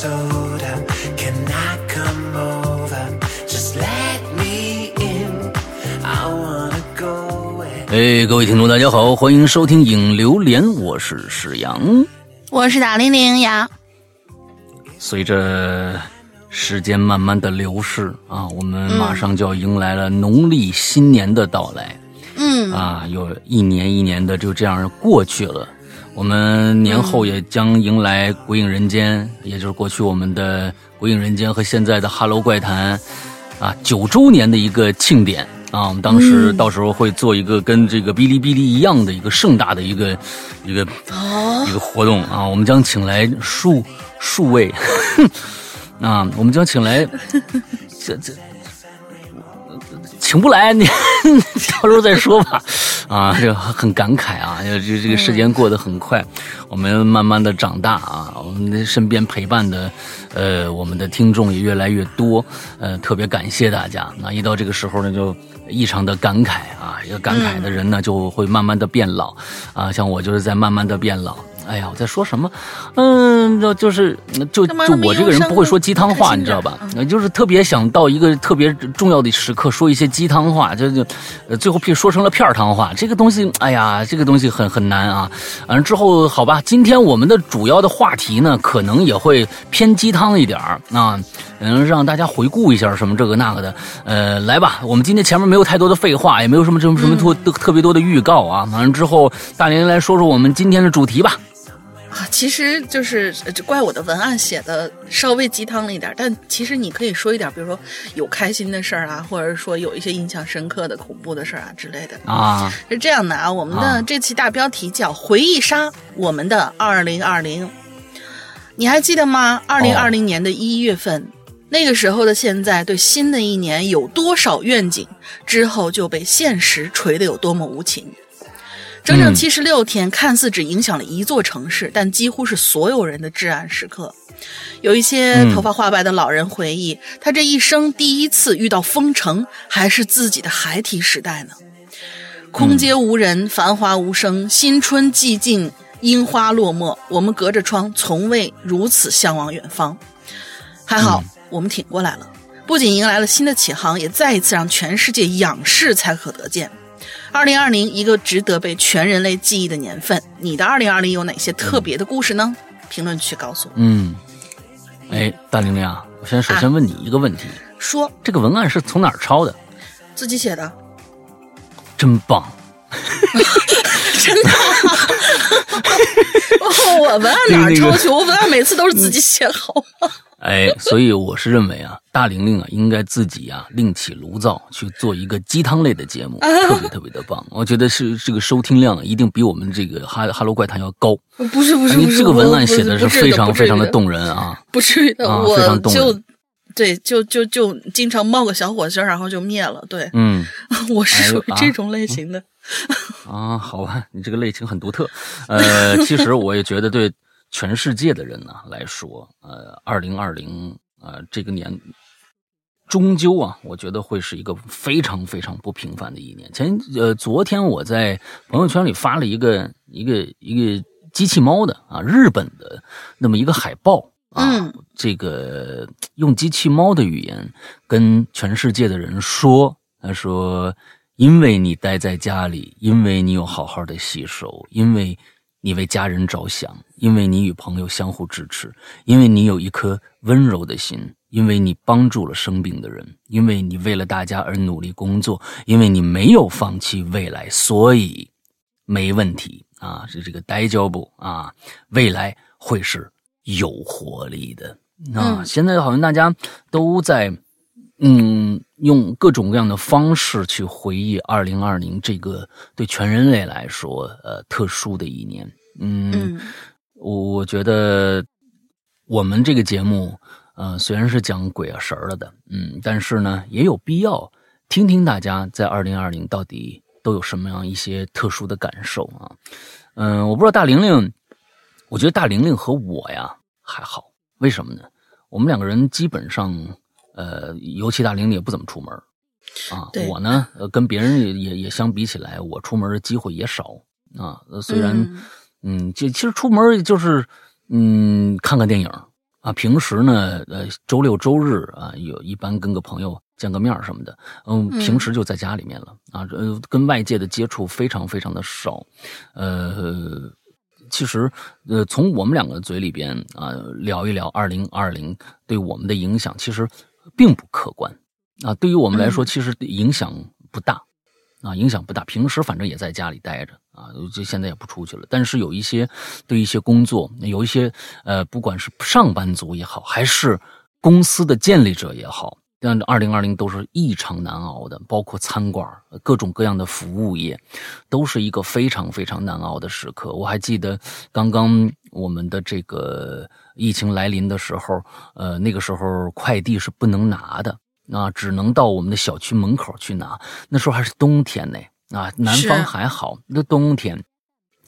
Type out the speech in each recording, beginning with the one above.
soda. Can I come over? Just let me in. I wanna go where. 哎，各位听众，大家好，欢迎收听影流连，我是史阳。我是大玲玲呀，随着时间慢慢的流逝啊，我们马上就要迎来了农历新年的到来。嗯啊，有一年一年的就这样过去了。我们年后也将迎来《鬼影人间》，也就是过去我们的《鬼影人间》和现在的《哈喽怪谈》啊九周年的一个庆典啊。我们当时到时候会做一个跟这个哔哩哔哩一样的一个盛大的一个一个、一个活动啊。我们将请来数数位 啊，我们将请来这这。请不来，你 到时候再说吧。啊，这个很感慨啊，这这个时间过得很快，我们慢慢的长大啊，我们的身边陪伴的，呃，我们的听众也越来越多，呃，特别感谢大家。那一到这个时候呢，就异常的感慨啊，一个感慨的人呢，就会慢慢的变老啊，像我就是在慢慢的变老。哎呀，我在说什么？嗯，就就是就就我这个人不会说鸡汤话，你知道吧就是特别想到一个特别重要的时刻说一些鸡汤话，就就呃最后屁说成了片儿汤话。这个东西，哎呀，这个东西很很难啊。完、之后好吧，今天我们的主要的话题呢，可能也会偏鸡汤一点儿啊，嗯，让大家回顾一下什么这个那个的。呃，来吧，我们今天前面没有太多的废话，也没有什么什么什么特特特别多的预告啊。完了之后，大林来说说我们今天的主题吧。啊，其实就是怪我的文案写的稍微鸡汤了一点，但其实你可以说一点，比如说有开心的事儿啊，或者说有一些印象深刻的恐怖的事儿啊之类的。啊，是这样的啊，我们啊的这期大标题叫“回忆杀”，我们的二零二零，你还记得吗？二零二零年的一月份，那个时候的现在，对新的一年有多少愿景，之后就被现实锤得有多么无情。整整嗯七十六天，看似只影响了一座城市，但几乎是所有人的至暗时刻。有一些嗯头发花白的老人回忆，他这一生第一次遇到封城，还是自己的孩提时代呢。空街无人，繁华无声，新春寂静，樱花落寞。我们隔着窗，从未如此向往远方。还好，我们挺过来了，不仅迎来了新的启航，也再一次让全世界仰视才可得见。二零二零，一个值得被全人类记忆的年份。你的二零二零有哪些特别的故事呢？评论区告诉我。嗯，哎，大玲玲啊，我现在首先问你一个问题：说这个文案是从哪儿抄的？自己写的，真棒！真的吗？哦，我文案哪儿抄去？我文案每次都是自己写好吗？哎，所以我是认为啊，大玲玲啊，应该自己啊另起炉灶去做一个鸡汤类的节目，特别特别的棒。我觉得是这个收听量啊一定比我们这个哈哈喽怪谈要高。不是不是你这个文案写的是非常非常的动人啊！不至于的，啊我就对，就就就经常冒个小火星，然后就灭了。对，嗯 我是属于这种类型的。啊，好吧，你这个类型很独特。呃，其实我也觉得对全世界的人呢来说，呃，二零二零啊这个年。终究啊，我觉得会是一个非常非常不平凡的一年。前呃，昨天我在朋友圈里发了一个一个一个机器猫的啊，日本的那么一个海报啊，嗯这个用机器猫的语言跟全世界的人说，他说：“因为你待在家里，因为你有好好的洗手，因为你为家人着想，因为你与朋友相互支持，因为你有一颗温柔的心，因为你帮助了生病的人，因为你为了大家而努力工作，因为你没有放弃未来，所以没问题啊，是这个呆胶布啊，未来会是有活力的啊。嗯现在好像大家都在。嗯，用各种各样的方式去回忆二零二零这个对全人类来说呃特殊的一年。嗯，嗯我我觉得我们这个节目，呃，虽然是讲鬼啊神儿了的，嗯，但是呢，也有必要听听大家在二零二零到底都有什么样一些特殊的感受啊。嗯，我不知道大玲玲，我觉得大玲玲和我呀还好，为什么呢？我们两个人基本上，呃，尤其大玲玲也不怎么出门啊。我呢，呃，跟别人也也也相比起来，我出门的机会也少啊。呃虽然，嗯嗯，就其实出门就是，嗯，看看电影，啊，平时呢，呃，周六周日啊，有一般跟个朋友见个面什么的，嗯，嗯平时就在家里面了啊，呃，跟外界的接触非常非常的少，呃，其实，呃，从我们两个嘴里边啊、聊一聊二零二零对我们的影响，其实并不客观啊。对于我们来说，其实影响不大啊，影响不大。平时反正也在家里待着啊，就现在也不出去了。但是有一些对一些工作，有一些呃，不管是上班族也好，还是公司的建立者也好。但二零二零都是异常难熬的，包括餐馆、各种各样的服务业，都是一个非常非常难熬的时刻。我还记得刚刚我们的这个疫情来临的时候，呃，那个时候快递是不能拿的啊，只能到我们的小区门口去拿。那时候还是冬天呢，啊，南方还好，那冬天。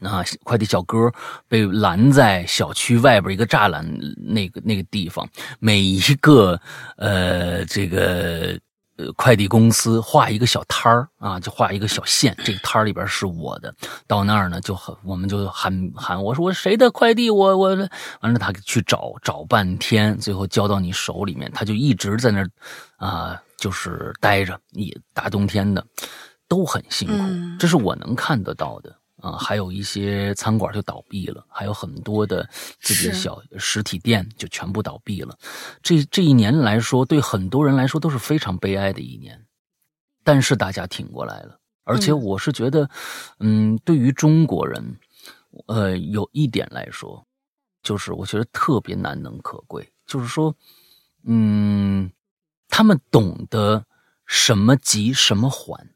啊，快递小哥被拦在小区外边一个栅栏那个那个地方，每一个呃这个呃快递公司画一个小摊儿啊，就画一个小线，这个摊儿里边是我的。到那儿呢，就很我们就喊喊我说我谁的快递，我我完了他去找找半天，最后交到你手里面，他就一直在那儿啊、就是待着，你大冬天的都很辛苦，嗯这是我能看得到的。啊，还有一些餐馆就倒闭了，还有很多的自己的小实体店就全部倒闭了。这这一年来说，对很多人来说都是非常悲哀的一年，但是大家挺过来了。而且嗯我是觉得，嗯，对于中国人，呃，有一点来说，就是我觉得特别难能可贵，就是说，嗯，他们懂得什么急什么缓。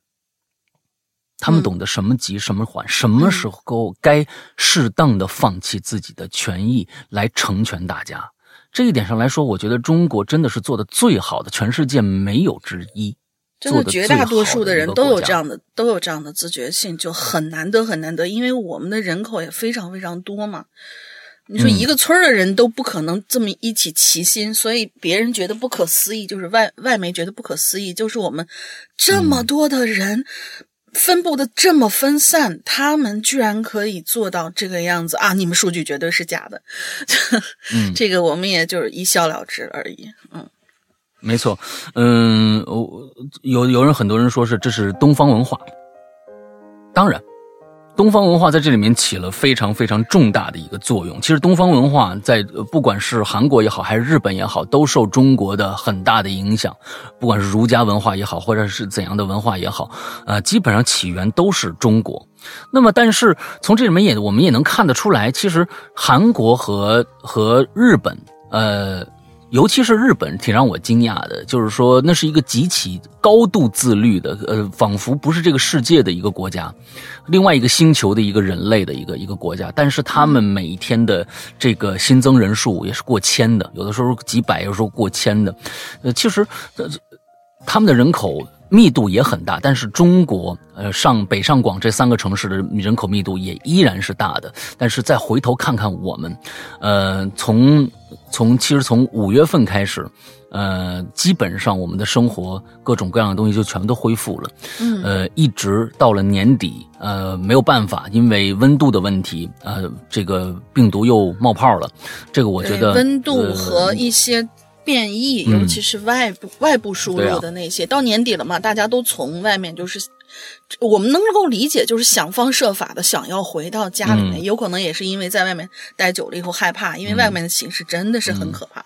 他们嗯懂得什么急什么缓，什么时候该适当的放弃自己的权益来成全大家。这一点上来说，我觉得中国真的是做的最好的，全世界没有之一。真的，绝大多数的人都有这样的，都有这样的自觉性，就很难得，很难得。因为我们的人口也非常非常多嘛，你说嗯一个村儿的人都不可能这么一起齐心，所以别人觉得不可思议，就是外外媒觉得不可思议，就是我们这么嗯多的人。分布的这么分散，他们居然可以做到这个样子。啊！你们数据绝对是假的，嗯。这个我们也就是一笑了之而已。嗯，没错，嗯，我有有人很多人说是这是东方文化，当然，东方文化在这里面起了非常非常重大的一个作用。其实东方文化在不管是韩国也好，还是日本也好，都受中国的很大的影响。不管是儒家文化也好，或者是怎样的文化也好，呃，基本上起源都是中国。那么，但是从这里面也我们也能看得出来，其实韩国和和日本，呃，尤其是日本，挺让我惊讶的，就是说那是一个极其高度自律的，呃，仿佛不是这个世界的一个国家，另外一个星球的一个人类的一个一个国家，但是他们每一天的这个新增人数也是过千的，有的时候几百，有时候过千的，呃，其实呃他们的人口密度也很大，但是中国呃上北上广这三个城市的人口密度也依然是大的。但是再回头看看我们，呃，从从其实从五月份开始，呃，基本上我们的生活各种各样的东西就全都恢复了。嗯呃，一直到了年底，呃，没有办法，因为温度的问题，呃，这个病毒又冒泡了。这个我觉得温度呃和一些变异，嗯。尤其是外部外部输入的那些，到年底了嘛，大家都从外面就是。我们能够理解，就是想方设法的想要回到家里面，嗯。有可能也是因为在外面待久了以后害怕，因为外面的形势真的是很可怕。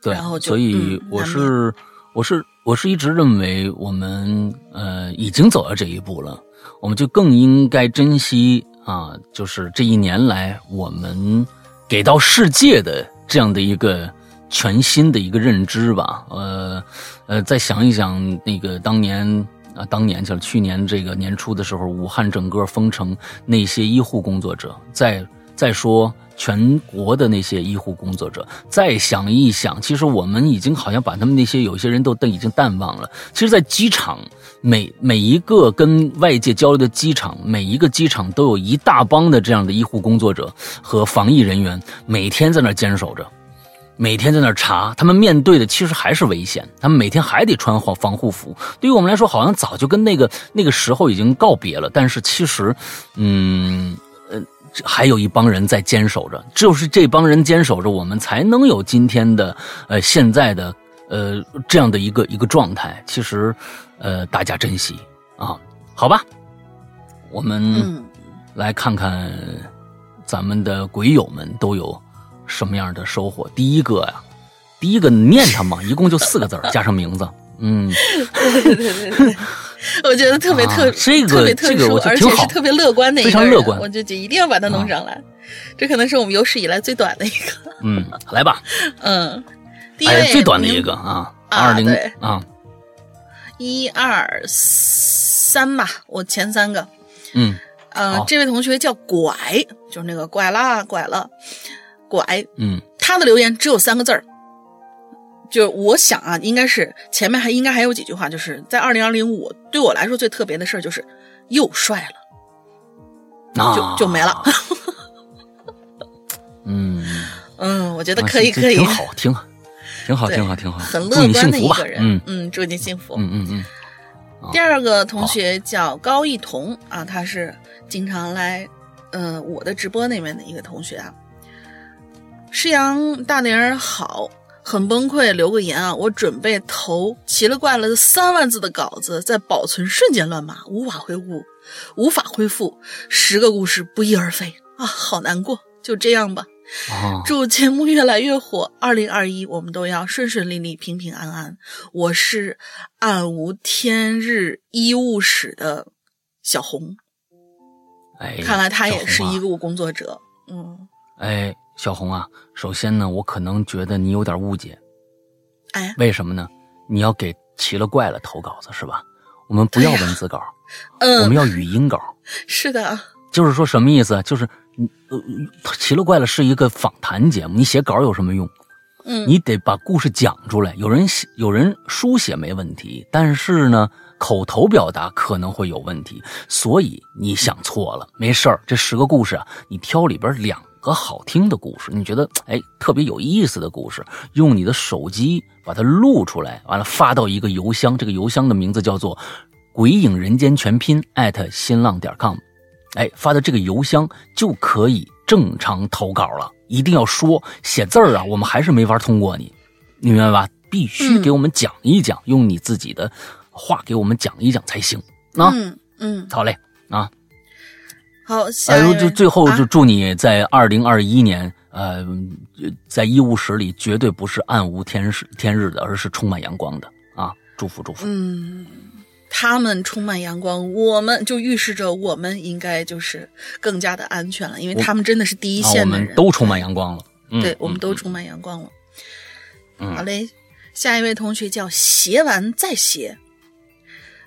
对，然后就所以嗯我难是、我是我是一直认为我们呃已经走到这一步了，我们就更应该珍惜啊，就是这一年来我们给到世界的这样的一个全新的一个认知吧。呃呃，再想一想那个当年。啊，当年就是去年这个年初的时候，武汉整个封城，那些医护工作者，再再说全国的那些医护工作者，再想一想，其实我们已经好像把他们那些有些人都都已经淡忘了。其实，在机场每每一个跟外界交流的机场，每一个机场都有一大帮的这样的医护工作者和防疫人员，每天在那坚守着。每天在那儿查，他们面对的其实还是危险，他们每天还得穿防防护服。对于我们来说，好像早就跟那个那个时候已经告别了。但是其实，嗯，呃，还有一帮人在坚守着，就是这帮人坚守着，我们才能有今天的呃现在的呃这样的一个一个状态。其实，呃，大家珍惜啊，好吧，我们嗯，来看看咱们的鬼友们都有什么样的收获。第一个呀，第一个念它嘛，一共就四个字儿 加上名字，嗯，对对对对，我觉得特别啊特、这个特别特殊，这个我觉得而挺好且是特别乐观的一个人，非常乐观。我就就一定要把它弄上来。这可能是我们有史以来最短的一个，嗯，来吧，嗯，第一哎，最短的一个啊，啊二零啊，一二三吧，我前三个。嗯呃，这位同学叫拐，就是那个拐啦拐了，拐。嗯他的留言只有三个字儿，就是我想啊，应该是前面还应该还有几句话，就是在二零二零，我对我来说最特别的事儿就是又帅了，啊，就就没了。嗯，嗯，我觉得啊可以可以，挺好，挺好，挺好，挺好，挺好，很乐观的一个，人。嗯嗯，祝你幸福。嗯嗯嗯，啊第二个同学叫高一彤啊，他是经常来呃我的直播那边的一个同学啊。施阳大玲儿好，很崩溃，留个言啊，我准备投奇了怪了的三万字的稿子，在保存瞬间乱码，无法恢复，无法恢复，十个故事不翼而飞啊，好难过，就这样吧。啊，祝节目越来越火，二零二一我们都要顺顺利利、平平安安。我是暗无天日医务室的小红，哎，看来他也是医务工作者。嗯，哎，小红啊，首先呢，我可能觉得你有点误解，哎，为什么呢？你要给奇了怪了投稿子是吧？我们不要文字稿，嗯我们嗯，要语音稿。是的，就是说什么意思啊？就是你呃，奇了怪了是一个访谈节目，你写稿有什么用？嗯，你得把故事讲出来。有人写，有人书写没问题，但是呢，口头表达可能会有问题，所以你想错了，没事儿。这十个故事啊，你挑里边两个好听的故事，你觉得哎特别有意思的故事，用你的手机把它录出来，完了发到一个邮箱，这个邮箱的名字叫做“鬼影人间全拼”艾特新浪点 com，哎，发到这个邮箱就可以正常投稿了。一定要说写字儿啊，我们还是没法通过你，你明白吧？必须嗯给我们讲一讲，用你自己的话给我们讲一讲才行啊。嗯嗯，好嘞啊，好，下哎就最后就啊祝你在二零二一年，呃，在医务室里绝对不是暗无天日天日的，而是充满阳光的啊！祝福祝福。嗯，他们充满阳光，我们就预示着我们应该就是更加的安全了，因为他们真的是第一线的人。我们都充满阳光了。嗯，对，我们都嗯充满阳光了。嗯好嘞，下一位同学叫写完再写。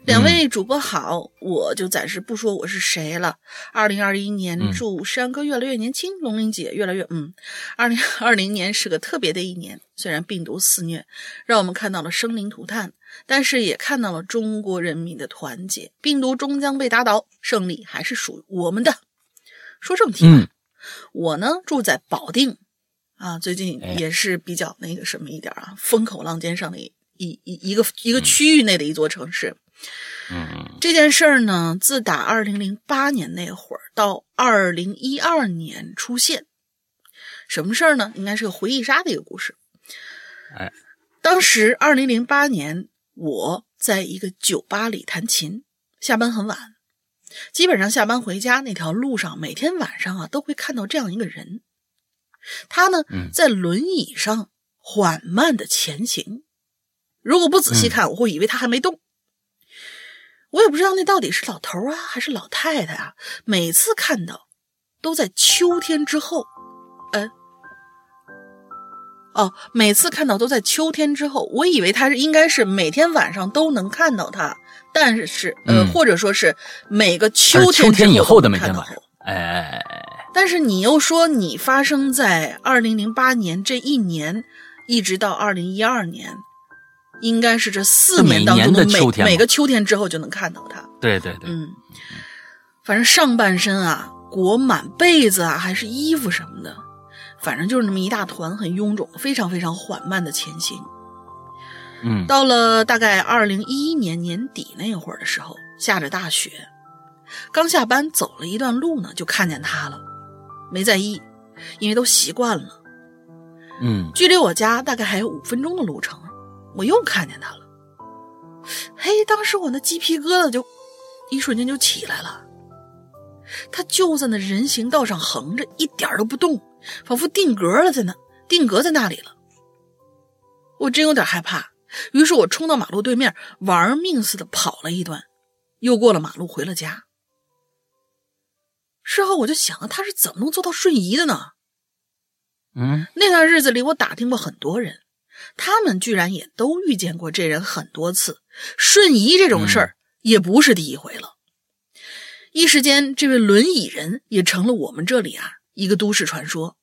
两嗯位主播好，我就暂时不说我是谁了。二零二一年，嗯祝山哥越来越年轻，龙玲姐越来越嗯。二零二零年是个特别的一年，虽然病毒肆虐，让我们看到了生灵涂炭，但是也看到了中国人民的团结。病毒终将被打倒，胜利还是属于我们的。说正题吧，嗯我呢住在保定，啊，最近哎也是比较那个什么一点啊，风口浪尖上的一一一一个一个区域内的一座城市。嗯这件事儿呢，自打二零零八年那会儿到二零一二年出现，什么事儿呢？应该是个回忆杀的一个故事。哎，当时二零零八年，我在一个酒吧里弹琴，下班很晚，基本上下班回家那条路上，每天晚上啊都会看到这样一个人，他呢嗯在轮椅上缓慢的前行。如果不仔细看，我会以为他还没动。我也不知道那到底是老头儿啊还是老太太啊。每次看到，都在秋天之后，呃，哦，每次看到都在秋天之后。我以为他是应该是每天晚上都能看到他，但是呃，嗯或者说是每个秋天秋秋天以后的每每天晚上。哎，但是你又说你发生在二零零八年这一年，一直到二零一二年，应该是这四年当中的每每个秋天之后就能看到它。对对对，嗯，反正上半身啊裹满被子啊，还是衣服什么的，反正就是那么一大团，很臃肿，非常非常缓慢的前行。嗯到了大概二零一一年年底那会儿的时候，下着大雪，刚下班走了一段路呢，就看见他了。没在意，因为都习惯了。嗯距离我家大概还有五分钟的路程，我又看见他了。嘿，当时我那鸡皮疙瘩就一瞬间就起来了。他就在那人行道上横着，一点儿都不动，仿佛定格了在那，定格在那里了。我真有点害怕，于是我冲到马路对面，玩命似的跑了一段，又过了马路回了家。事后我就想，他是怎么能做到瞬移的呢？嗯那段日子里，我打听过很多人，他们居然也都遇见过这人很多次。瞬移这种事儿也不是第一回了。一时间，这位轮椅人也成了我们这里啊一个都市传说。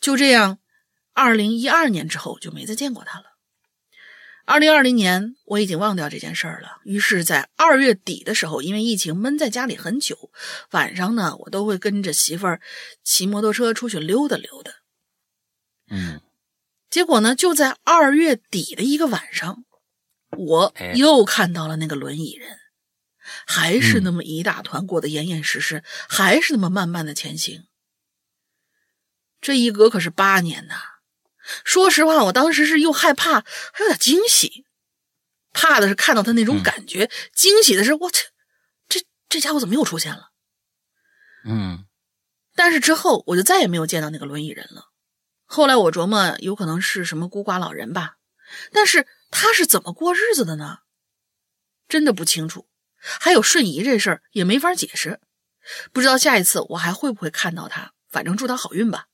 就这样，二零一二年之后就没再见过他了。二零二零年我已经忘掉这件事儿了。于是，在二月底的时候，因为疫情闷在家里很久，晚上呢，我都会跟着媳妇儿骑摩托车出去溜达溜达。嗯结果呢，就在二月底的一个晚上，我哎又看到了那个轮椅人，还是那么一大团过得严严实实，还是那么慢慢的前行。这一隔可是八年呐！说实话，我当时是又害怕，还有点惊喜。怕的是看到他那种嗯感觉，惊喜的是我去，这这家伙怎么又出现了？嗯但是之后我就再也没有见到那个轮椅人了。后来我琢磨，有可能是什么孤寡老人吧。但是他是怎么过日子的呢？真的不清楚。还有瞬移这事儿也没法解释，不知道下一次我还会不会看到他。反正祝他好运吧。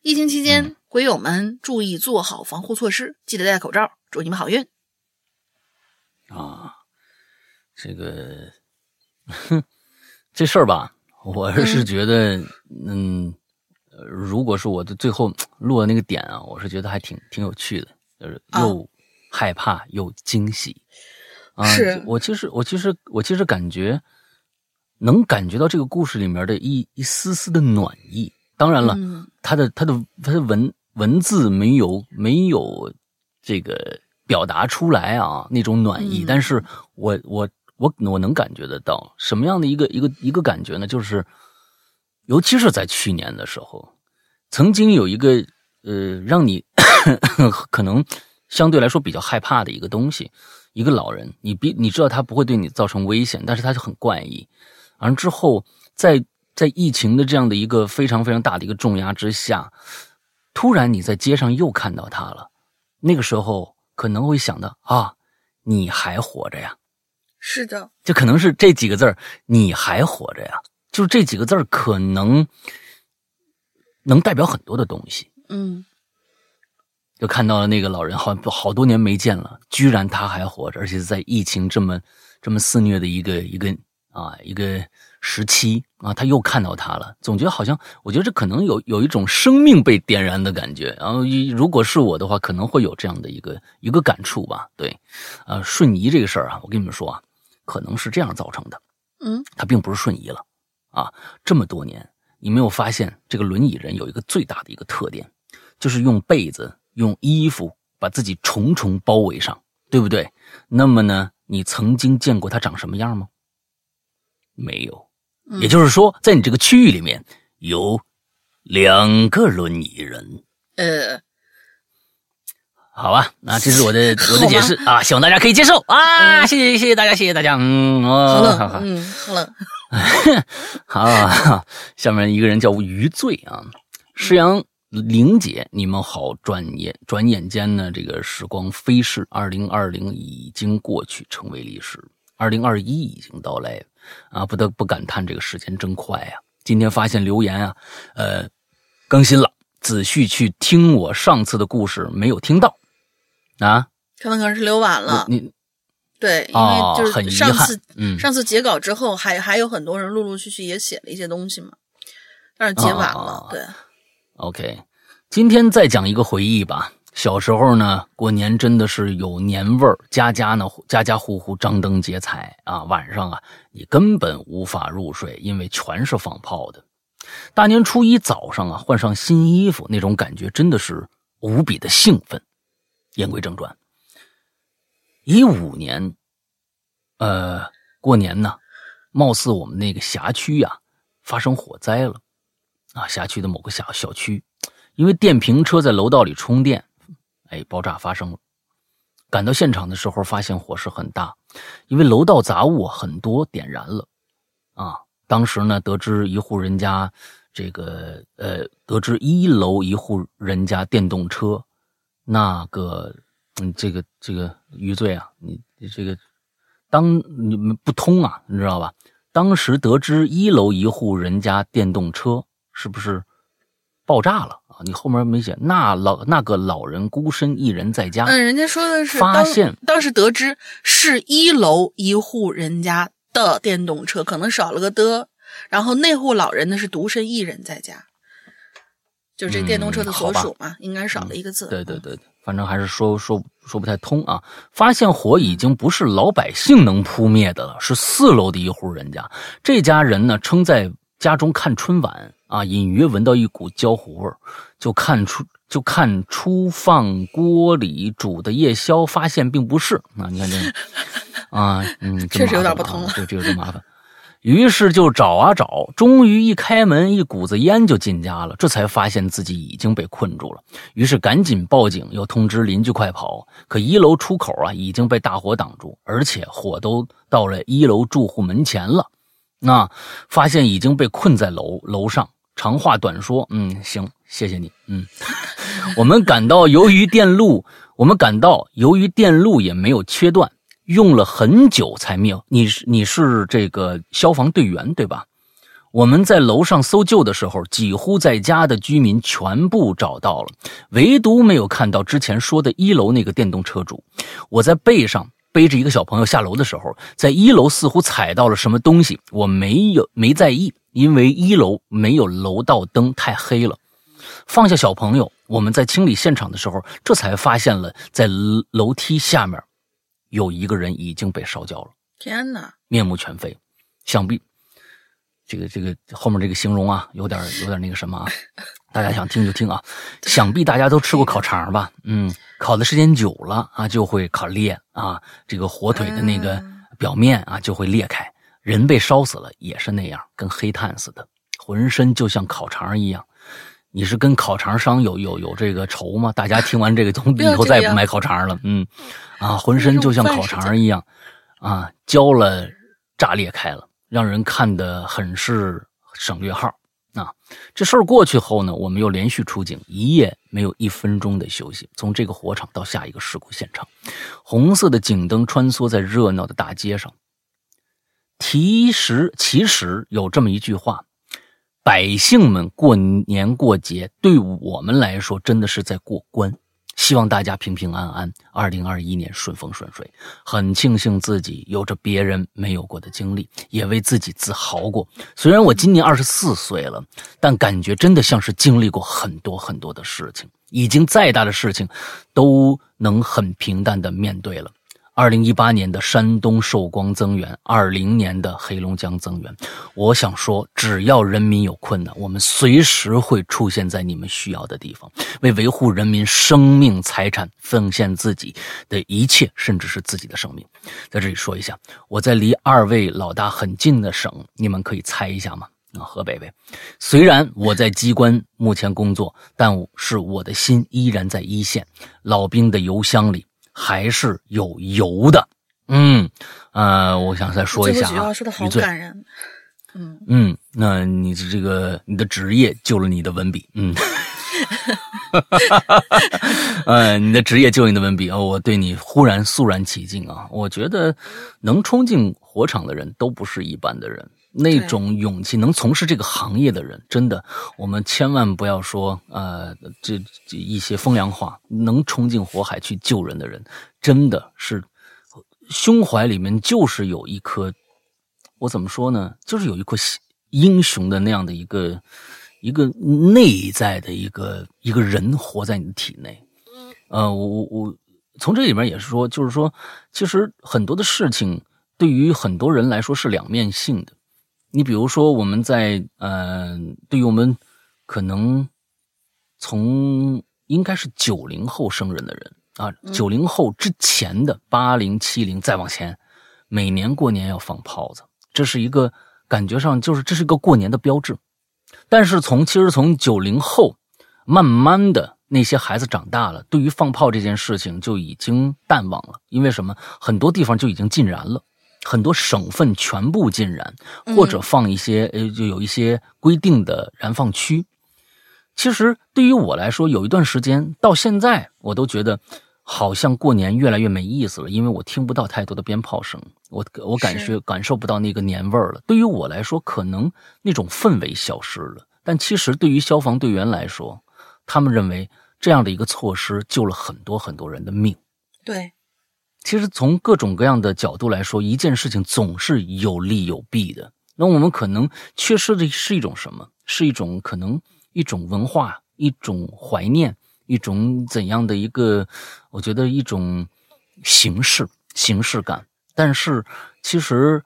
疫情期间，鬼友们注意做好防护措施，记得戴口罩。祝你们好运。啊，这个，哼，这事儿吧，我是觉得，嗯，呃如果是我的最后录的那个点啊，我是觉得还挺挺有趣的，就是啊又害怕又惊喜。啊，是我其实我其实我其实感觉能感觉到这个故事里面的一一丝丝的暖意。当然了，嗯它的他的他的文文字没有没有这个表达出来啊那种暖意，嗯但是我我我我能感觉得到什么样的一个一个一个感觉呢？就是尤其是在去年的时候，曾经有一个呃让你 可能相对来说比较害怕的一个东西，一个老人，你比你知道他不会对你造成危险，但是他就很怪异，完之后在。在疫情的这样的一个非常非常大的一个重压之下，突然你在街上又看到他了，那个时候可能会想到啊，你还活着呀，是的，就可能是这几个字儿，你还活着呀，就是这几个字儿可能能代表很多的东西。嗯就看到了那个老人，好好多年没见了，居然他还活着，而且在疫情这么这么肆虐的一个一个啊一个时期啊，他又看到他了，总觉得好像，我觉得这可能有有一种生命被点燃的感觉。然后，一如果是我的话，可能会有这样的一个一个感触吧。对，呃，瞬移这个事儿啊，我跟你们说啊，可能是这样造成的，嗯它并不是瞬移了啊。这么多年，你没有发现这个轮椅人有一个最大的一个特点，就是用被子、用衣服把自己重重包围上，对不对？那么呢，你曾经见过他长什么样吗？没有。嗯也就是说，在你这个区域里面有两个轮椅人，呃，好吧？那这是我的 我的解释啊，希望大家可以接受啊！谢谢谢谢大家，谢谢大家。嗯，哦，好了，嗯，好冷。好，下面一个人叫余罪啊，诗阳玲姐，你们好。转眼转眼间呢，这个时光飞逝，二零二零已经过去，成为历史。二零二一已经到来啊，不得不感叹这个时间真快呀、今天发现留言啊，呃，更新了，仔细去听我上次的故事没有听到啊？可能可能是留晚了，你对，因哦为就是上次、嗯上次截稿之后，还还有很多人陆陆续续也写了一些东西嘛，但是截晚了，哦对，OK，今天再讲一个回忆吧。小时候呢，过年真的是有年味儿，家家呢家家户户张灯结彩啊。晚上啊，你根本无法入睡，因为全是放炮的。大年初一早上啊，换上新衣服，那种感觉真的是无比的兴奋。言归正传，一五年，呃，过年呢，貌似我们那个辖区呀、发生火灾了。啊，辖区的某个小小区，因为电瓶车在楼道里充电，哎，爆炸发生了。赶到现场的时候，发现火势很大，因为楼道杂物很多，点燃了。啊，当时呢，得知一户人家，这个呃，得知一楼一户人家电动车，那个，嗯，这个这个余罪啊，你你这个，当你们不通啊，你知道吧？当时得知一楼一户人家电动车是不是爆炸了啊？你后面没写，那老那个老人孤身一人在家，嗯，人家说的是发现当时得知是一楼一户人家的电动车，可能少了个的，然后那户老人呢是独身一人在家，就是这电动车的所属嘛，应该少了一个字。对对对，反正还是说说说不太通啊。发现火已经不是老百姓能扑灭的了，是四楼的一户人家。这家人呢，称在家中看春晚啊，隐约闻到一股焦糊味儿，就看出就看出放锅里煮的夜宵，发现并不是啊。你看这 啊，嗯，真确实有点不同了这这个真麻烦。于是就找啊找，终于一开门，一股子烟就进家了。这才发现自己已经被困住了，于是赶紧报警，又通知邻居快跑。可一楼出口啊已经被大火挡住，而且火都到了一楼住户门前了。那发现已经被困在楼楼上。长话短说，嗯，行，谢谢你，嗯，我们赶到，由于电路，我们赶到，由于电路也没有切断，用了很久才灭。你是你是这个消防队员对吧？我们在楼上搜救的时候，几乎在家的居民全部找到了，唯独没有看到之前说的一楼那个电动车主。我在背上背着一个小朋友下楼的时候，在一楼似乎踩到了什么东西，我没有没在意，因为一楼没有楼道灯，太黑了。放下小朋友，我们在清理现场的时候，这才发现了在楼梯下面有一个人已经被烧焦了。天哪！面目全非，想必这个这个后面这个形容啊，有点 有点那个什么啊，大家想听就听啊。想必大家都吃过烤肠吧？嗯，烤的时间久了啊，就会烤裂啊，这个火腿的那个表面啊就会裂开。人被烧死了也是那样，跟黑炭似的，浑身就像烤肠一样。你是跟烤肠商有有有这个仇吗？大家听完这个，从以后再也不买烤肠了。嗯，啊，浑身就像烤肠一样，啊，焦了，炸裂开了，让人看得很是省略号。啊，这事儿过去后呢，我们又连续出警，一夜没有一分钟的休息。从这个火场到下一个事故现场，红色的警灯穿梭在热闹的大街上。其实，其实有这么一句话：百姓们过年过节，对我们来说真的是在过关。希望大家平平安安，二零二一年顺风顺水。很庆幸自己有着别人没有过的经历，也为自己自豪过。虽然我今年二十四岁了，但感觉真的像是经历过很多很多的事情，已经再大的事情，都能很平淡的面对了。二零一八年的山东寿光增援，二零年的黑龙江增援。我想说，只要人民有困难，我们随时会出现在你们需要的地方，为维护人民生命财产奉献自己的一切，甚至是自己的生命。在这里说一下，我在离二位老大很近的省，你们可以猜一下吗？啊，河北呗。虽然我在机关目前工作，但是我的心依然在一线，老兵的邮箱里。还是有油的，嗯，呃，我想再说一下啊，话说的好感人。嗯，嗯，那你这个你的职业救了你的文笔，嗯，呃，你的职业救了你的文笔。哦，我对你忽然肃然起敬啊！我觉得能冲进火场的人都不是一般的人，那种勇气，能从事这个行业的人，真的，我们千万不要说呃这这一些风凉话，能冲进火海去救人的人，真的是胸怀里面就是有一颗。我怎么说呢？就是有一颗喜英雄的那样的一个一个内在的一个一个人活在你的体内。呃，我我我从这里面也是说，就是说，其实很多的事情对于很多人来说是两面性的。你比如说，我们在呃，对于我们可能从应该是九零后生人的人啊，九零后之前的八零、七零再往前，每年过年要放炮子。这是一个感觉上就是这是一个过年的标志，但是从其实从九零后，慢慢的那些孩子长大了，对于放炮这件事情就已经淡忘了，因为什么？很多地方就已经禁燃了，很多省份全部禁燃，或者放一些呃，就有一些规定的燃放区。其实对于我来说，有一段时间到现在，我都觉得好像过年越来越没意思了，因为我听不到太多的鞭炮声，我我感觉感受不到那个年味儿了。对于我来说，可能那种氛围消失了，但其实对于消防队员来说，他们认为这样的一个措施救了很多很多人的命。对，其实从各种各样的角度来说，一件事情总是有利有弊的。那我们可能缺失的是一种什么？是一种可能一种文化，一种怀念，一种怎样的一个？我觉得一种形式形式感。但是其实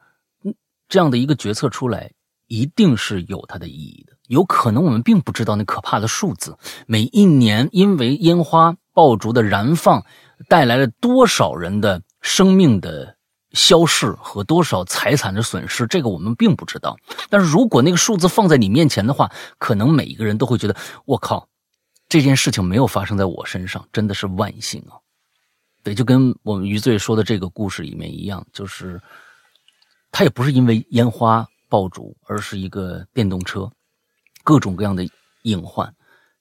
这样的一个决策出来，一定是有它的意义的。有可能我们并不知道那可怕的数字，每一年因为烟花爆竹的燃放，带来了多少人的生命的消逝和多少财产的损失，这个我们并不知道。但是如果那个数字放在你面前的话，可能每一个人都会觉得，我靠，这件事情没有发生在我身上，真的是万幸啊！对，就跟我们余罪说的这个故事里面一样，就是他也不是因为烟花爆竹，而是一个电动车，各种各样的隐患。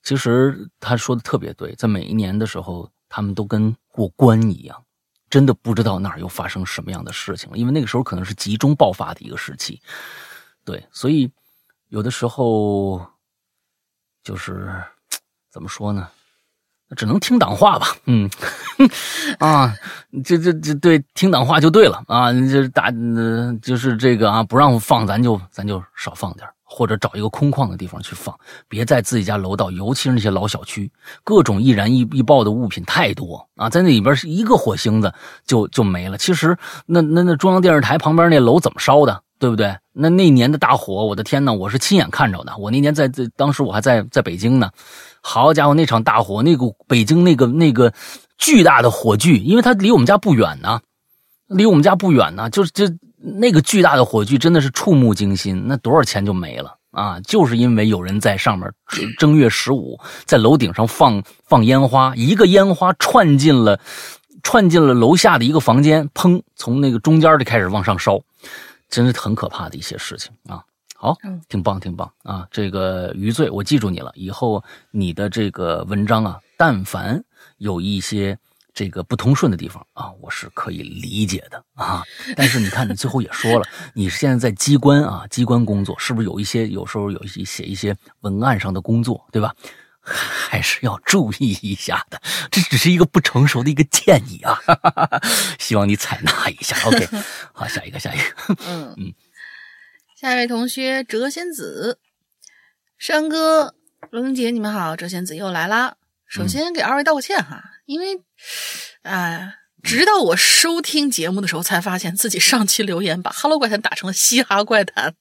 其实他说的特别对，在每一年的时候，他们都跟过关一样，真的不知道那儿又发生什么样的事情了，因为那个时候可能是集中爆发的一个时期。对，所以有的时候就是怎么说呢？只能听党话吧，嗯，啊，这这这对，听党话就对了啊，就是打、就是这个啊，不让放，咱就咱就少放点或者找一个空旷的地方去放，别在自己家楼道，尤其是那些老小区，各种易燃易易爆的物品太多啊，在那里边是一个火星子就就没了。其实那那那中央电视台旁边那楼怎么烧的，对不对？那那年的大火，我的天呐，我是亲眼看着的。我那年在在当时我还在在北京呢，好家伙，那场大火，那个北京那个那个巨大的火炬，因为它离我们家不远呢，离我们家不远呢，就是这那个巨大的火炬真的是触目惊心，那多少钱就没了啊！就是因为有人在上面正月十五在楼顶上放放烟花，一个烟花串进了串进了楼下的一个房间，砰，从那个中间就开始往上烧，真是很可怕的一些事情啊！好嗯，挺棒，挺棒啊！这个余罪，我记住你了。以后你的这个文章啊，但凡有一些这个不通顺的地方啊，我是可以理解的啊。但是你看，你最后也说了，你现在在机关啊，机关工作，是不是有一些有时候有一些写一些文案上的工作，对吧？还是要注意一下的，这只是一个不成熟的一个建议啊，哈哈哈希望你采纳一下。OK，好，下一个，下一个。嗯 嗯，下一位同学谪仙子，山哥、龙姐，你们好，谪仙子又来啦。首先给二位道个歉哈，因为，啊、直到我收听节目的时候，才发现自己上期留言把《Hello 怪谈》打成了《嘻哈怪谈》，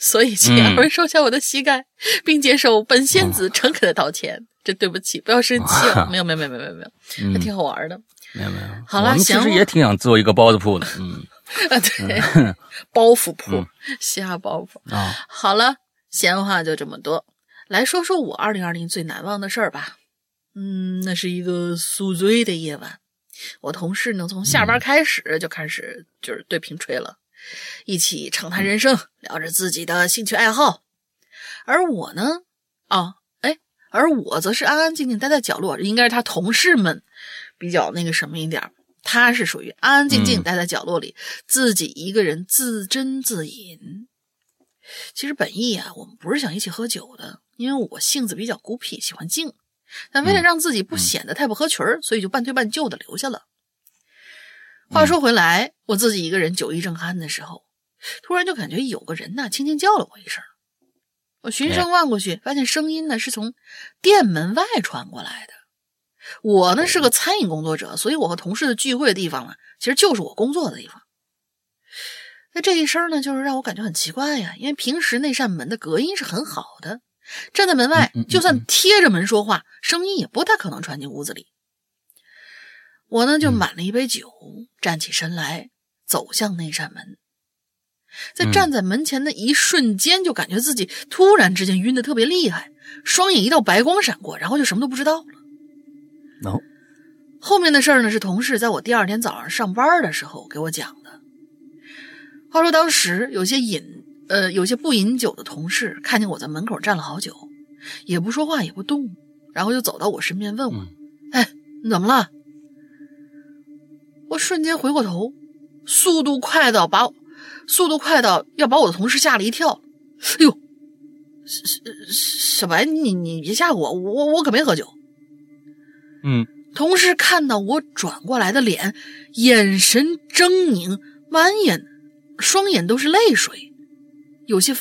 所以请二位收下我的膝盖，并接受本仙子诚恳的道歉。真对不起，不要生气啊！没有，没有，没有，没有，没有，还挺好玩的。没有没有，好了其实也挺想做一个包子铺的，嗯啊，对，包袱铺，嘻哈包袱。啊，好了，闲话就这么多，来说说我二零二零最难忘的事儿吧。嗯，那是一个宿醉的夜晚，我同事呢从下班开始就开始就是对瓶吹了，一起畅谈人生，聊着自己的兴趣爱好，而我呢，啊，哎，而我则是安安静静待在角落，应该是他同事们比较那个什么一点儿他是属于安安静静嗯待在角落里，自己一个人自斟自饮。其实本意啊，我们不是想一起喝酒的，因为我性子比较孤僻，喜欢静。但为了嗯让自己不显得太不合群儿，所以就半推半就的留下了。话说回来，我自己一个人酒意正酣的时候，突然就感觉有个人呐轻轻叫了我一声。我循声望过去，发现声音呢是从店门外传过来的。我呢是个餐饮工作者，所以我和同事的聚会的地方呢，其实就是我工作的地方。那这一声呢，就是让我感觉很奇怪呀，因为平时那扇门的隔音是很好的，站在门外就算贴着门说话，声音也不太可能传进屋子里。我呢就嗯满了一杯酒，站起身来，走向那扇门。在站在门前的一瞬间，就感觉自己突然之间晕得特别厉害，双眼一道白光闪过，然后就什么都不知道了。然后后面的事儿呢，是同事在我第二天早上上班的时候给我讲的。话说当时有些饮呃有些不饮酒的同事看见我在门口站了好久，也不说话也不动，然后就走到我身边问我：“哎，你怎么了？”我瞬间回过头，速度快到把速度快到要把我的同事吓了一跳。哎呦，小小白，你你别吓我，我我可没喝酒。嗯同事看到我转过来的脸，眼神狰狞，满眼双眼都是泪水，有些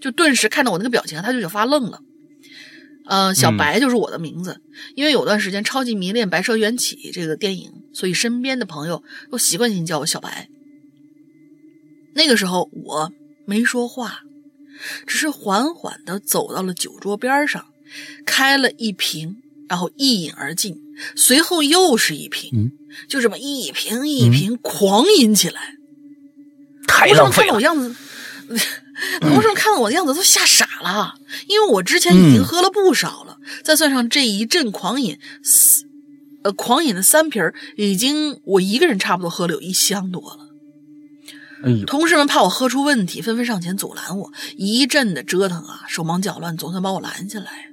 就顿时看到我那个表情，他就就发愣了。呃，小白就是我的名字，因为有段时间超级迷恋《白蛇缘起》这个电影，所以身边的朋友都习惯性叫我小白。那个时候我没说话，只是缓缓的走到了酒桌边上，开了一瓶，然后一饮而尽，随后又是一瓶，嗯就这么一瓶一瓶狂饮起来。太浪费了。到我样子，同事们看到我的样子都吓傻了，因为我之前已经嗯喝了不少了，再算上这一阵狂饮，四呃，狂饮的三瓶儿已经我一个人差不多喝了有一箱多了。哎，同事们怕我喝出问题，纷纷上前阻拦我，一阵的折腾啊，手忙脚乱，总算把我拦下来。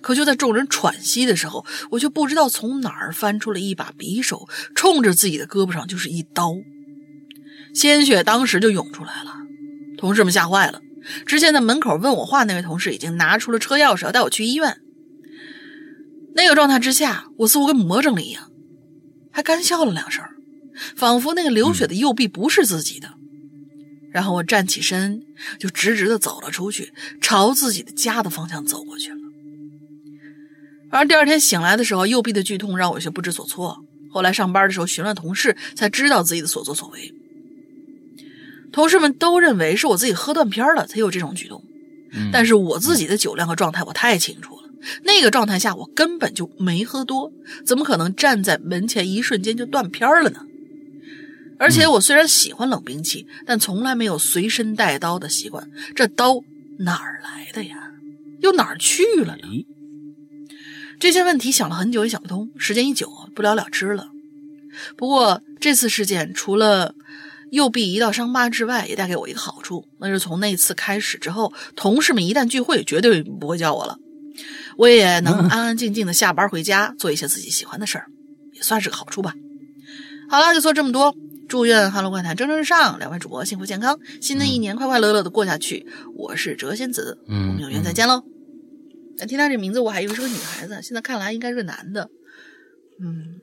可就在众人喘息的时候，我却不知道从哪儿翻出了一把匕首，冲着自己的胳膊上就是一刀，鲜血当时就涌出来了。同事们吓坏了，之前在门口问我话那位同事已经拿出了车钥匙要带我去医院。那个状态之下，我似乎跟魔怔了一样，还干笑了两声，仿佛那个流血的右臂不是自己的。然后我站起身，就直直的走了出去，朝自己的家的方向走过去了。而第二天醒来的时候，右臂的剧痛让我有些不知所措。后来上班的时候询问同事，才知道自己的所作所为。同事们都认为是我自己喝断片了才有这种举动，嗯但是我自己的酒量和状态我太清楚了。那个状态下我根本就没喝多，怎么可能站在门前一瞬间就断片了呢？而且我虽然喜欢冷兵器，但从来没有随身带刀的习惯。这刀哪儿来的呀？又哪儿去了呢？这些问题想了很久也想不通，时间一久不了了之了。不过这次事件除了右臂一道伤疤之外，也带给我一个好处，那是从那次开始之后，同事们一旦聚会，绝对不会叫我了，我也能安安静静的下班回家，做一些自己喜欢的事儿，也算是个好处吧。好了，就说这么多。祝愿《哈喽怪谈》蒸蒸日上，两位主播幸福健康，新的一年快快乐乐的过下去。我是哲仙子，我们有缘再见喽。哎听到这名字，我还以为是个女孩子，现在看来应该是个男的。嗯，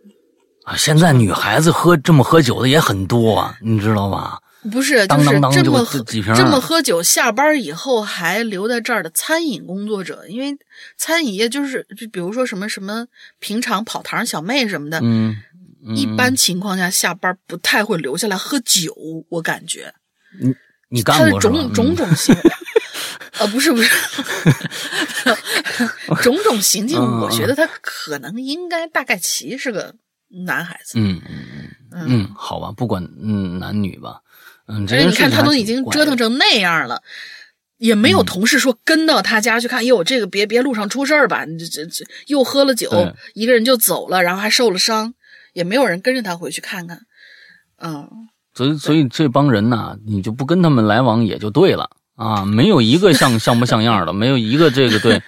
啊，现在女孩子喝这么喝酒的也很多啊，你知道吧？不是，就是当当就这么喝这几瓶儿这么喝酒，下班以后还留在这儿的餐饮工作者，因为餐饮业就是就比如说什么什么平常跑堂小妹什么的，嗯，嗯。一般情况下下班不太会留下来喝酒，我感觉。你他的干过是吧？种种嗯。种行为，呃，不是不是，种种行径，嗯。我觉得他可能应该大概其是个男孩子。嗯嗯嗯嗯，好吧，不管嗯男女吧，嗯，这你看，他都已经折腾成那样了，也没有嗯同事说跟到他家去看，哟，这个别别路上出事儿吧？这这这又喝了酒，一个人就走了，然后还受了伤，也没有人跟着他回去看看。嗯，所以所以这帮人呐，你就不跟他们来往也就对了啊，没有一个像像不像样的，没有一个这个对，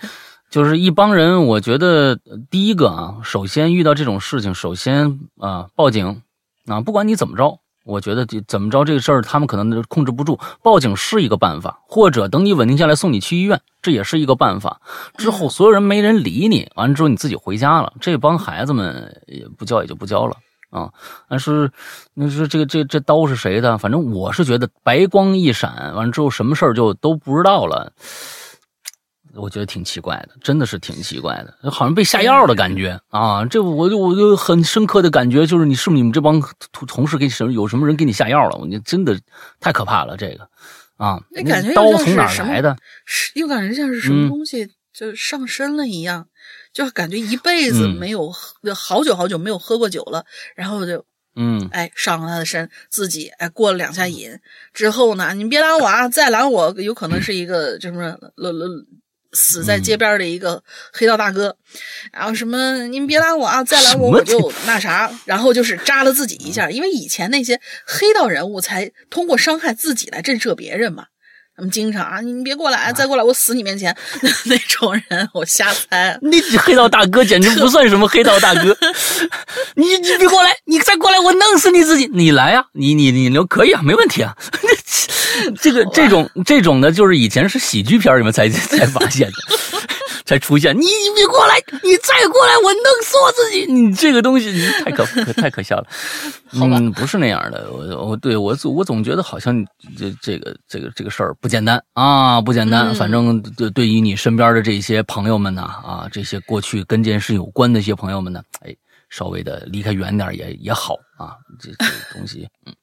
就是一帮人。我觉得呃第一个啊，首先遇到这种事情，首先啊报警啊，不管你怎么着。我觉得这怎么着这个事儿，他们可能控制不住，报警是一个办法，或者等你稳定下来送你去医院，这也是一个办法。之后所有人没人理你，完了之后你自己回家了，这帮孩子们也不教也就不教了啊。但是那是这个这这刀是谁的？反正我是觉得白光一闪，完了之后什么事儿就都不知道了。我觉得挺奇怪的，真的是挺奇怪的，好像被下药的感觉啊！这我就我就很深刻的感觉，就是你是不是你们这帮同同事给什么有什么人给你下药了？我觉得真的太可怕了，这个啊，那感觉刀从哪来的？是又感觉像是什么嗯东西就上身了一样，就感觉一辈子嗯没有喝，好久好久没有喝过酒了，然后就嗯哎，上了他的身，自己哎过了两下瘾之后呢，你别拦我啊，再拦我有可能是一个就什么了了死在街边的一个黑道大哥，然后什么您别拦我啊，再拦我我就那啥，然后就是扎了自己一下，因为以前那些黑道人物才通过伤害自己来震慑别人嘛。他们经常啊，你别过来，再过来我死你面前。那种人，我瞎猜。那。黑道大哥简直 不算什么黑道大哥，你你别过来，你再过来我弄死你自己，你来啊，你你你留可以啊，没问题啊。这个这种这种的，就是以前是喜剧片里面才 才发现的，才出现。你你别过来，你再过来我弄死我自己。你这个东西你太可可太可笑了。嗯，不是那样的。我我对我我总觉得好像这这个这个这个事儿不简单啊，不简单。反正对对于你身边的这些朋友们呢，啊，这些过去跟这件事有关的一些朋友们呢，哎，稍微的离开远点也也好啊。这这东西，嗯。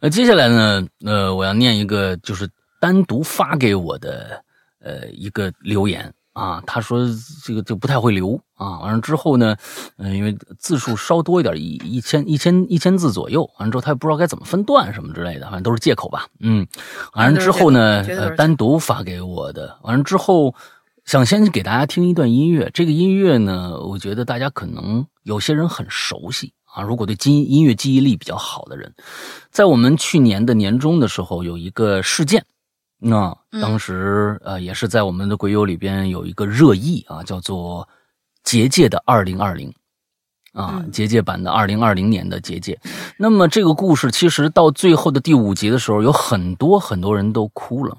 那接下来呢？呃，我要念一个，就是单独发给我的，呃，一个留言啊。他说这个就不太会留啊。完了之后呢，嗯，因为字数稍多一点，一一千一千一千字左右。完了之后他也不知道该怎么分段什么之类的，反正都是借口吧。嗯，完了之后呢，呃，单独发给我的。完了之后，想先给大家听一段音乐。这个音乐呢，我觉得大家可能有些人很熟悉。啊，如果对音音乐记忆力比较好的人，在我们去年的年终的时候有一个事件，那当时呃也是在我们的鬼友里边有一个热议啊，叫做《结界的二零二零》啊，结界版的二零二零年的结界。那么这个故事其实到最后的第五集的时候，有很多很多人都哭了。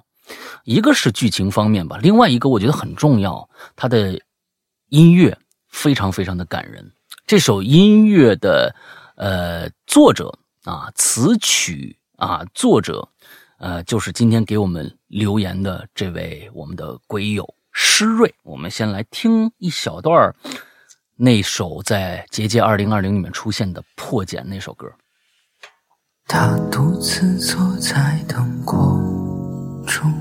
一个是剧情方面吧，另外一个我觉得很重要，它的音乐非常非常的感人。这首音乐的，呃，作者啊，词曲啊，作者，呃，就是今天给我们留言的这位我们的鬼友施瑞。我们先来听一小段那首在《结界二零二零》里面出现的破茧那首歌。他独自坐在灯光中，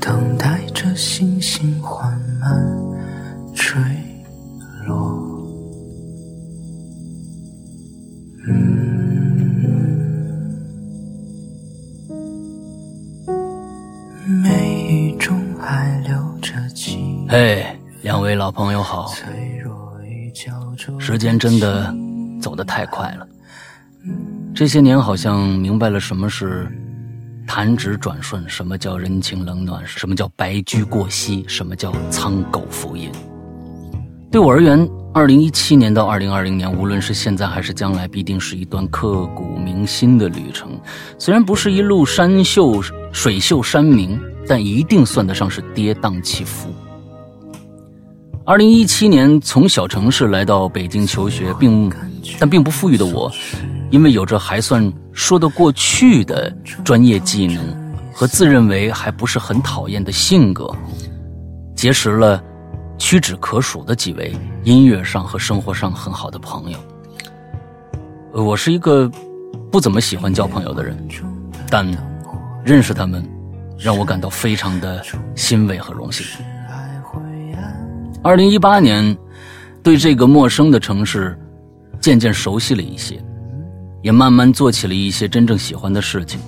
等待着星星缓慢坠眉宇中还留着情。嘿，两位老朋友好。时间真的走得太快了，这些年好像明白了什么是弹指转瞬，什么叫人情冷暖，什么叫白驹过隙，什么叫苍狗浮吟。对我而言。二零一七年到二零二零年，无论是现在还是将来，必定是一段刻骨铭心的旅程。虽然不是一路山秀水秀山明，但一定算得上是跌宕起伏。二零一七年从小城市来到北京求学，并但并不富裕的我，因为有着还算说得过去的专业技能和自认为还不是很讨厌的性格，结识了。屈指可数的几位音乐上和生活上很好的朋友。我是一个不怎么喜欢交朋友的人，但认识他们让我感到非常的欣慰和荣幸。二零一八年，对这个陌生的城市渐渐熟悉了一些，也慢慢做起了一些真正喜欢的事情，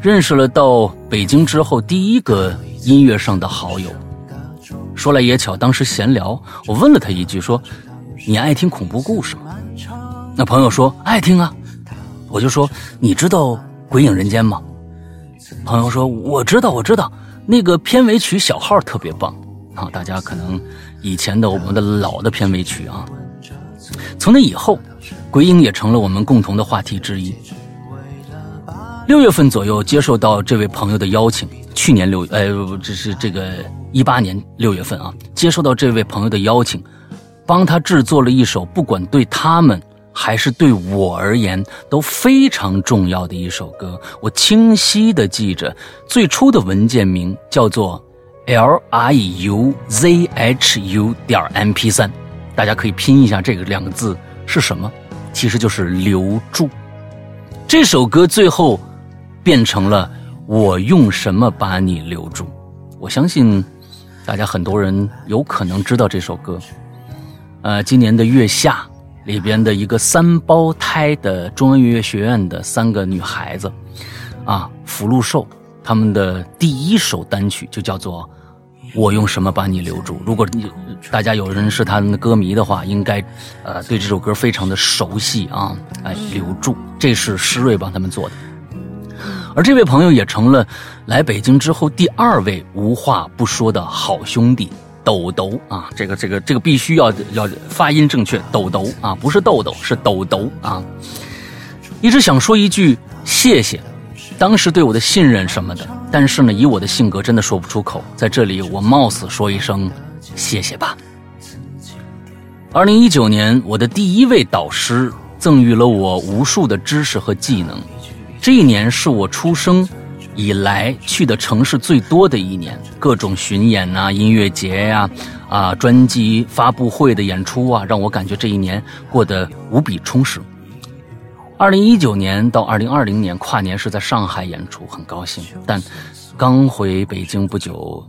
认识了到北京之后第一个音乐上的好友。说来也巧，当时闲聊，我问了他一句，说：“你爱听恐怖故事吗？”那朋友说：“爱听啊。”我就说：“你知道《鬼影人间》吗？”朋友说：“我知道，我知道，那个片尾曲小号特别棒啊！大家可能以前的我们的老的片尾曲啊。”从那以后，鬼影也成了我们共同的话题之一。六月份左右，接受到这位朋友的邀请，去年六，呃，这是这个。一八年六月份啊，接受到这位朋友的邀请，帮他制作了一首不管对他们还是对我而言都非常重要的一首歌。我清晰的记着，最初的文件名叫做 L I U Z H U 点 M P 三，大家可以拼一下这个两个字是什么，其实就是留住。这首歌最后变成了我用什么把你留住？我相信。大家很多人有可能知道这首歌，呃，今年的月下里边的一个三胞胎的中央音乐学院的三个女孩子，啊，福禄寿他们的第一首单曲就叫做《我用什么把你留住》。如果你大家有人是他们的歌迷的话，应该呃对这首歌非常的熟悉啊。哎，留住，这是施瑞帮他们做的。而这位朋友也成了来北京之后第二位无话不说的好兄弟。抖抖啊，这个这个这个必须要要发音正确，抖抖啊，不是豆豆，是抖抖啊。一直想说一句谢谢，当时对我的信任什么的，但是呢，以我的性格真的说不出口。在这里，我冒死说一声谢谢吧。二零一九年，我的第一位导师赠予了我无数的知识和技能。这一年是我出生。以来去的城市最多的一年，各种巡演啊、音乐节呀、啊专辑发布会的演出啊，让我感觉这一年过得无比充实。二零一九年到二零二零年跨年是在上海演出，很高兴。但刚回北京不久，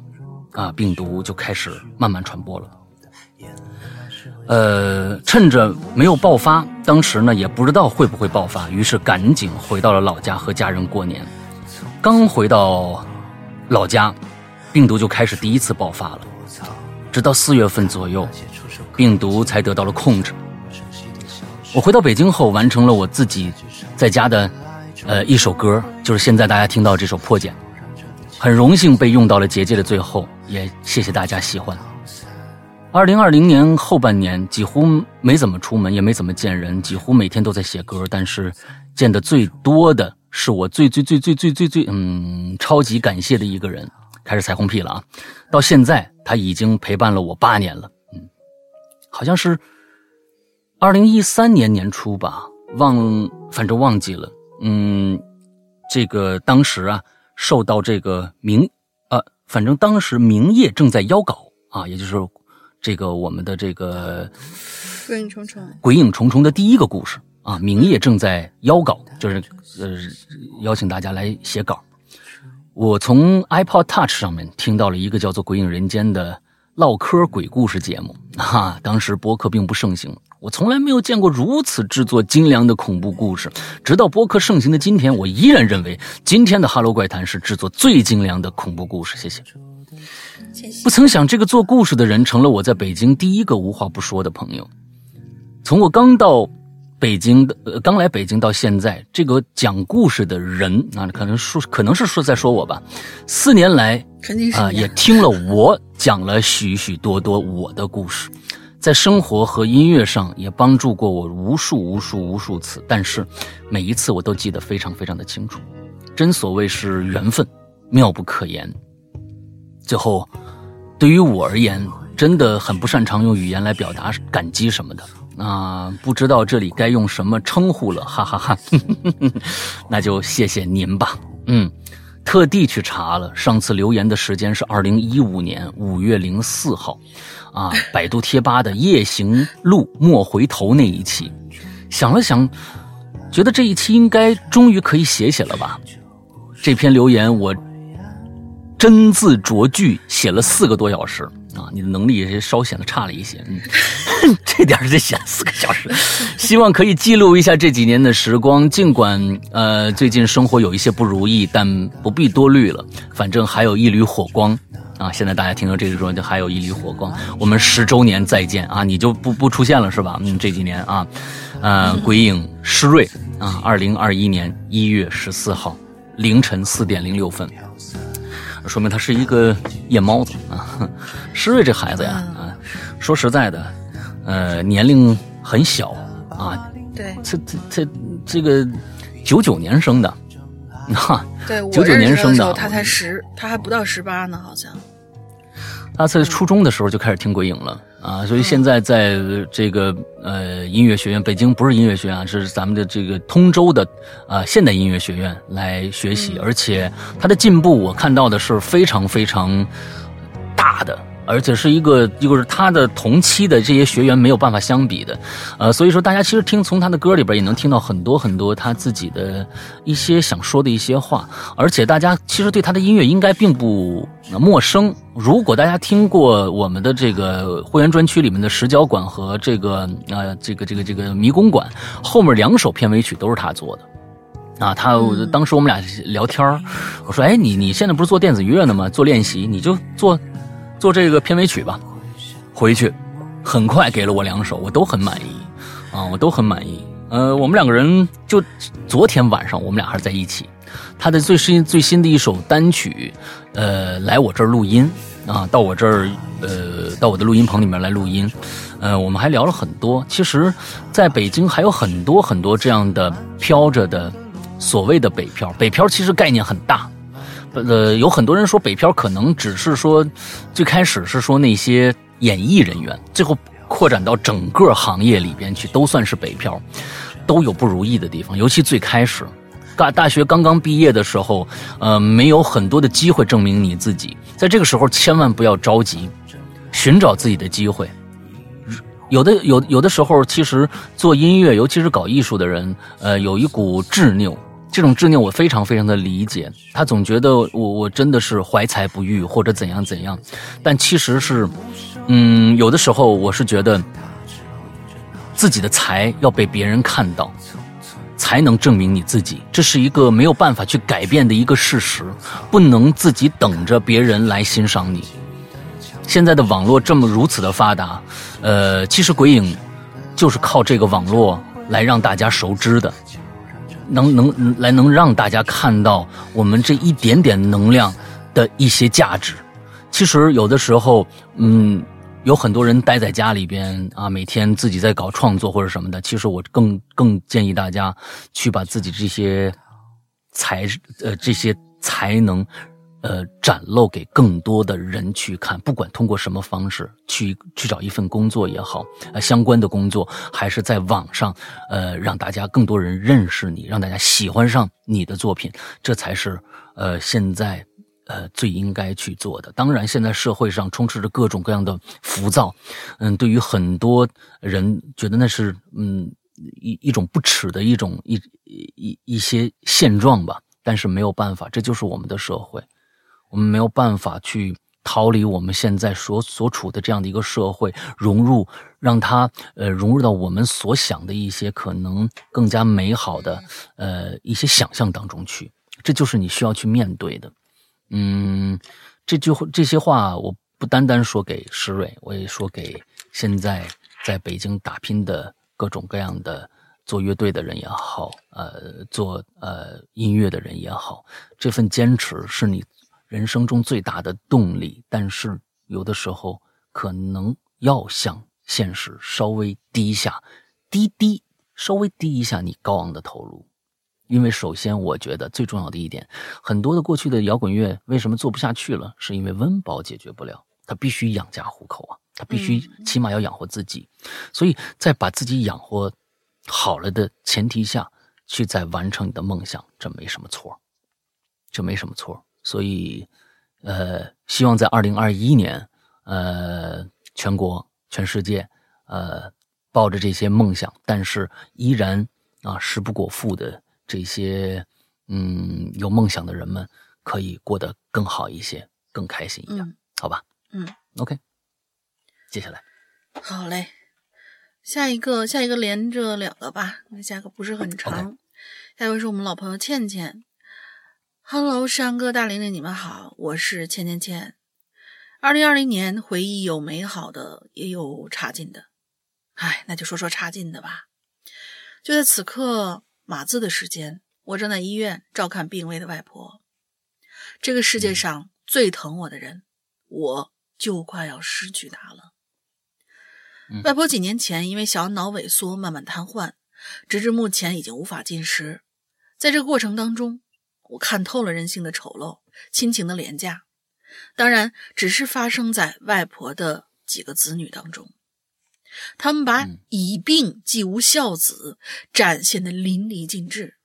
啊，病毒就开始慢慢传播了。呃，趁着没有爆发，当时呢也不知道会不会爆发，于是赶紧回到了老家和家人过年。刚回到老家，病毒就开始第一次爆发了。直到四月份左右，病毒才得到了控制。我回到北京后，完成了我自己在家的呃一首歌，就是现在大家听到这首《破茧》。很荣幸被用到了结界的最后，也谢谢大家喜欢。二零二零年后半年，几乎没怎么出门，也没怎么见人，几乎每天都在写歌，但是见的最多的。是我最最最最最最最嗯超级感谢的一个人，开始彩虹屁了啊！到现在他已经陪伴了我八年了，嗯，好像是二零一三年年初吧，忘反正忘记了，嗯，这个当时啊受到这个明呃，反正当时明夜正在邀稿啊，也就是这个我们的这个鬼影重重，鬼影重重的第一个故事。啊，明夜正在邀稿，就是呃邀请大家来写稿。我从 iPod Touch 上面听到了一个叫做《鬼影人间》的唠嗑鬼故事节目。哈，当时播客并不盛行，我从来没有见过如此制作精良的恐怖故事。直到播客盛行的今天，我依然认为今天的《哈喽怪谈》是制作最精良的恐怖故事。谢谢。不曾想，这个做故事的人成了我在北京第一个无话不说的朋友。从我刚到。北京的呃刚来北京到现在，这个讲故事的人啊，可能说可能是说在说我吧。四年来，肯定是啊，也听了我讲了许许多多我的故事，在生活和音乐上也帮助过我无数无数无数次。但是每一次我都记得非常非常的清楚。真所谓是缘分，妙不可言。最后，对于我而言，真的很不擅长用语言来表达感激什么的。啊，不知道这里该用什么称呼了，哈哈哈。那就谢谢您吧。嗯，特地去查了，上次留言的时间是二零一五年五月零四号，啊，百度贴吧的《夜行路莫回头》那一期。想了想，觉得这一期应该终于可以写写了吧。这篇留言我真字拙句写了四个多小时。啊，你的能力也稍显得差了一些，嗯，这点儿得写四个小时，希望可以记录一下这几年的时光。尽管呃最近生活有一些不如意，但不必多虑了，反正还有一缕火光啊！现在大家听到这个时候，就还有一缕火光。我们十周年再见啊！你就不不出现了是吧？嗯，这几年啊，呃，鬼影施瑞啊，二零二一年一月十四号凌晨四点零六分。说明他是一个夜猫子啊，施瑞这孩子呀啊，说实在的，呃，年龄很小啊，对，这这这这个九九年生的，哈，对，九九年生的，他才十，他还不到十八呢，好像。他在初中的时候就开始听鬼影了啊，所以现在在这个呃音乐学院，北京不是音乐学院啊，是咱们的这个通州的啊现代音乐学院来学习，而且他的进步我看到的是非常非常大的而且是一个就是他的同期的这些学员没有办法相比的，呃，所以说大家其实听从他的歌里边也能听到很多很多他自己的一些想说的一些话，而且大家其实对他的音乐应该并不陌生。如果大家听过我们的这个会员专区里面的石角馆和这个呃这个这个这个迷宫馆后面两首片尾曲都是他做的。啊，他当时我们俩聊天儿我说，哎，你你现在不是做电子乐呢吗？做练习，你就做做这个片尾曲吧。回去很快给了我两首，我都很满意啊，我都很满意。呃，我们两个人就昨天晚上我们俩还在一起。他的最新最新的一首单曲，呃，来我这儿录音啊，到我这儿呃，到我的录音棚里面来录音。呃，我们还聊了很多。其实，在北京还有很多很多这样的飘着的。所谓的北漂，北漂其实概念很大，呃，有很多人说北漂可能只是说，最开始是说那些演艺人员，最后扩展到整个行业里边去，都算是北漂，都有不如意的地方。尤其最开始，大大学刚刚毕业的时候，呃，没有很多的机会证明你自己，在这个时候千万不要着急，寻找自己的机会。有的有有的时候，其实做音乐，尤其是搞艺术的人，呃，有一股执拗。这种执念我非常非常的理解，他总觉得我我真的是怀才不遇或者怎样怎样，但其实是，嗯，有的时候我是觉得自己的才要被别人看到，才能证明你自己，这是一个没有办法去改变的一个事实，不能自己等着别人来欣赏你。现在的网络这么如此的发达，呃，其实鬼影就是靠这个网络来让大家熟知的。能能来能让大家看到我们这一点点能量的一些价值。其实有的时候，嗯，有很多人待在家里边啊，每天自己在搞创作或者什么的。其实我更更建议大家去把自己这些才呃这些才能。呃，展露给更多的人去看，不管通过什么方式去去找一份工作也好，呃，相关的工作，还是在网上，呃，让大家更多人认识你，让大家喜欢上你的作品，这才是呃现在呃最应该去做的。当然，现在社会上充斥着各种各样的浮躁，嗯，对于很多人觉得那是嗯一一种不耻的一种一一一些现状吧。但是没有办法，这就是我们的社会。我们没有办法去逃离我们现在所所处的这样的一个社会，融入，让它呃融入到我们所想的一些可能更加美好的呃一些想象当中去。这就是你需要去面对的。嗯，这句话这些话，我不单单说给石蕊，我也说给现在在北京打拼的各种各样的做乐队的人也好，呃，做呃音乐的人也好，这份坚持是你。人生中最大的动力，但是有的时候可能要向现实稍微低下，低低稍微低一下你高昂的头颅，因为首先我觉得最重要的一点，很多的过去的摇滚乐为什么做不下去了，是因为温饱解决不了，他必须养家糊口啊，他必须起码要养活自己，所以在把自己养活好了的前提下去再完成你的梦想，这没什么错，这没什么错。所以，呃，希望在二零二一年，呃，全国、全世界，呃，抱着这些梦想，但是依然啊，食不果腹的这些，嗯，有梦想的人们，可以过得更好一些，更开心一点，好吧？嗯，OK，接下来，好嘞，下一个，下一个连着两个吧，那下个不是很长，下一位是我们老朋友倩倩。Hello，山哥大玲玲，你们好，我是千千千。二零二零年回忆有美好的，也有差劲的。哎，那就说说差劲的吧。就在此刻，码字的时间，我正在医院照看病危的外婆。这个世界上最疼我的人，我就快要失去他了。外婆几年前因为小脑萎缩慢慢瘫痪，直至目前已经无法进食。在这个过程当中，我看透了人性的丑陋，亲情的廉价，当然只是发生在外婆的几个子女当中。他们把以病继无孝子展现的淋漓尽致。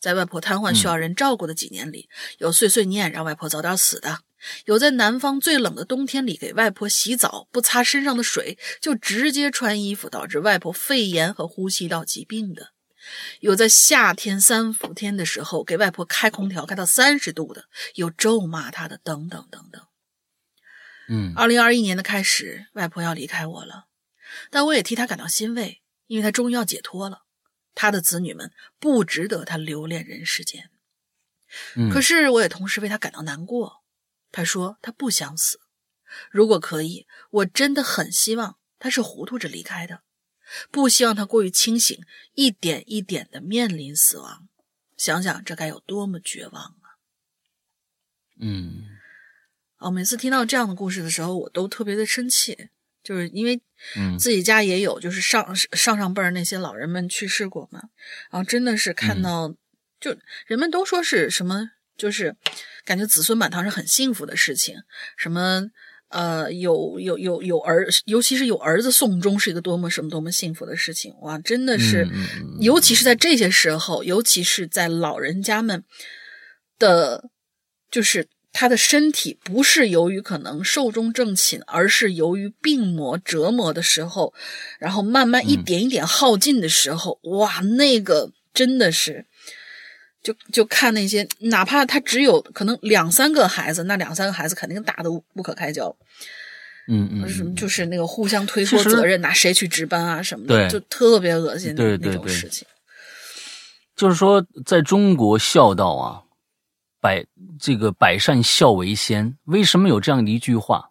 在外婆瘫痪需要人照顾的几年里，有碎碎念让外婆早点死的，有在南方最冷的冬天里给外婆洗澡，不擦身上的水就直接穿衣服，导致外婆肺炎和呼吸道疾病的；有在夏天三伏天的时候给外婆开空调开到三十度的；有咒骂她的，等等等等。嗯二零二一年的开始，外婆要离开我了，但我也替她感到欣慰，因为她终于要解脱了。她的子女们不值得她留恋人世间。嗯，可是我也同时为她感到难过。她说她不想死，如果可以，我真的很希望她是糊涂着离开的，不希望他过于清醒，一点一点的面临死亡。想想这该有多么绝望啊！嗯哦，每次听到这样的故事的时候，我都特别的生气，就是因为嗯自己家也有，就是上上上辈儿那些老人们去世过嘛，然后真的是看到，就人们都说是什么，就是感觉子孙满堂是很幸福的事情，什么呃有有有有儿，尤其是有儿子送终是一个多么什么多么幸福的事情，哇，真的是，尤其是在这些时候，尤其是在老人家们的，就是他的身体不是由于可能寿终正寝，而是由于病魔折磨的时候，然后慢慢一点一点耗尽的时候，哇，那个真的是。就就看那些，哪怕他只有可能两三个孩子，那两三个孩子肯定打得不可开交，嗯嗯什么嗯，就是那个互相推脱责任，拿谁去值班啊什么的，就特别恶心的那种事情。就是说，在中国孝道啊，百这个百善孝为先，为什么有这样的一句话？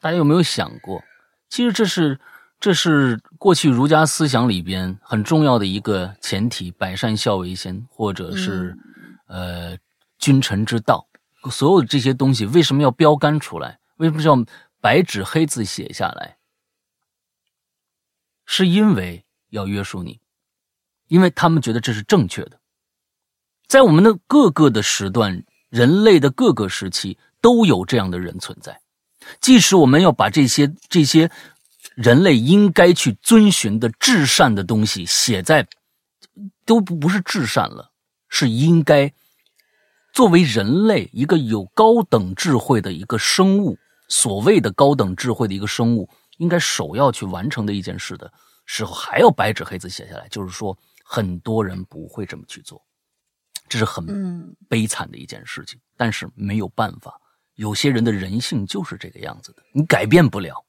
大家有没有想过？其实这是这是过去儒家思想里边很重要的一个前提：百善孝为先，或者是、呃君臣之道。所有的这些东西为什么要标杆出来？为什么要白纸黑字写下来？是因为要约束你，因为他们觉得这是正确的。在我们的各个的时段，人类的各个时期都有这样的人存在。即使我们要把这些这些人类应该去遵循的至善的东西写在，都不不是至善了，是应该作为人类一个有高等智慧的一个生物，所谓的高等智慧的一个生物，应该首要去完成的一件事的时候，还要白纸黑字写下来，就是说很多人不会这么去做，这是很悲惨的一件事情。但是没有办法，有些人的人性就是这个样子的，你改变不了，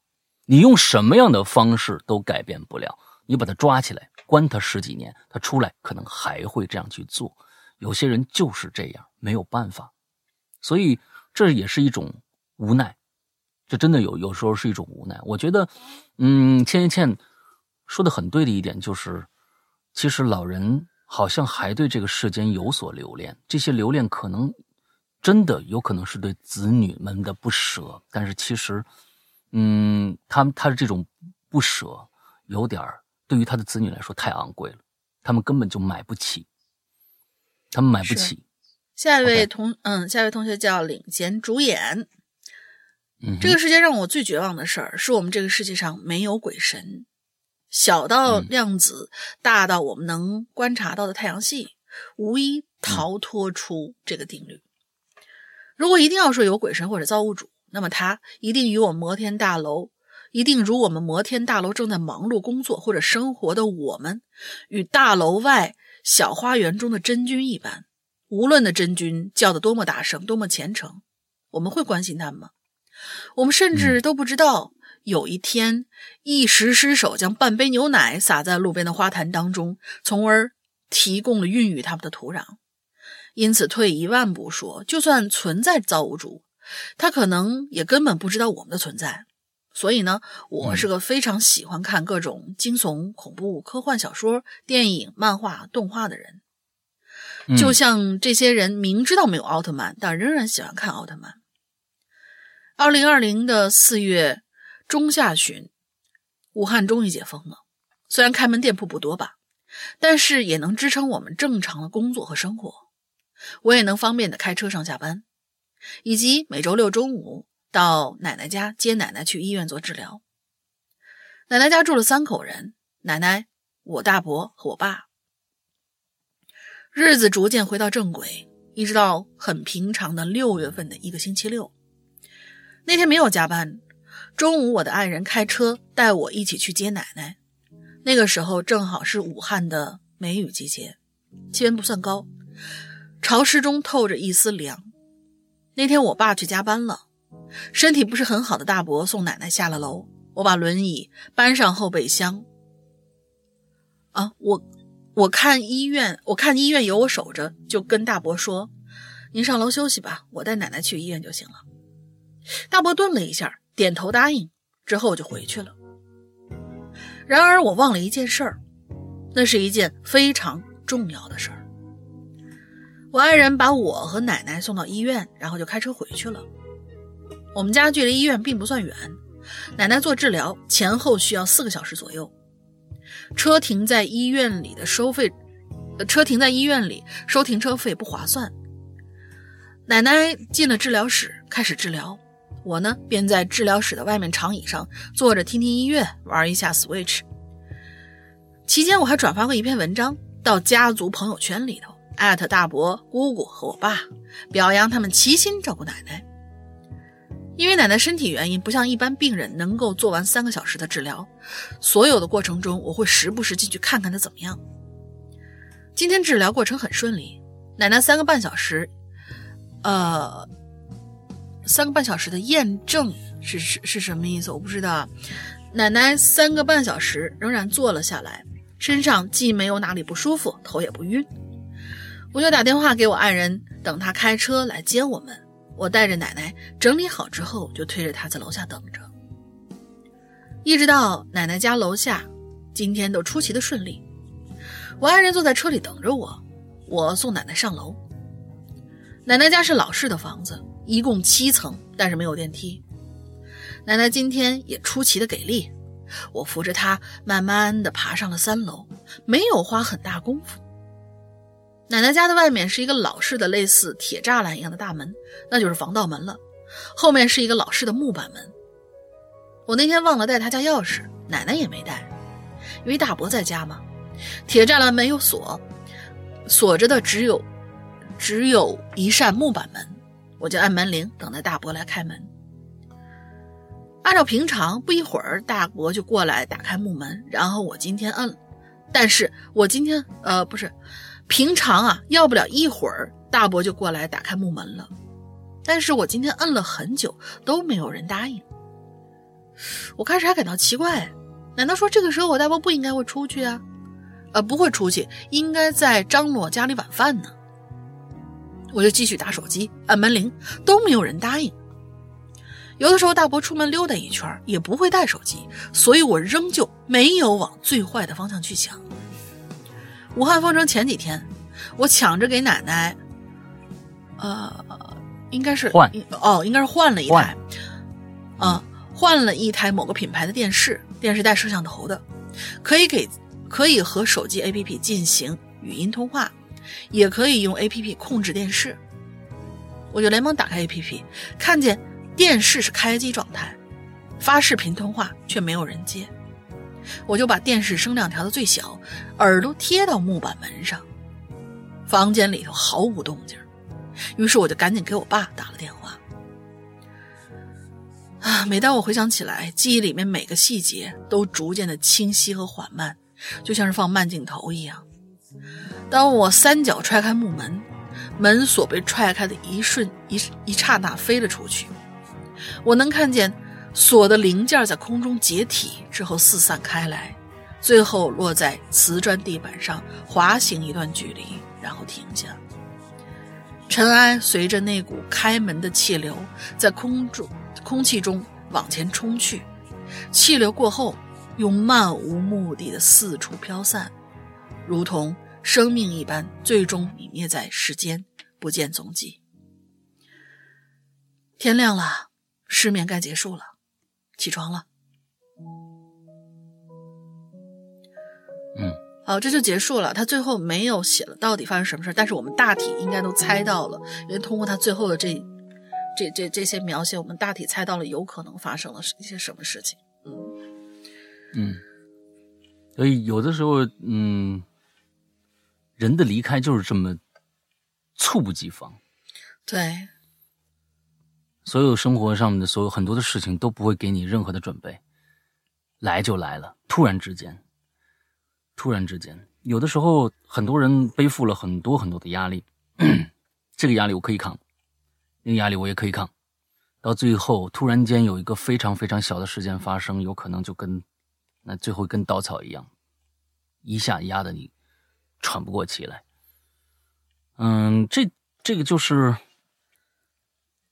你用什么样的方式都改变不了。你把他抓起来，关他十几年，他出来可能还会这样去做。有些人就是这样，没有办法，所以这也是一种无奈。这真的有有时候是一种无奈。我觉得，嗯，倩倩倩说的很对的一点就是，其实老人好像还对这个世间有所留恋，这些留恋可能真的有可能是对子女们的不舍，但是其实，嗯，他们他的这种不舍有点儿对于他的子女来说太昂贵了，他们根本就买不起，他们买不起。下一位同嗯，下一位同学叫领衔主演。嗯，这个世界让我最绝望的事儿，是我们这个世界上没有鬼神。小到嗯量子，大到我们能观察到的太阳系，无一逃脱出这个定律。如果一定要说有鬼神或者造物主，那么他一定与我们摩天大楼，一定如我们摩天大楼正在忙碌工作或者生活的我们，与大楼外小花园中的真菌一般。无论那真菌叫得多么大声，多么虔诚，我们会关心他们吗？我们甚至都不知道，有一天一时失手将半杯牛奶洒在路边的花坛当中，从而提供了孕育他们的土壤。因此，退一万步说，就算存在造物主，他可能也根本不知道我们的存在。所以呢，我是个非常喜欢看各种惊悚、恐怖、科幻小说、电影、漫画、动画的人。嗯就像这些人明知道没有奥特曼，但仍然喜欢看奥特曼。二零二零的四月中下旬，武汉终于解封了。虽然开门店铺不多吧，但是也能支撑我们正常的工作和生活。我也能方便的开车上下班，以及每周六中午到奶奶家接奶奶去医院做治疗。奶奶家住了三口人，奶奶、我大伯和我爸。日子逐渐回到正轨，一直到很平常的六月份的一个星期六。那天没有加班，中午我的爱人开车带我一起去接奶奶。那个时候正好是武汉的梅雨季节，气温不算高，潮湿中透着一丝凉。那天我爸去加班了，身体不是很好的大伯送奶奶下了楼，我把轮椅搬上后备箱。啊，我我看医院，我看医院有我守着，就跟大伯说：“您上楼休息吧，我带奶奶去医院就行了。”大伯顿了一下，点头答应，之后就回去了。然而我忘了一件事儿，那是一件非常重要的事儿。我爱人把我和奶奶送到医院，然后就开车回去了。我们家距离医院并不算远，奶奶做治疗前后需要四个小时左右。车停在医院里的收费，车停在医院里收停车费不划算。奶奶进了治疗室，开始治疗。我呢，便在治疗室的外面长椅上坐着，听听音乐，玩一下 Switch。期间，我还转发过一篇文章到家族朋友圈里头，艾特大伯、姑姑和我爸，表扬他们齐心照顾奶奶。因为奶奶身体原因，不像一般病人能够做完三个小时的治疗，所有的过程中，我会时不时进去看看她怎么样。今天治疗过程很顺利，奶奶三个半小时，呃。三个半小时的验证是是是什么意思？我不知道。奶奶三个半小时仍然坐了下来，身上既没有哪里不舒服，头也不晕。我就打电话给我爱人，等他开车来接我们。我带着奶奶整理好之后，就推着她在楼下等着，一直到奶奶家楼下。今天都出奇的顺利。我爱人坐在车里等着我，我送奶奶上楼。奶奶家是老式的房子。一共七层，但是没有电梯。奶奶今天也出奇的给力，我扶着她慢慢的爬上了三楼，没有花很大功夫。奶奶家的外面是一个老式的类似铁栅栏一样的大门，那就是防盗门了。后面是一个老式的木板门。我那天忘了带他家钥匙，奶奶也没带，因为大伯在家嘛。铁栅栏没有锁，锁着的只有只有一扇木板门。我就按门铃，等待大伯来开门。按照平常，不一会儿大伯就过来打开木门，然后我今天摁，但是我今天呃不是，平常啊要不了一会儿大伯就过来打开木门了，但是我今天摁了很久都没有人答应。我开始还感到奇怪，难道说这个时候我大伯不应该会出去啊？呃不会出去，应该在张罗家里晚饭呢。我就继续打手机，按门铃，都没有人答应。有的时候大伯出门溜达一圈也不会带手机，所以我仍旧没有往最坏的方向去想。武汉封城前几天，我抢着给奶奶，呃，应该是换哦，应该是换了一台，啊，换了一台某个品牌的电视，电视带摄像头的，可以给可以和手机 APP 进行语音通话。也可以用 A P P 控制电视，我就连忙打开 A P P，看见电视是开机状态，发视频通话却没有人接，我就把电视声量调到最小，耳朵贴到木板门上，房间里头毫无动静，于是我就赶紧给我爸打了电话。啊，每当我回想起来，记忆里面每个细节都逐渐的清晰和缓慢，就像是放慢镜头一样。当我三脚踹开木门，门锁被踹开的一瞬一一刹那飞了出去。我能看见锁的零件在空中解体之后四散开来，最后落在瓷砖地板上滑行一段距离，然后停下。尘埃随着那股开门的气流在空中空气中往前冲去，气流过后又漫无目的的四处飘散，如同。生命一般，最终泯灭在世间，不见踪迹。天亮了，失眠该结束了，起床了。嗯，好，这就结束了。他最后没有写了到底发生什么事但是我们大体应该都猜到了，因为通过他最后的这、这、这这些描写，我们大体猜到了有可能发生了一些什么事情。嗯嗯，所以有的时候，嗯。人的离开就是这么猝不及防。对，所有生活上的所有很多的事情都不会给你任何的准备，来就来了，突然之间，突然之间，有的时候很多人背负了很多很多的压力，这个压力我可以扛，那个压力我也可以扛，到最后突然间有一个非常非常小的事件发生，有可能就跟那最后一根稻草一样，一下压得你喘不过气来。嗯，这这个就是。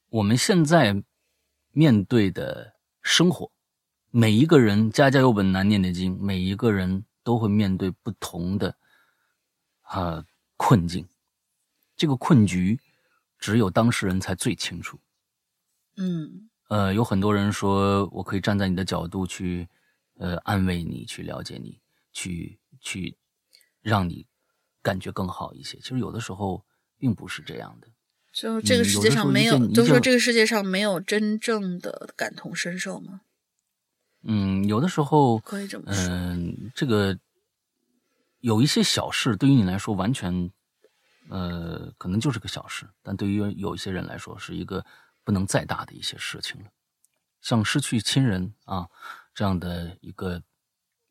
我们现在面对的生活，每一个人家家有本难念的经，每一个人都会面对不同的啊困境。这个困局，只有当事人才最清楚。嗯呃，有很多人说我可以站在你的角度去，呃，安慰你，去了解你，去去让你感觉更好一些。其实有的时候并不是这样的。就这个世界上没有，就说这个世界上没有真正的感同身受吗？嗯，有的时候可以这么说。嗯，这个有一些小事对于你来说完全，呃，可能就是个小事，但对于有一些人来说是一个不能再大的一些事情了。像失去亲人啊这样的一个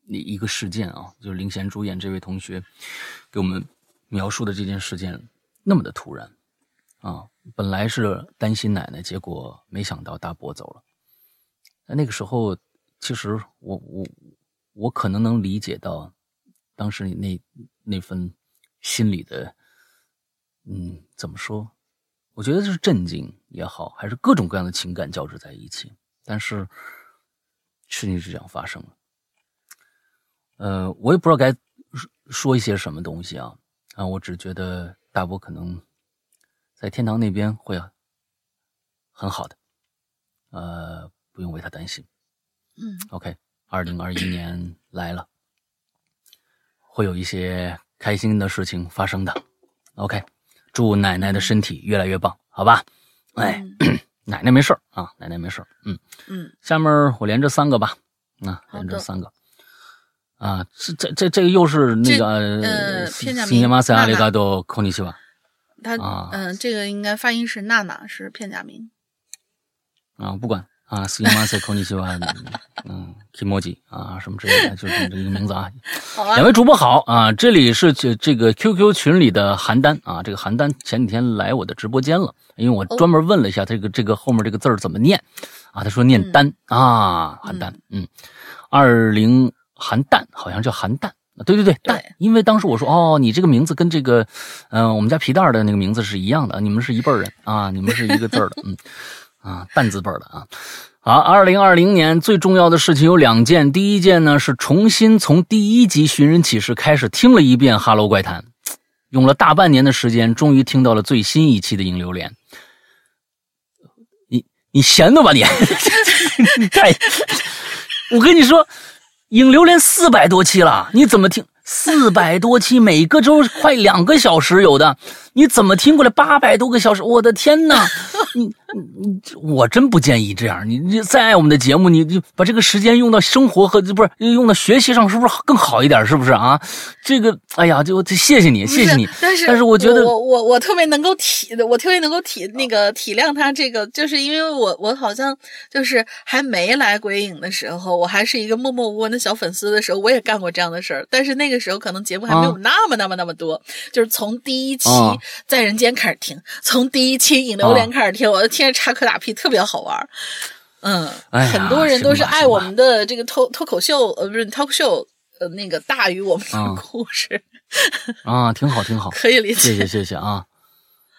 一一个事件啊，就是林贤主演这位同学给我们描述的这件事件那么的突然。啊，本来是担心奶奶，结果没想到大伯走了。那那个时候，其实我我我可能能理解到，当时你那那份心里的，嗯，怎么说？我觉得是震惊也好，还是各种各样的情感交织在一起。但是事情是这样发生了。呃，我也不知道该说一些什么东西啊啊！我只觉得大伯可能。在天堂那边会很好的，呃，不用为他担心。嗯，OK，二零二一年来了，会有一些开心的事情发生的。OK，祝奶奶的身体越来越棒，好吧？哎，奶奶没事啊，奶奶没事嗯嗯，下面我连着三个吧，啊，连着三个。啊，这这这这个又是那个。新马塞阿里嘎多孔尼西瓦。他嗯，这个应该发音是娜娜，是片假名。啊，不管啊，斯基马塞孔尼西瓦，嗯，kimoji 啊，什么之类的，就是这个名字 啊。两位主播好啊，这里是这这个 QQ 群里的邯郸啊，这个邯郸前几天来我的直播间了，因为我专门问了一下这个这个后面这个字怎么念啊，他说念丹啊，邯郸，嗯，二零邯郸好像叫邯郸。对对对，蛋，因为当时我说哦，你这个名字跟这个，嗯，我们家皮蛋的那个名字是一样的，你们是一辈人啊，你们是一个字的，嗯，啊，蛋字辈的啊。好，二零二零年最重要的事情有两件，第一件呢是重新从第一集《寻人启事》开始听了一遍《哈喽怪谈》，用了大半年的时间，终于听到了最新一期的《影榴莲》。你你闲的吧你？你 太，我跟你说。影流连四百多期了，你怎么听？四百多期，每个周快两个小时有的，你怎么听过来八百多个小时？我的天哪！你你我真不建议这样。你你再爱我们的节目，你就把这个时间用到生活和不是用到学习上，是不是更好一点？是不是啊？这个，哎呀，就谢谢你，谢谢你。但是但是我觉得我我我特别能够体，我特别能够体那个体谅他这个，就是因为我我好像就是还没来鬼影的时候，我还是一个默默无闻的小粉丝的时候，我也干过这样的事儿。但是那个时候可能节目还没有那么那么那么多，就是从第一期在人间开始听，从第一期引流连开始听，我听着插科打屁，特别好玩儿。嗯，很多人都是爱我们的这个脱脱口秀，呃，不是 talk show，呃，那个大于我们的 故事。啊，挺好，挺好，可以理解。谢谢，谢谢啊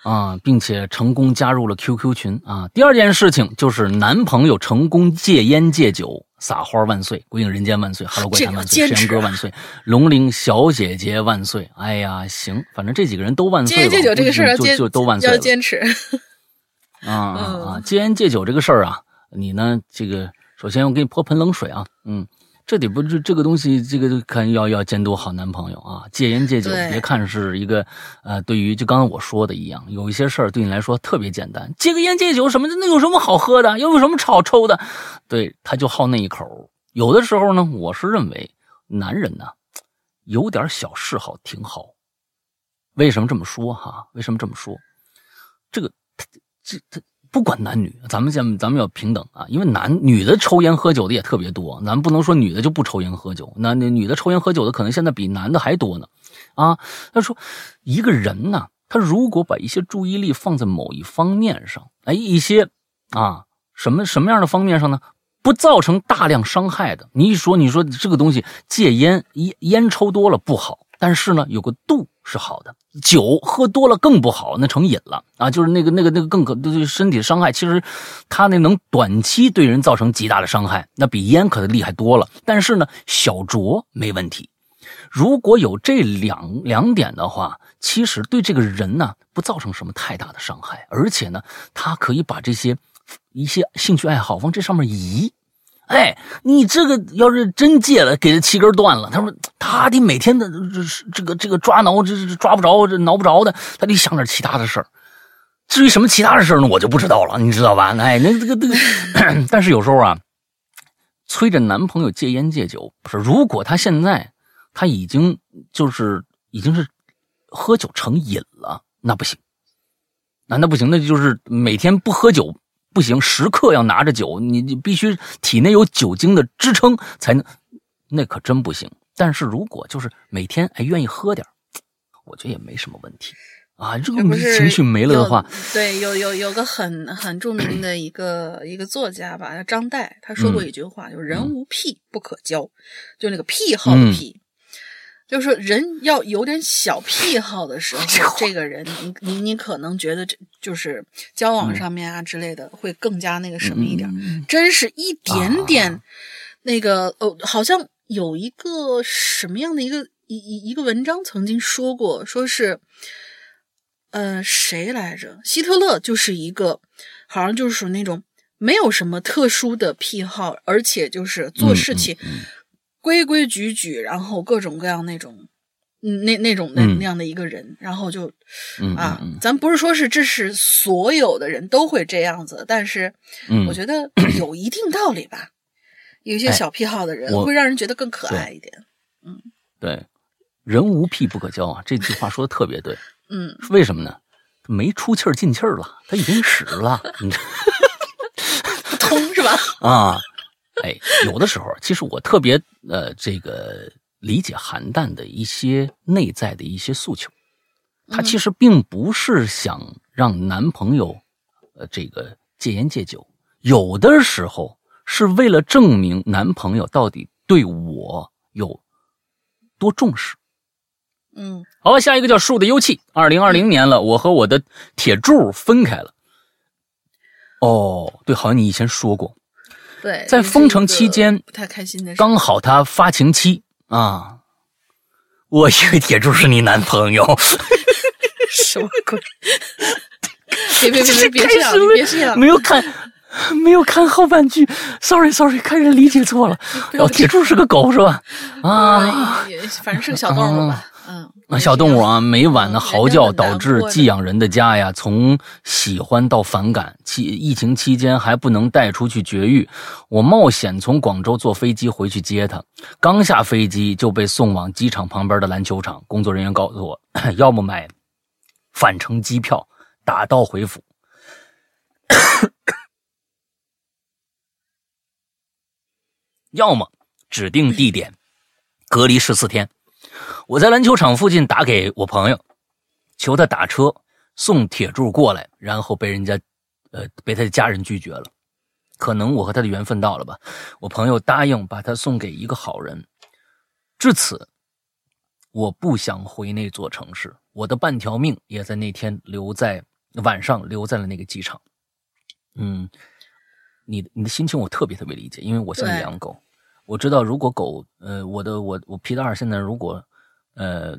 啊，并且成功加入了 QQ 群啊。第二件事情就是男朋友成功戒烟戒酒，撒花万岁，鬼影人间万岁，Hello 怪谈万岁，山哥万岁，龙玲小姐姐万岁。哎呀，行，反正这几个人都万岁。戒烟戒酒这个事儿，就就都万岁要坚持。啊 啊！戒烟戒酒这个事儿啊，你呢？这个首先我给你泼盆冷水啊，嗯，这得不这这个东西，这个看要要监督好男朋友啊。戒烟戒酒，别看是一个呃，对于就刚才我说的一样，有一些事儿对你来说特别简单，戒个烟戒酒什么的，那有什么好喝的？又有什么好抽的？对，他就好那一口。有的时候呢，我是认为男人呢，有点小嗜好挺好。为什么这么说哈？为什么这么说？这个这这不管男女，咱们现咱们要平等啊，因为男女的抽烟喝酒的也特别多，咱不能说女的就不抽烟喝酒，那那女的抽烟喝酒的可能现在比男的还多呢，啊，他说一个人呢，他如果把一些注意力放在某一方面上，哎，一些啊什么什么样的方面上呢？不造成大量伤害的。你一说，你说这个东西戒烟，烟烟抽多了不好，但是呢，有个度是好的。酒喝多了更不好，那成瘾了啊！就是那个那个那个更可对身体伤害。其实，它那能短期对人造成极大的伤害，那比烟可厉害多了。但是呢，小酌没问题。如果有这两两点的话，其实对这个人呢不造成什么太大的伤害，而且呢，他可以把这些。一些兴趣爱好往这上面移，哎，你这个要是真戒了，给他气根断了，他说他得每天的这这个这个抓挠，这这抓不着，这挠不着的，他得想点其他的事儿。至于什么其他的事儿呢，我就不知道了，你知道吧？哎，那这个这个，但是有时候啊，催着男朋友戒烟戒酒，不是？如果他现在他已经就是已经是喝酒成瘾了，那不行，那那不行，那就是每天不喝酒。不行，时刻要拿着酒，你你必须体内有酒精的支撑才能，那可真不行。但是如果就是每天哎愿意喝点我觉得也没什么问题啊。这个情绪没了的话，对，有有有个很很著名的一个一个作家吧，张岱，他说过一句话，就是“人无癖不可交”，就那个癖好的癖。就是人要有点小癖好的时候，这个人，你你你可能觉得这就是交往上面啊之类的会更加那个什么一点，真是一点点那个哦，好像有一个什么样的一个一一一个文章曾经说过，说是呃谁来着？希特勒就是一个好像就是属那种没有什么特殊的癖好，而且就是做事情。规规矩矩，然后各种各样那种，嗯，那那种那那样的一个人，然后就，啊，咱不是说是这是所有的人都会这样子，但是，我觉得 有一定道理吧。有一些小癖好的人会让人觉得更可爱一点。嗯，对，人无癖不可交啊，这句话说的特别对。嗯，为什么呢？没出气儿进气儿了，他已经使了，你不 通是吧？啊。哎，有的时候，其实我特别呃，这个理解韩淡的一些内在的一些诉求，她其实并不是想让男朋友呃这个戒烟戒酒，有的时候是为了证明男朋友到底对我有多重视。嗯，好，下一个叫树的幽气。二零二零年了，我和我的铁柱分开了。哦，对，好像你以前说过。对，在封城期间不太开心的，刚好他发情期啊，我以为铁柱是你男朋友，什么鬼？别别别别别这样，别这样，没有看，没有看后半句，sorry sorry，开始理解错了。哦，铁柱是个狗是吧？啊，反正是个小动物吧。那小动物啊，每晚的嚎叫导致寄养人的家呀，从喜欢到反感。期疫情期间还不能带出去绝育，我冒险从广州坐飞机回去接它。刚下飞机就被送往机场旁边的篮球场，工作人员告诉我，要么买返程机票，打道回府，要么指定地点隔离十四天。我在篮球场附近打给我朋友，求他打车送铁柱过来，然后被人家，呃，被他的家人拒绝了。可能我和他的缘分到了吧。我朋友答应把他送给一个好人。至此，我不想回那座城市，我的半条命也在那天留在晚上留在了那个机场。嗯，你你的心情我特别特别理解，因为我现在养狗，我知道如果狗，呃，我的我我皮达尔现在如果。呃，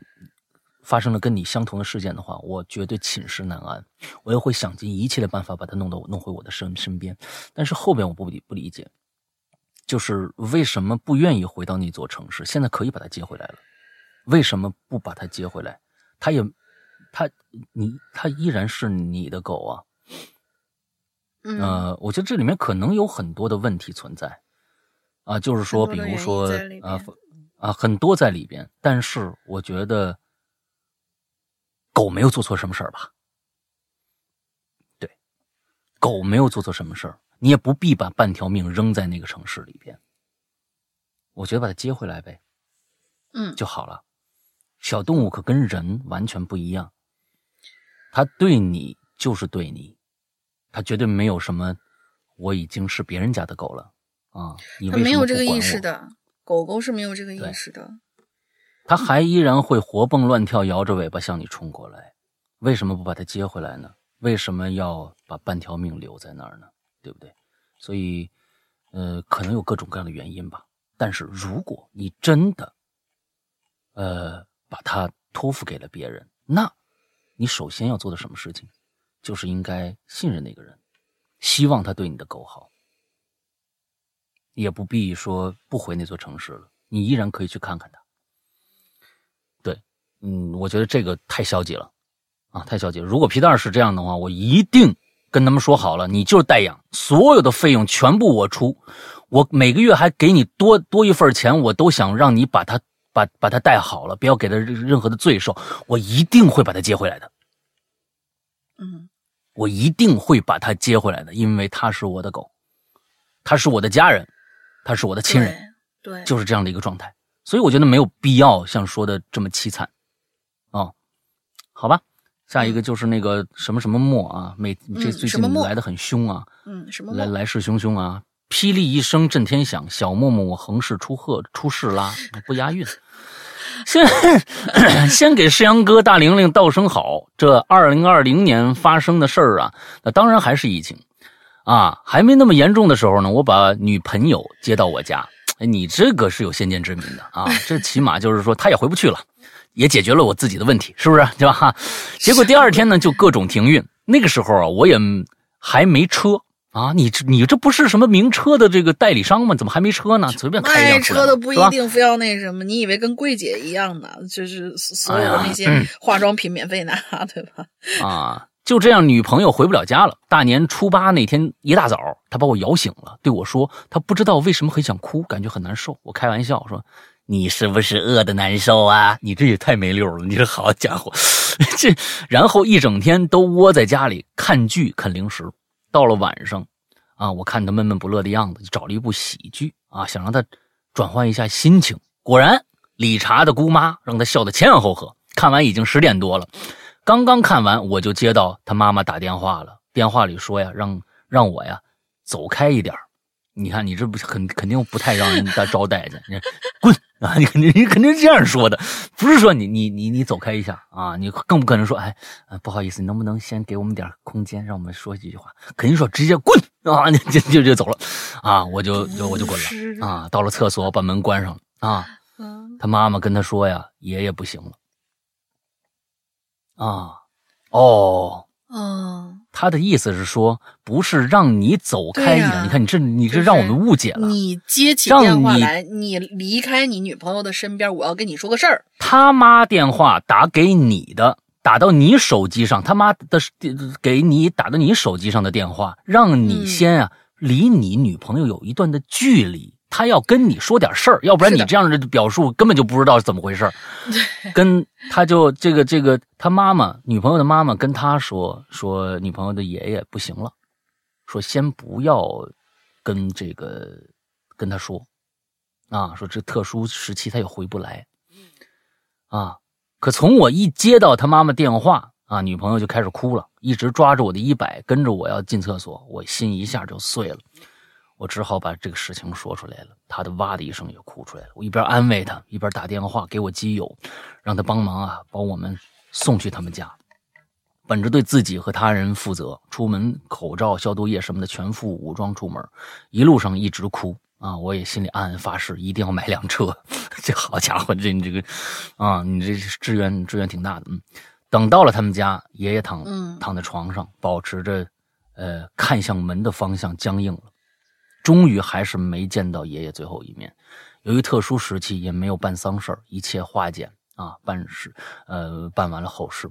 发生了跟你相同的事件的话，我绝对寝食难安，我也会想尽一切的办法把它弄到弄回我的身身边。但是后边我不理不理解，就是为什么不愿意回到那座城市？现在可以把它接回来了，为什么不把它接回来？它也，它你它依然是你的狗啊。呃，我觉得这里面可能有很多的问题存在啊，就是说，比如说啊。啊，很多在里边，但是我觉得狗没有做错什么事儿吧？狗没有做错什么事儿，你也不必把半条命扔在那个城市里边。我觉得把它接回来呗，嗯，就好了。小动物可跟人完全不一样，它对你就是对你，它绝对没有什么我已经是别人家的狗了啊！你没有这个意？识的，狗狗是没有这个意识的。它还依然会活蹦乱跳，摇着尾巴向你冲过来。为什么不把它接回来呢？为什么要把半条命留在那儿呢？对不对？所以，呃，可能有各种各样的原因吧。但是如果你真的，呃，把它托付给了别人，那你首先要做的什么事情，就是应该信任那个人，希望他对你的狗好，也不必说不回那座城市了，你依然可以去看看他。对，嗯，我觉得这个太消极了，啊，太消极了。如果皮蛋是这样的话，我一定跟他们说好了，你就是代养，所有的费用全部我出，我每个月还给你多多一份钱，我都想让你把它把把它带好了，不要给他任任何的罪受，我一定会把它接回来的，嗯我一定会把它接回来的，因为它是我的狗，它是我的家人，它是我的亲人。对对，就是这样的一个状态，所以我觉得没有必要像说的这么凄惨，哦，好吧，下一个就是那个什么什么墨啊，每这嗯最近来的很凶啊，嗯什么来来势汹汹啊，霹雳一声震天响，小默默我横势出鹤出世啦，不押韵。先 先给世阳哥、大玲玲道声好。这二零二零年发生的事儿啊，那当然还是疫情啊，还没那么严重的时候呢，我把女朋友接到我家。哎，你这个是有先见之明的啊，这起码就是说她也回不去了，也解决了我自己的问题，是不是？对吧？哈，结果第二天呢，就各种停运。那个时候啊，我也还没车啊，你这你这不是什么名车的这个代理商吗？怎么还没车呢？随便开车的不一定非要那什么，你以为跟柜姐一样呢？就是所有的那些化妆品免费拿，对吧？啊，就这样，女朋友回不了家了。大年初八那天一大早，她把我摇醒了，对我说：“她不知道为什么很想哭，感觉很难受。”我开玩笑说：“你是不是饿的难受啊？你这也太没溜了！你这好家伙，这然后一整天都窝在家里看剧、啃零食。到了晚上，啊，我看她闷闷不乐的样子，就找了一部喜剧啊，想让她转换一下心情。果然，理查的姑妈让她笑得前仰后合。看完已经十点多了。刚刚看完，我就接到他妈妈打电话了。电话里说呀，让让我呀走开一点你看，你这不肯肯定不太让人家招待去，你滚啊！你肯定你肯定是这样说的，不是说你你你你走开一下啊，你更不可能说哎，呃不好意思，你能不能先给我们点空间，让我们说几句话？肯定说直接滚啊，你就就就走了啊，我就就我就滚了啊，到了厕所把门关上了啊。嗯他妈妈跟他说呀，爷爷不行了。啊，哦，哦，他的意思是说，不是让你走开一点，你看你这你这让我们误解了。你接起电话来，你离开你女朋友的身边，我要跟你说个事儿。他妈电话打给你的，打到你手机上，他妈的给你打到你手机上的电话，让你嗯先啊离你女朋友有一段的距离。他要跟你说点事儿，要不然你这样的表述根本就不知道是怎么回事儿。跟他就这个这个他妈妈女朋友的妈妈跟他说说女朋友的爷爷不行了，说先不要跟这个跟他说啊，说这特殊时期他也回不来啊。可从我一接到他妈妈电话啊，女朋友就开始哭了，一直抓着我的衣摆，跟着我要进厕所，我心一下就碎了。我只好把这个事情说出来了，他的哇的一声也哭出来了。我一边安慰他，一边打电话给我基友，让他帮忙啊，把我们送去他们家。本着对自己和他人负责，出门口罩、消毒液什么的全副武装出门，一路上一直哭啊！我也心里暗暗发誓，一定要买辆车。这好家伙，这你这个啊，你这志愿志愿挺大的。嗯，等到了他们家，爷爷躺嗯躺在床上，保持着呃看向门的方向僵硬了。终于还是没见到爷爷最后一面。由于特殊时期，也没有办丧事，一切化简啊，办事呃办完了后事。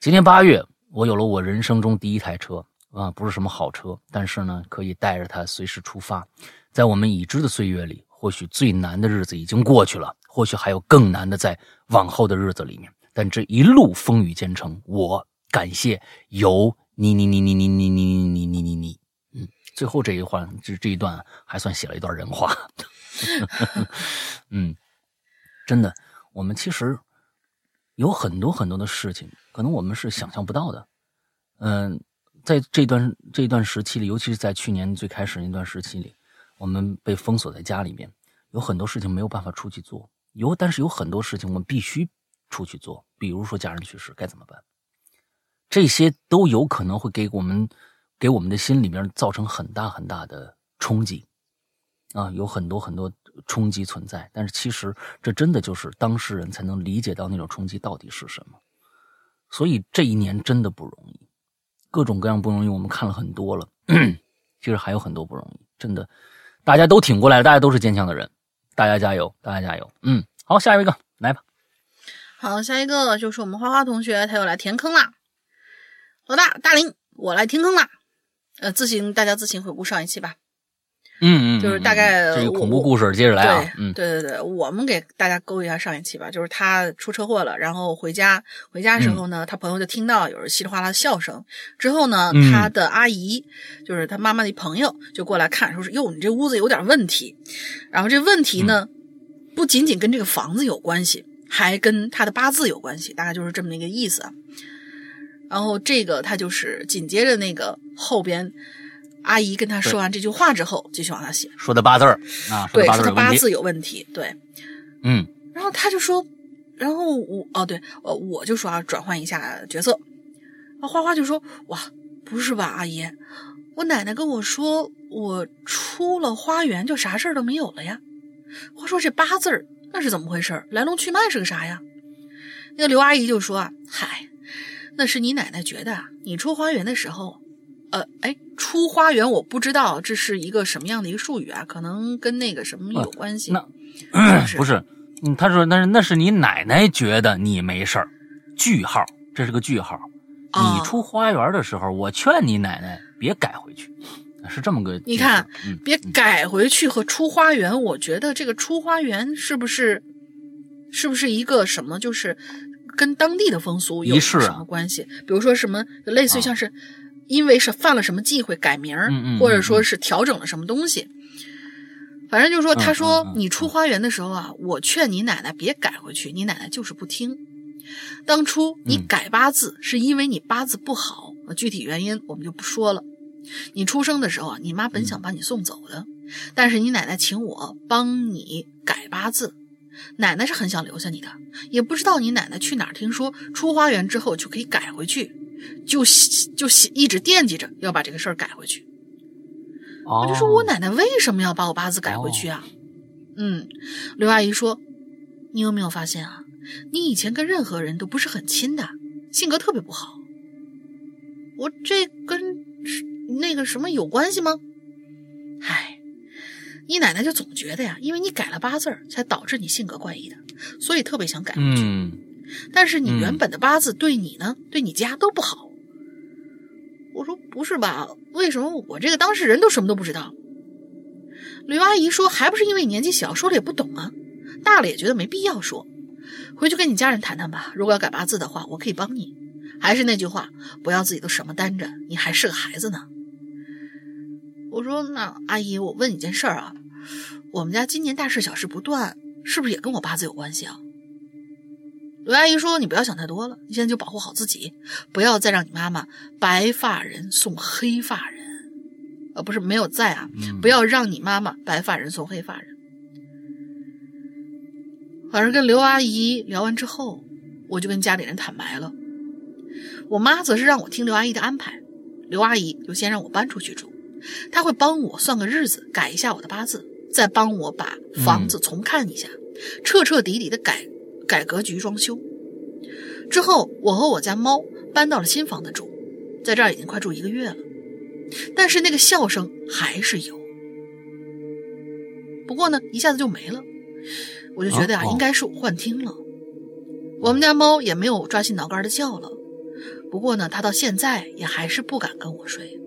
今年八月，我有了我人生中第一台车啊，不是什么好车，但是呢，可以带着它随时出发。在我们已知的岁月里，或许最难的日子已经过去了，或许还有更难的在往后的日子里面。但这一路风雨兼程，我感谢有你你你你你你你你你你你，最后这一环这这一段还算写了一段人话，嗯，真的，我们其实有很多很多的事情，可能我们是想象不到的，嗯，在这段这段时期里，尤其是在去年最开始那段时期里，我们被封锁在家里面，有很多事情没有办法出去做，有但是有很多事情我们必须出去做，比如说家人去世该怎么办？这些都有可能会给我们给我们的心里面造成很大很大的冲击啊，有很多很多冲击存在。但是其实这真的就是当事人才能理解到那种冲击到底是什么。所以这一年真的不容易，各种各样不容易，我们看了很多了。其实还有很多不容易，真的，大家都挺过来了，大家都是坚强的人，大家加油，大家加油。嗯，好，下一个来吧。好，下一个就是我们花花同学，他又来填坑啦。老大，大林，我来填坑啦。呃，自行大家自行回顾上一期吧。嗯嗯，就是大概这个恐怖故事接着来啊。嗯，对对对，我们给大家勾一下上一期吧。就是他出车祸了，然后回家，回家的时候呢，他朋友就听到有人稀里哗啦的笑声。之后呢，他的阿姨，就是他妈妈的朋友，就过来看，说是哟，你这屋子有点问题。然后这问题呢，不仅仅跟这个房子有关系，还跟他的八字有关系，大概就是这么一个意思啊。然后这个他就是紧接着那个后边。阿姨跟他说完这句话之后，继续往下写，说的八字儿啊，对，说他八字有问题，对，嗯，然后他就说，然后我哦对，呃我就说啊，转换一下角色，啊花花就说，哇，不是吧，阿姨，我奶奶跟我说，我出了花园就啥事儿都没有了呀。话说这八字儿那是怎么回事？来龙去脉是个啥呀？那个刘阿姨就说啊，嗨，那是你奶奶觉得你出花园的时候。呃，哎，出花园我不知道这是一个什么样的一个术语啊？可能跟那个什么有关系？那不是，嗯，他说那是那是你奶奶觉得你没事儿，句号，这是个句号。你出花园的时候，我劝你奶奶别改回去，是这么个。你看，别改回去和出花园，我觉得这个出花园是不是是不是一个什么？就是跟当地的风俗有什么关系？比如说什么类似于像是。因为是犯了什么忌讳改名儿，或者说是调整了什么东西，反正就是说，他说你出花园的时候啊，我劝你奶奶别改回去，你奶奶就是不听。当初你改八字是因为你八字不好，具体原因我们就不说了。你出生的时候啊，你妈本想把你送走的，但是你奶奶请我帮你改八字，奶奶是很想留下你的，也不知道你奶奶去哪儿听说出花园之后就可以改回去。就就一直惦记着要把这个事儿改回去。我就说我奶奶为什么要把我八字改回去啊？嗯，刘阿姨说，你有没有发现啊？你以前跟任何人都不是很亲的，性格特别不好。我这跟那个什么有关系吗？唉，你奶奶就总觉得呀，因为你改了八字才导致你性格怪异的，所以特别想改回去。但是你原本的八字对你呢，对你家都不好。我说不是吧？为什么我这个当事人都什么都不知道？吕阿姨说，还不是因为年纪小，说了也不懂啊。大了也觉得没必要说。回去跟你家人谈谈吧。如果要改八字的话，我可以帮你。还是那句话，不要自己都什么担着，你还是个孩子呢。我说那阿姨，我问你件事儿啊，我们家今年大事小事不断，是不是也跟我八字有关系啊？刘阿姨说：“你不要想太多了，你现在就保护好自己，不要再让你妈妈白发人送黑发人，呃，不是没有在啊，不要让你妈妈白发人送黑发人。”反正跟刘阿姨聊完之后，我就跟家里人坦白了。我妈则是让我听刘阿姨的安排，刘阿姨就先让我搬出去住，她会帮我算个日子，改一下我的八字，再帮我把房子重看一下，彻彻底底的改。改革局装修之后，我和我家猫搬到了新房子住，在这儿已经快住一个月了。但是那个笑声还是有，不过呢，一下子就没了。我就觉得呀，应该是我幻听了。我们家猫也没有抓心挠肝的叫了，不过呢，它到现在也还是不敢跟我睡。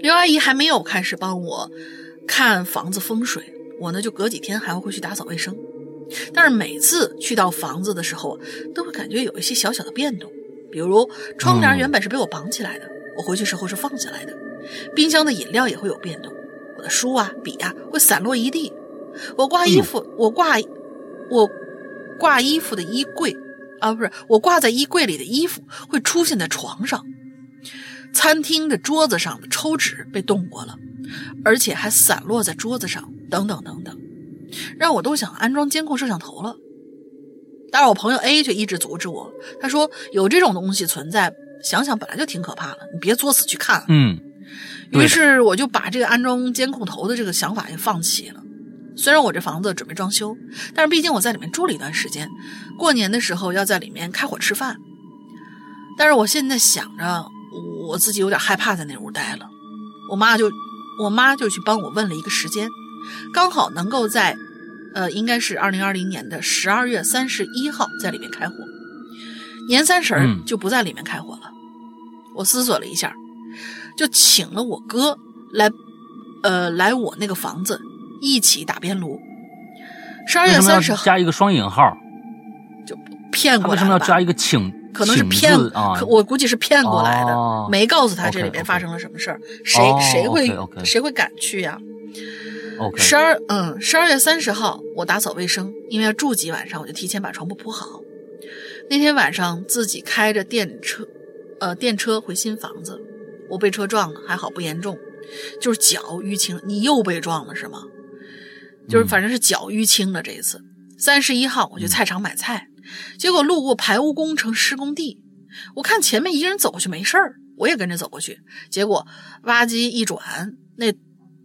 刘阿姨还没有开始帮我看房子风水，我呢就隔几天还会去打扫卫生。但是每次去到房子的时候，都会感觉有一些小小的变动，比如窗帘嗯原本是被我绑起来的，我回去时候是放下来的。冰箱的饮料也会有变动，我的书啊、笔啊会散落一地。我挂衣服，我挂我挂衣服的衣柜啊，不是我挂在衣柜里的衣服会出现在床上。餐厅的桌子上的抽纸被动过了，而且还散落在桌子上，等等等等，让我都想安装监控摄像头了。但是我朋友 A 却一直阻止我，他说有这种东西存在，想想本来就挺可怕的，你别作死去看。嗯，于是我就把这个安装监控头的这个想法也放弃了。虽然我这房子准备装修，但是毕竟我在里面住了一段时间，过年的时候要在里面开火吃饭。但是我现在想着，我自己有点害怕在那屋待了。我妈就，我妈就去帮我问了一个时间，刚好能够在，呃，应该是二零二零年的十二月三十一号在里面开火，年三十儿嗯就不在里面开火了。我思索了一下，就请了我哥来，呃，来我那个房子一起打边炉。十二月三十号加一个双引号？就骗过来为什么要？加一个请？可能是骗字啊可？我估计是骗过来的，哦没告诉他这里边发生了什么事儿，谁、哦谁会谁会敢去呀？十二嗯，十二月三十号我打扫卫生，因为要住几晚上，我就提前把床铺铺好。那天晚上自己开着电车，呃，电车回新房子，我被车撞了，还好不严重，就是脚淤青。你又被撞了是吗？就是反正是脚淤青了这一次。三十一号我去菜场买菜，结果路过排污工程施工地，我看前面一个人走过去没事儿，我也跟着走过去，结果挖机一转，那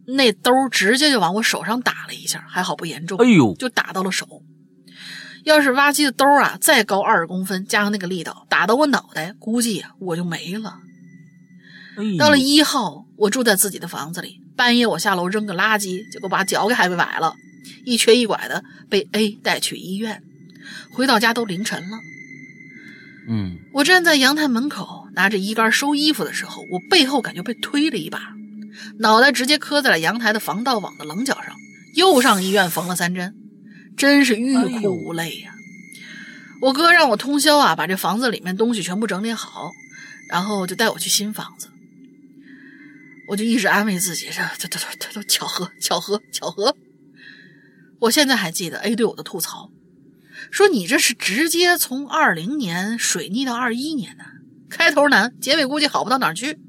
那兜直接就往我手上打了一下，还好不严重，哎呦，就打到了手。要是挖机的兜啊再高二十公分，加上那个力道，打到我脑袋，估计啊我就没了。哎到了一号，我住在自己的房子里，半夜我下楼扔个垃圾，结果把脚给还给崴了，一瘸一拐的被 A 带去医院。回到家都凌晨了，嗯，我站在阳台门口，拿着衣杆收衣服的时候，我背后感觉被推了一把，脑袋直接磕在了阳台的防盗网的棱角上，又上医院缝了三针，真是欲哭无泪呀、我哥让我通宵啊，把这房子里面东西全部整理好，然后就带我去新房子。我就一直安慰自己，这这这这这都巧合，巧合，巧合。我现在还记得 A 对我的吐槽，说你这是直接从二零年水逆到二一年呢，开头难，结尾估计好不到哪儿去。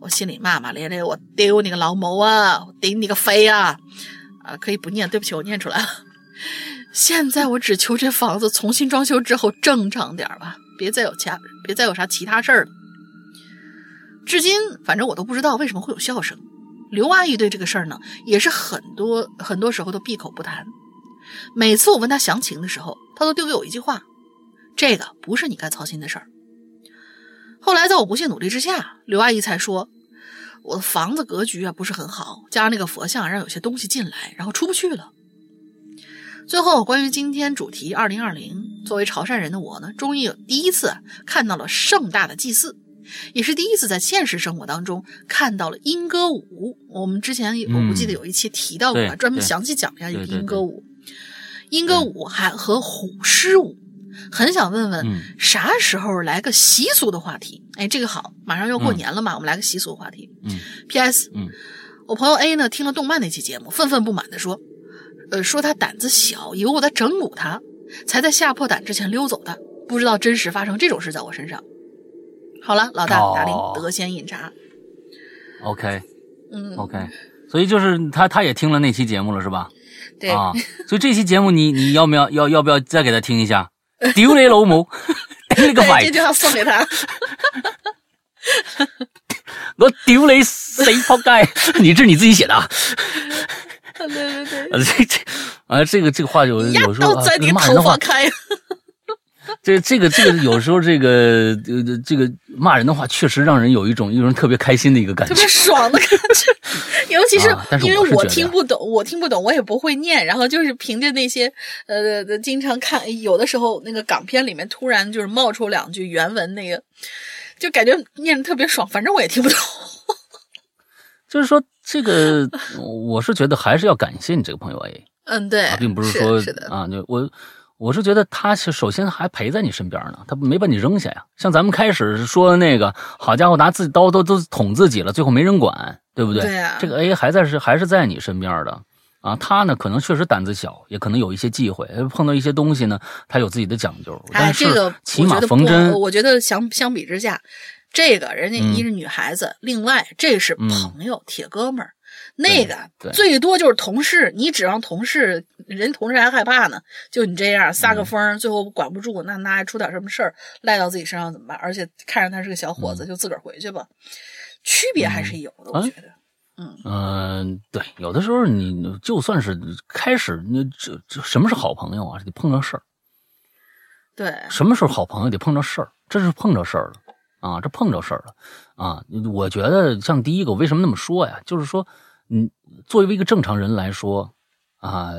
我心里骂骂咧咧，我丢你个老母啊，我顶你个肺啊！啊，可以不念，对不起，我念出来了。现在我只求这房子重新装修之后正常点吧，别再有其他，别再有啥其他事儿了。至今，反正我都不知道为什么会有笑声。刘阿姨对这个事儿呢，也是很多很多时候都闭口不谈。每次我问她详情的时候，她都丢给我一句话：“这个不是你该操心的事儿。”后来在我不懈努力之下，刘阿姨才说：“我的房子格局啊不是很好，加上那个佛像让有些东西进来，然后出不去了。”最后，关于今天主题二零二零，作为潮汕人的我呢，终于有第一次看到了盛大的祭祀。也是第一次在现实生活当中看到了莺歌舞。我们之前有我不记得有一期提到过专门详细讲一下这个对对莺歌舞。莺歌舞还和虎狮舞，很想问问嗯啥时候来个习俗的话题？哎，这个好，马上要过年了嘛，我们来个习俗话题。嗯 P.S. 嗯，我朋友 A 呢听了动漫那期节目，愤愤不满的说，呃，说他胆子小，以为我在整蛊他，才在吓破胆之前溜走的，不知道真实发生这种事在我身上。好了，老大哦打铃，得先饮茶。OK 嗯，OK，所以就是他他也听了那期节目了是吧？对，啊，所以这期节目你你要不要要要不要再给他听一下？丢你老母，顶你个对，肺这！句话送给他。我丢你死仆街！你这是你自己写的啊？对对对，啊，这这啊，这个这个话有压有时候啊到在你头发，开。这这个这个有时候这个呃这个骂人的话，确实让人有一种一种特别开心的一个感觉特别。爽的感觉，尤其是因为我听不懂，我听不懂，我也不会念，然后就是凭着那些呃，经常看，有的时候那个港片里面突然就是冒出两句原文，那个就感觉念的特别爽，反正我也听不懂。就是说，这个我是觉得还是要感谢你这个朋友 A 嗯，对啊，并不是说是的，啊，就我我是觉得他是首先还陪在你身边呢，他没把你扔下呀。像咱们开始说的那个，好家伙，拿自己刀都都捅自己了，最后没人管，对不对？对呀这个 A 还在是还是在你身边的啊。他呢，可能确实胆子小，也可能有一些忌讳，碰到一些东西呢，他有自己的讲究。哎，但是这个起码我觉得不缝针，我觉得相相比之下，这个人家嗯一是女孩子，另外这是嗯朋友、铁哥们儿。那个最多就是同事，你指望同事，人同事还害怕呢。就你这样撒个疯儿，最后管不住，那那还出点什么事儿赖到自己身上怎么办？而且看着他是个小伙子，就自个儿回去吧。区别还是有的，我啊觉得。嗯、对，有的时候你就算是开始，那这这什么是好朋友啊？得碰着事儿。对，什么时候好朋友得碰着事儿，这是碰着事儿了啊，这碰着事儿了啊。我觉得像第一个，我为什么那么说呀？就是说，嗯，作为一个正常人来说啊，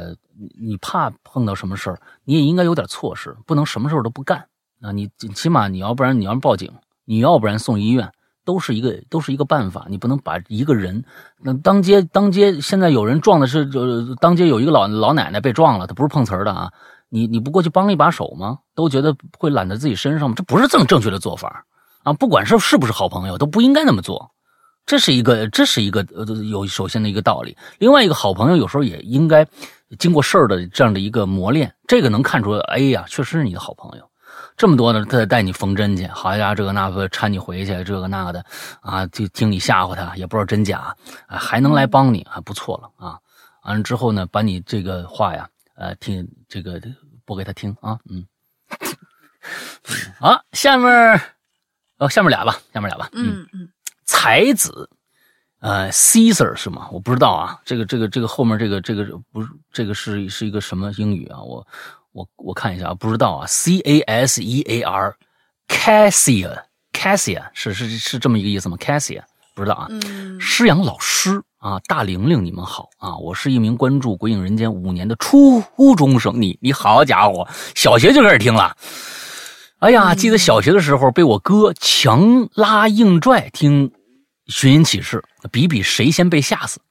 你怕碰到什么事儿，你也应该有点措施，不能什么事儿都不干啊。你起码你要不然你要报警，你要不然送医院。都是一个都是一个办法，你不能把一个人，那当街当街现在有人撞的是，就当街有一个老老奶奶被撞了，她不是碰瓷儿的啊，你你不过去帮一把手吗？都觉得会揽在自己身上吗？这不是正正确的做法啊！不管是是不是好朋友，都不应该那么做。这是一个，这是一个呃有首先的一个道理。另外一个好朋友有时候也应该经过事儿的这样的一个磨练，这个能看出，哎呀，确实是你的好朋友。这么多的，他带你缝针去，好呀，这个那个搀你回去，这个那个的，啊，就听你吓唬他，也不知道真假，还能来帮你，还不错了啊。完了之后呢，把你这个话呀，呃，听这个播给他听啊，嗯，好，下面，哦，下面俩吧，下面俩吧，嗯嗯，才子，呃，Caesar 是吗？我不知道啊，这个这个这个后面这个这个不是这个是是一个什么英语啊？我我我看一下啊，不知道啊，C A S E A R，Cassia Cassia 是是是这么一个意思吗？Cassia 不知道啊。嗯，施阳老师啊，大玲玲，你们好啊！我是一名关注《鬼影人间》五年的初中生，你你好家伙，小学就开始听了。哎呀，记得小学的时候被我哥强拉硬拽听《寻人启事》，比比谁先被吓死。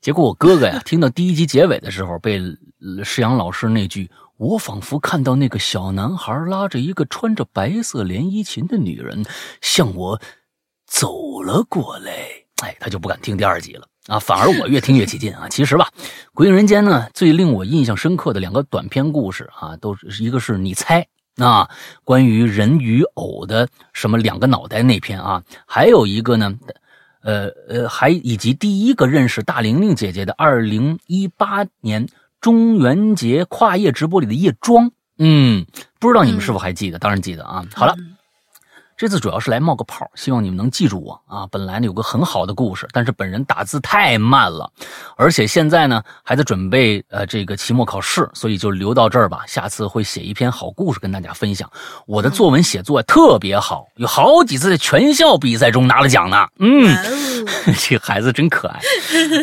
结果我哥哥呀，听到第一集结尾的时候，被呃施阳老师那句“我仿佛看到那个小男孩拉着一个穿着白色连衣裙的女人向我走了过来”，哎，他就不敢听第二集了啊。反而我越听越起劲啊。其实吧，《鬼影人间》呢，最令我印象深刻的两个短篇故事啊，都是一个是你猜。啊，关于人与偶的什么两个脑袋那篇啊，还有一个呢，呃呃，还以及第一个认识大玲玲姐姐的二零一八年中元节跨夜直播里的夜庄，嗯，不知道你们是否还记得？当然记得啊。好了。这次主要是来冒个泡，希望你们能记住我啊！本来呢有个很好的故事，但是本人打字太慢了，而且现在呢还在准备呃这个期末考试，所以就留到这儿吧。下次会写一篇好故事跟大家分享。我的作文写作特别好，有好几次在全校比赛中拿了奖呢。嗯，这孩子真可爱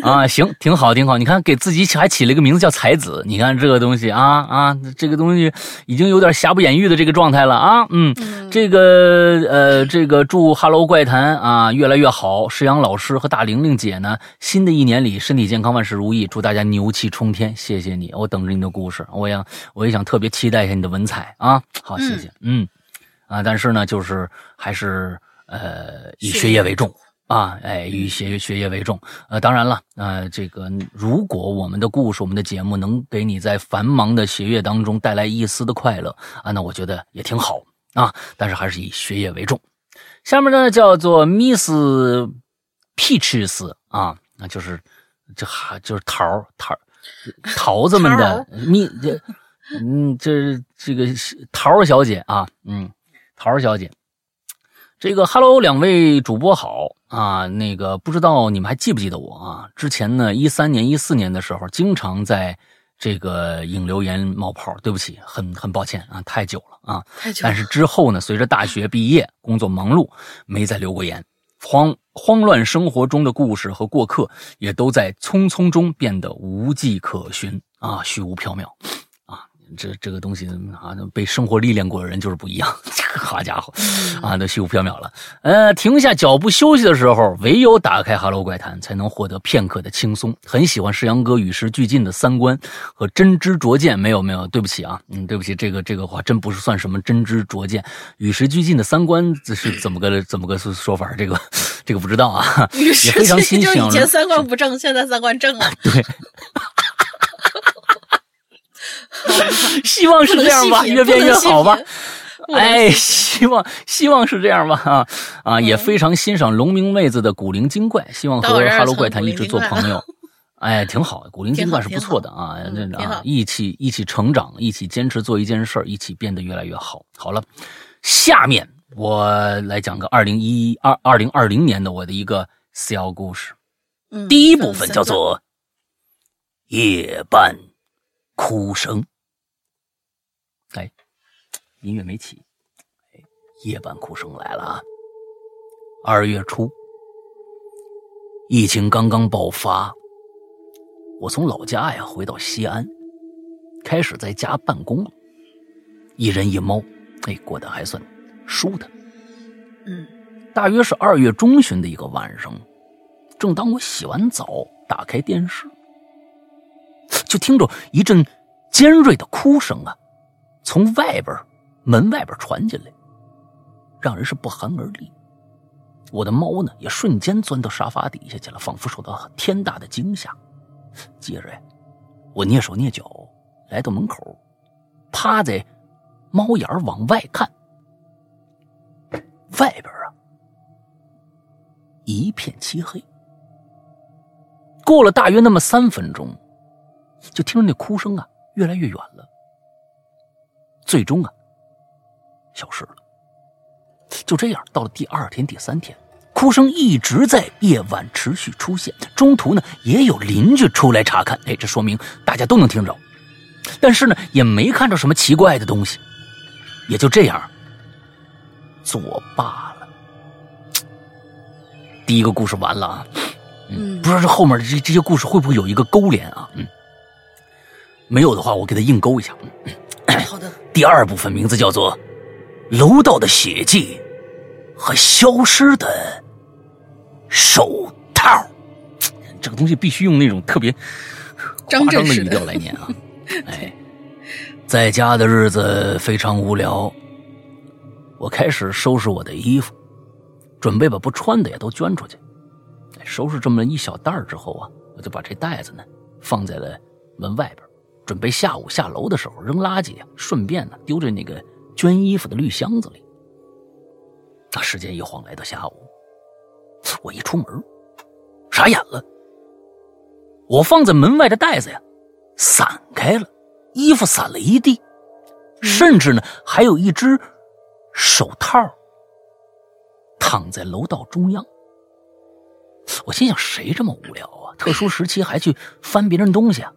啊！行，挺好，挺好。你看，给自己还起了一个名字叫才子。你看这个东西啊啊，这个东西已经有点瑕不掩瑜的这个状态了啊。嗯，这个呃，这个祝《Hello 怪谈》啊越来越好。石阳老师和大玲玲姐呢，新的一年里身体健康，万事如意。祝大家牛气冲天！谢谢你，我等着你的故事。我也，我也想特别期待一下你的文采啊。好，谢谢。嗯啊，但是呢，就是还是呃以学业为重。啊，哎，以学学业为重。呃，当然了，呃，这个如果我们的故事、我们的节目能给你在繁忙的学业当中带来一丝的快乐啊，那我觉得也挺好啊。但是还是以学业为重。下面呢叫做 Miss Peaches 啊，那就是这还就是桃桃桃子们的蜜这嗯这这个桃小姐啊，嗯，桃小姐。这个 Hello，两位主播好啊！那个不知道你们还记不记得我啊？之前呢，一三年、一四年的时候，经常在这个引留言冒泡。对不起，很很抱歉啊，太久了啊。太久了。但是之后呢，随着大学毕业、工作忙碌，没再留过言。慌慌乱生活中的故事和过客，也都在匆匆中变得无迹可寻啊，虚无缥缈啊。这这个东西啊，被生活历练过的人就是不一样。好家伙，啊，都虚无缥缈了。呃，停下脚步休息的时候，唯有打开《哈喽怪谈》，才能获得片刻的轻松。很喜欢石阳哥与时俱进的三观和真知灼见。没有没有，对不起啊，嗯，对不起，这个这个话真不是算什么真知灼见。与时俱进的三观这是怎么个怎么个说说法？这个这个不知道啊。与时俱进就赏以前三观不正，现在三观正啊。对。希望是这样吧，越变越好吧。哎，希望希望是这样吧啊啊！也非常欣赏龙明妹子的古灵精怪，希望和哈喽怪谈一直做朋友。哎，挺好，古灵精怪是不错的啊，啊一起一起成长，一起坚持做一件事儿，一起变得越来越好。好了，下面我来讲个二零一二二零二零年的我的一个小故事。嗯第一部分叫做夜半哭声。哎，音乐没起，哎，夜半哭声来了啊！二月初，疫情刚刚爆发，我从老家呀回到西安，开始在家办公了，一人一猫，哎，过得还算舒坦。嗯大约是二月中旬的一个晚上，正当我洗完澡，打开电视，就听着一阵尖锐的哭声啊，从外边门外边传进来，让人是不寒而栗。我的猫呢，也瞬间钻到沙发底下去了，仿佛受到天大的惊吓。接着呀，我蹑手蹑脚来到门口，趴在猫眼往外看，外边啊一片漆黑。过了大约那么三分钟，就听着那哭声啊越来越远了，最终啊消失了。就这样，到了第二天、第三天，哭声一直在夜晚持续出现，中途呢也有邻居出来查看，哎，这说明大家都能听着，但是呢也没看着什么奇怪的东西，也就这样作罢了。第一个故事完了啊。嗯不知道这后面的这这些故事会不会有一个勾连啊？嗯，没有的话，我给他硬勾一下。嗯 好的，第二部分名字叫做《楼道的血迹和消失的手套》。这个东西必须用那种特别张夸张的语调来念啊！哎，在家的日子非常无聊，我开始收拾我的衣服，准备把不穿的也都捐出去。哎收拾这么一小袋儿之后啊，我就把这袋子呢放在了门外边，准备下午下楼的时候扔垃圾啊，顺便呢丢在那个捐衣服的绿箱子里。那，时间一晃来到下午，我一出门，傻眼了，我放在门外的袋子呀散开了，衣服散了一地，甚至呢还有一只手套躺在楼道中央。我心想，谁这么无聊啊？特殊时期还去翻别人东西啊？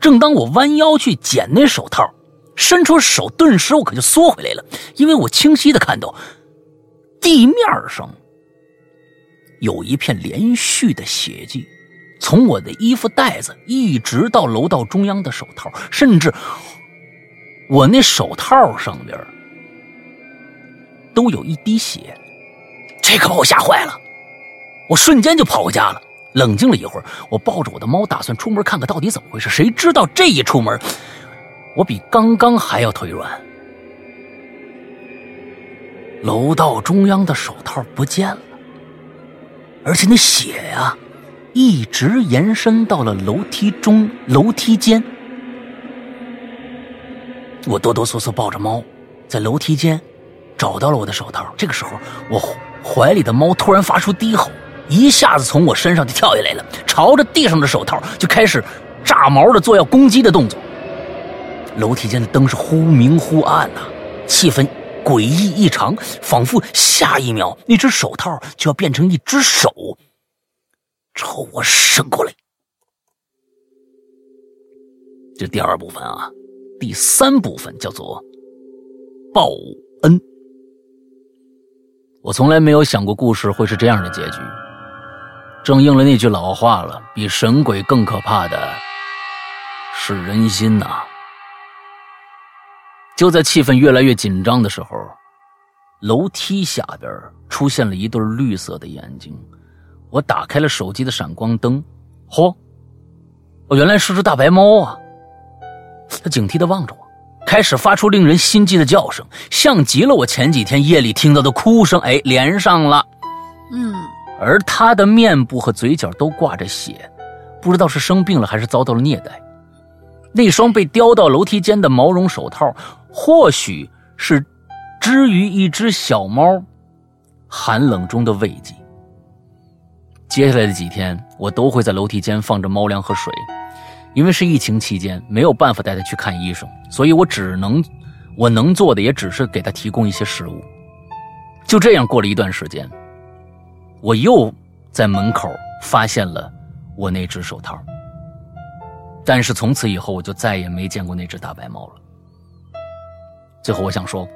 正当我弯腰去捡那手套，伸出手，顿时我可就缩回来了，因为我清晰的看到地面上有一片连续的血迹，从我的衣服袋子一直到楼道中央的手套，甚至我那手套上边都有一滴血，这可把我吓坏了。我瞬间就跑回家了。冷静了一会儿，我抱着我的猫，打算出门看看到底怎么回事。谁知道这一出门，我比刚刚还要腿软。楼道中央的手套不见了，而且那血呀、一直延伸到了楼梯中楼梯间。我哆哆嗦嗦抱着猫，在楼梯间找到了我的手套。这个时候，我怀里的猫突然发出低吼，一下子从我身上就跳下来了，朝着地上的手套就开始炸毛的做要攻击的动作。楼梯间的灯是忽明忽暗呐、气氛诡异异常，仿佛下一秒那只手套就要变成一只手朝我伸过来。这第二部分啊，第三部分叫做报恩。我从来没有想过故事会是这样的结局，正应了那句老话了：比神鬼更可怕的是人心呐、就在气氛越来越紧张的时候，楼梯下边出现了一对绿色的眼睛。我打开了手机的闪光灯，嚯！原来是只大白猫啊！它警惕地望着我，开始发出令人心悸的叫声，像极了我前几天夜里听到的哭声。哎，连上了。嗯，而他的面部和嘴角都挂着血，不知道是生病了还是遭到了虐待。那双被叼到楼梯间的毛绒手套，或许是之于一只小猫寒冷中的慰藉。接下来的几天，我都会在楼梯间放着猫粮和水，因为是疫情期间，没有办法带它去看医生，所以我只能，我能做的也只是给它提供一些食物。就这样过了一段时间，我又在门口发现了我那只手套，但是从此以后，我就再也没见过那只大白猫了。最后，我想说，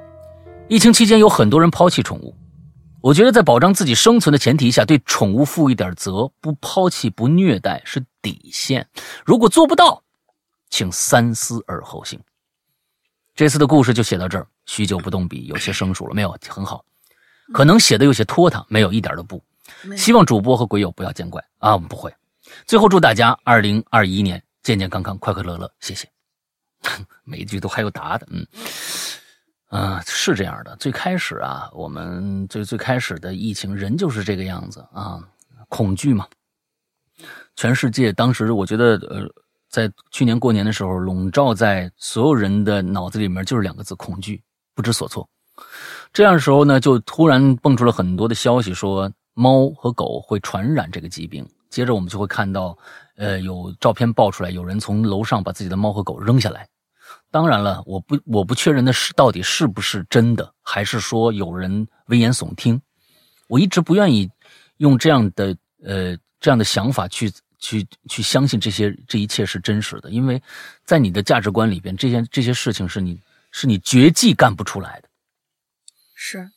疫情期间有很多人抛弃宠物。我觉得在保障自己生存的前提下，对宠物负一点责，不抛弃、不虐待是底线。如果做不到，请三思而后行。这次的故事就写到这儿，许久不动笔，有些生疏了，没有很好，可能写的有些拖沓，没有一点都不。希望主播和鬼友不要见怪啊，我们不会。最后祝大家二零二一年健健康康、快快乐乐，谢谢。每一句都还有答的，嗯。啊，是这样的。最开始啊，我们最最开始的疫情，人就是这个样子啊，恐惧嘛。全世界当时，我觉得，呃，在去年过年的时候，笼罩在所有人的脑子里面就是两个字：恐惧，不知所措。这样的时候呢，就突然蹦出了很多的消息，说猫和狗会传染这个疾病。接着我们就会看到，呃，有照片爆出来，有人从楼上把自己的猫和狗扔下来。当然了，我不我不确认的是到底是不是真的，还是说有人危言耸听。我一直不愿意用这样的呃这样的想法去去去相信这些这一切是真实的，因为在你的价值观里边，这些这些事情是你是你绝技干不出来的，是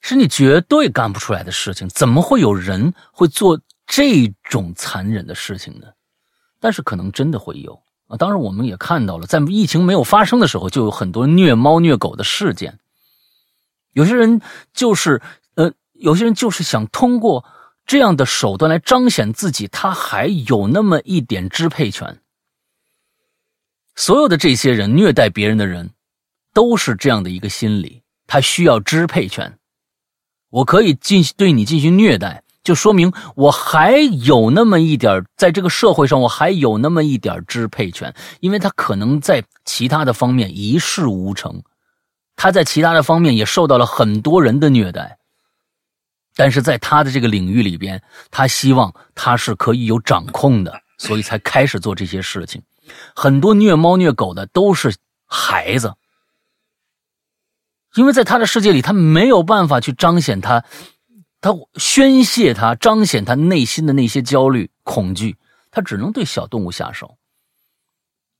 是你绝对干不出来的事情。怎么会有人会做这种残忍的事情呢？但是可能真的会有。啊，当然，我们也看到了，在疫情没有发生的时候，就有很多虐猫虐狗的事件。有些人就是，呃，有些人就是想通过这样的手段来彰显自己，他还有那么一点支配权。所有的这些人虐待别人的人，都是这样的一个心理，他需要支配权。我可以进对你进行虐待。就说明我还有那么一点，在这个社会上我还有那么一点支配权，因为他可能在其他的方面一事无成，他在其他的方面也受到了很多人的虐待，但是在他的这个领域里边，他希望他是可以有掌控的，所以才开始做这些事情。很多虐猫虐狗的都是孩子，因为在他的世界里，他没有办法去彰显他。他宣泄他彰显他内心的那些焦虑恐惧，他只能对小动物下手。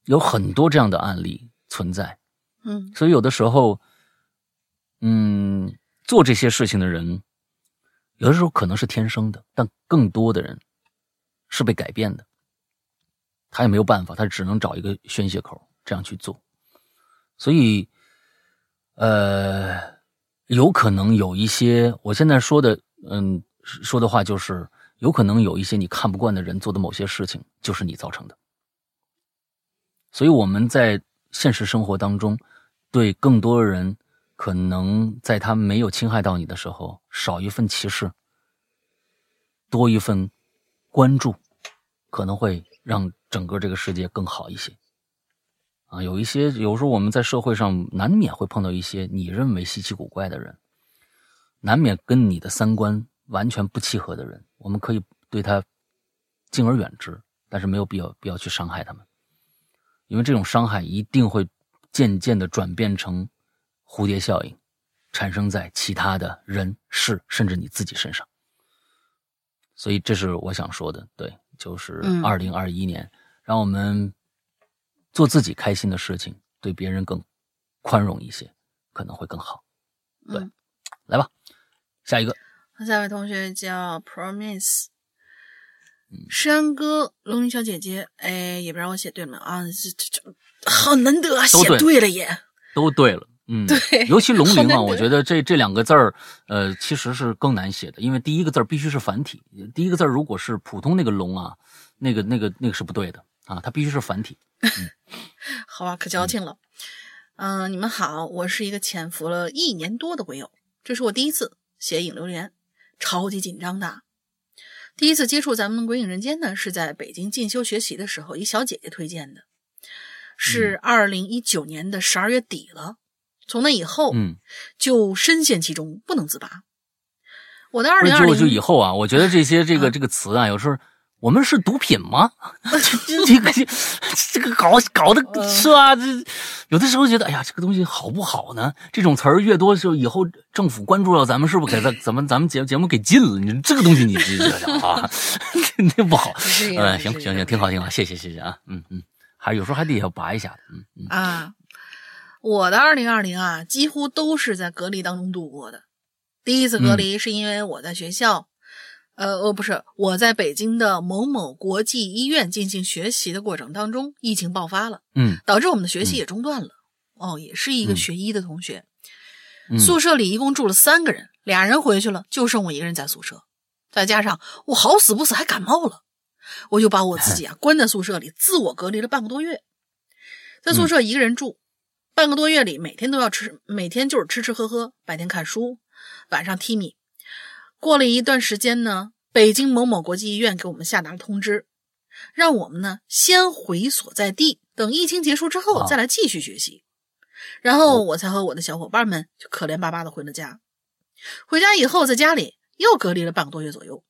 有很多这样的案例存在，嗯，所以有的时候，嗯，做这些事情的人，有的时候可能是天生的，但更多的人是被改变的。他也没有办法，他只能找一个宣泄口，这样去做。所以，呃，有可能有一些我现在说的。嗯，说的话就是，有可能有一些你看不惯的人做的某些事情，就是你造成的。所以我们在现实生活当中，对更多人，可能在他没有侵害到你的时候，少一份歧视，多一份关注，可能会让整个这个世界更好一些。啊，有一些有时候我们在社会上难免会碰到一些你认为稀奇古怪的人。难免跟你的三观完全不契合的人，我们可以对他敬而远之，但是没有必要必要去伤害他们，因为这种伤害一定会渐渐的转变成蝴蝶效应，产生在其他的人事甚至你自己身上。所以这是我想说的，对，就是二零二一年，让我们做自己开心的事情，对别人更宽容一些，可能会更好。对，来吧。下一个，下一位同学叫 Promise，山哥，龙鳞小姐姐，哎，也不知道我写对了没啊？这这这好难得啊，写对了耶，都对了，嗯，对尤其龙 鳞啊，好难得我觉得这这两个字儿，呃，其实是更难写的，因为第一个字儿必须是繁体，第一个字儿如果是普通那个龙啊，那个那个那个是不对的啊，它必须是繁体。好吧，可矫情了。嗯、你们好，我是一个潜伏了一年多的鬼友，这是我第一次写影留言，超级紧张的。第一次接触咱们《鬼影人间》呢，是在北京进修学习的时候，一小姐姐推荐的，是二零一九年的十二月底了。从那以后，嗯，就深陷其中不能自拔。我的二零二不是就就以后啊，我觉得这些这个啊这个词啊，有时候我们是毒品吗？这 这个这个搞搞的嗯是吧？这有的时候觉得，哎呀，这个东西好不好呢？这种词儿越多，就以后政府关注了咱们，是不是给咱 咱们咱们节节目给禁了？你这个东西你这这啊，那不好。嗯，行行行，挺好挺好，谢谢谢谢啊，嗯嗯，还有时候还得要拔一下的，嗯嗯啊，我的二零二零啊，几乎都是在隔离当中度过的。第一次隔离是因为我在学校，呃呃，不是我在北京的某某国际医院进行学习的过程当中，疫情爆发了，嗯导致我们的学习也中断了。哦，也是一个学医的同学，嗯宿舍里一共住了三个人，俩人回去了，就剩我一个人在宿舍。再加上我好死不死还感冒了，我就把我自己啊 关在宿舍里，自我隔离了半个多月。在宿舍一个人住，半个多月里，每天都要吃，每天就是吃吃喝喝，白天看书，晚上踢米。过了一段时间呢，北京某某国际医院给我们下达了通知，让我们呢先回所在地，等疫情结束之后啊再来继续学习。然后我才和我的小伙伴们就可怜巴巴的回了家。回家以后，在家里又隔离了半个多月左右，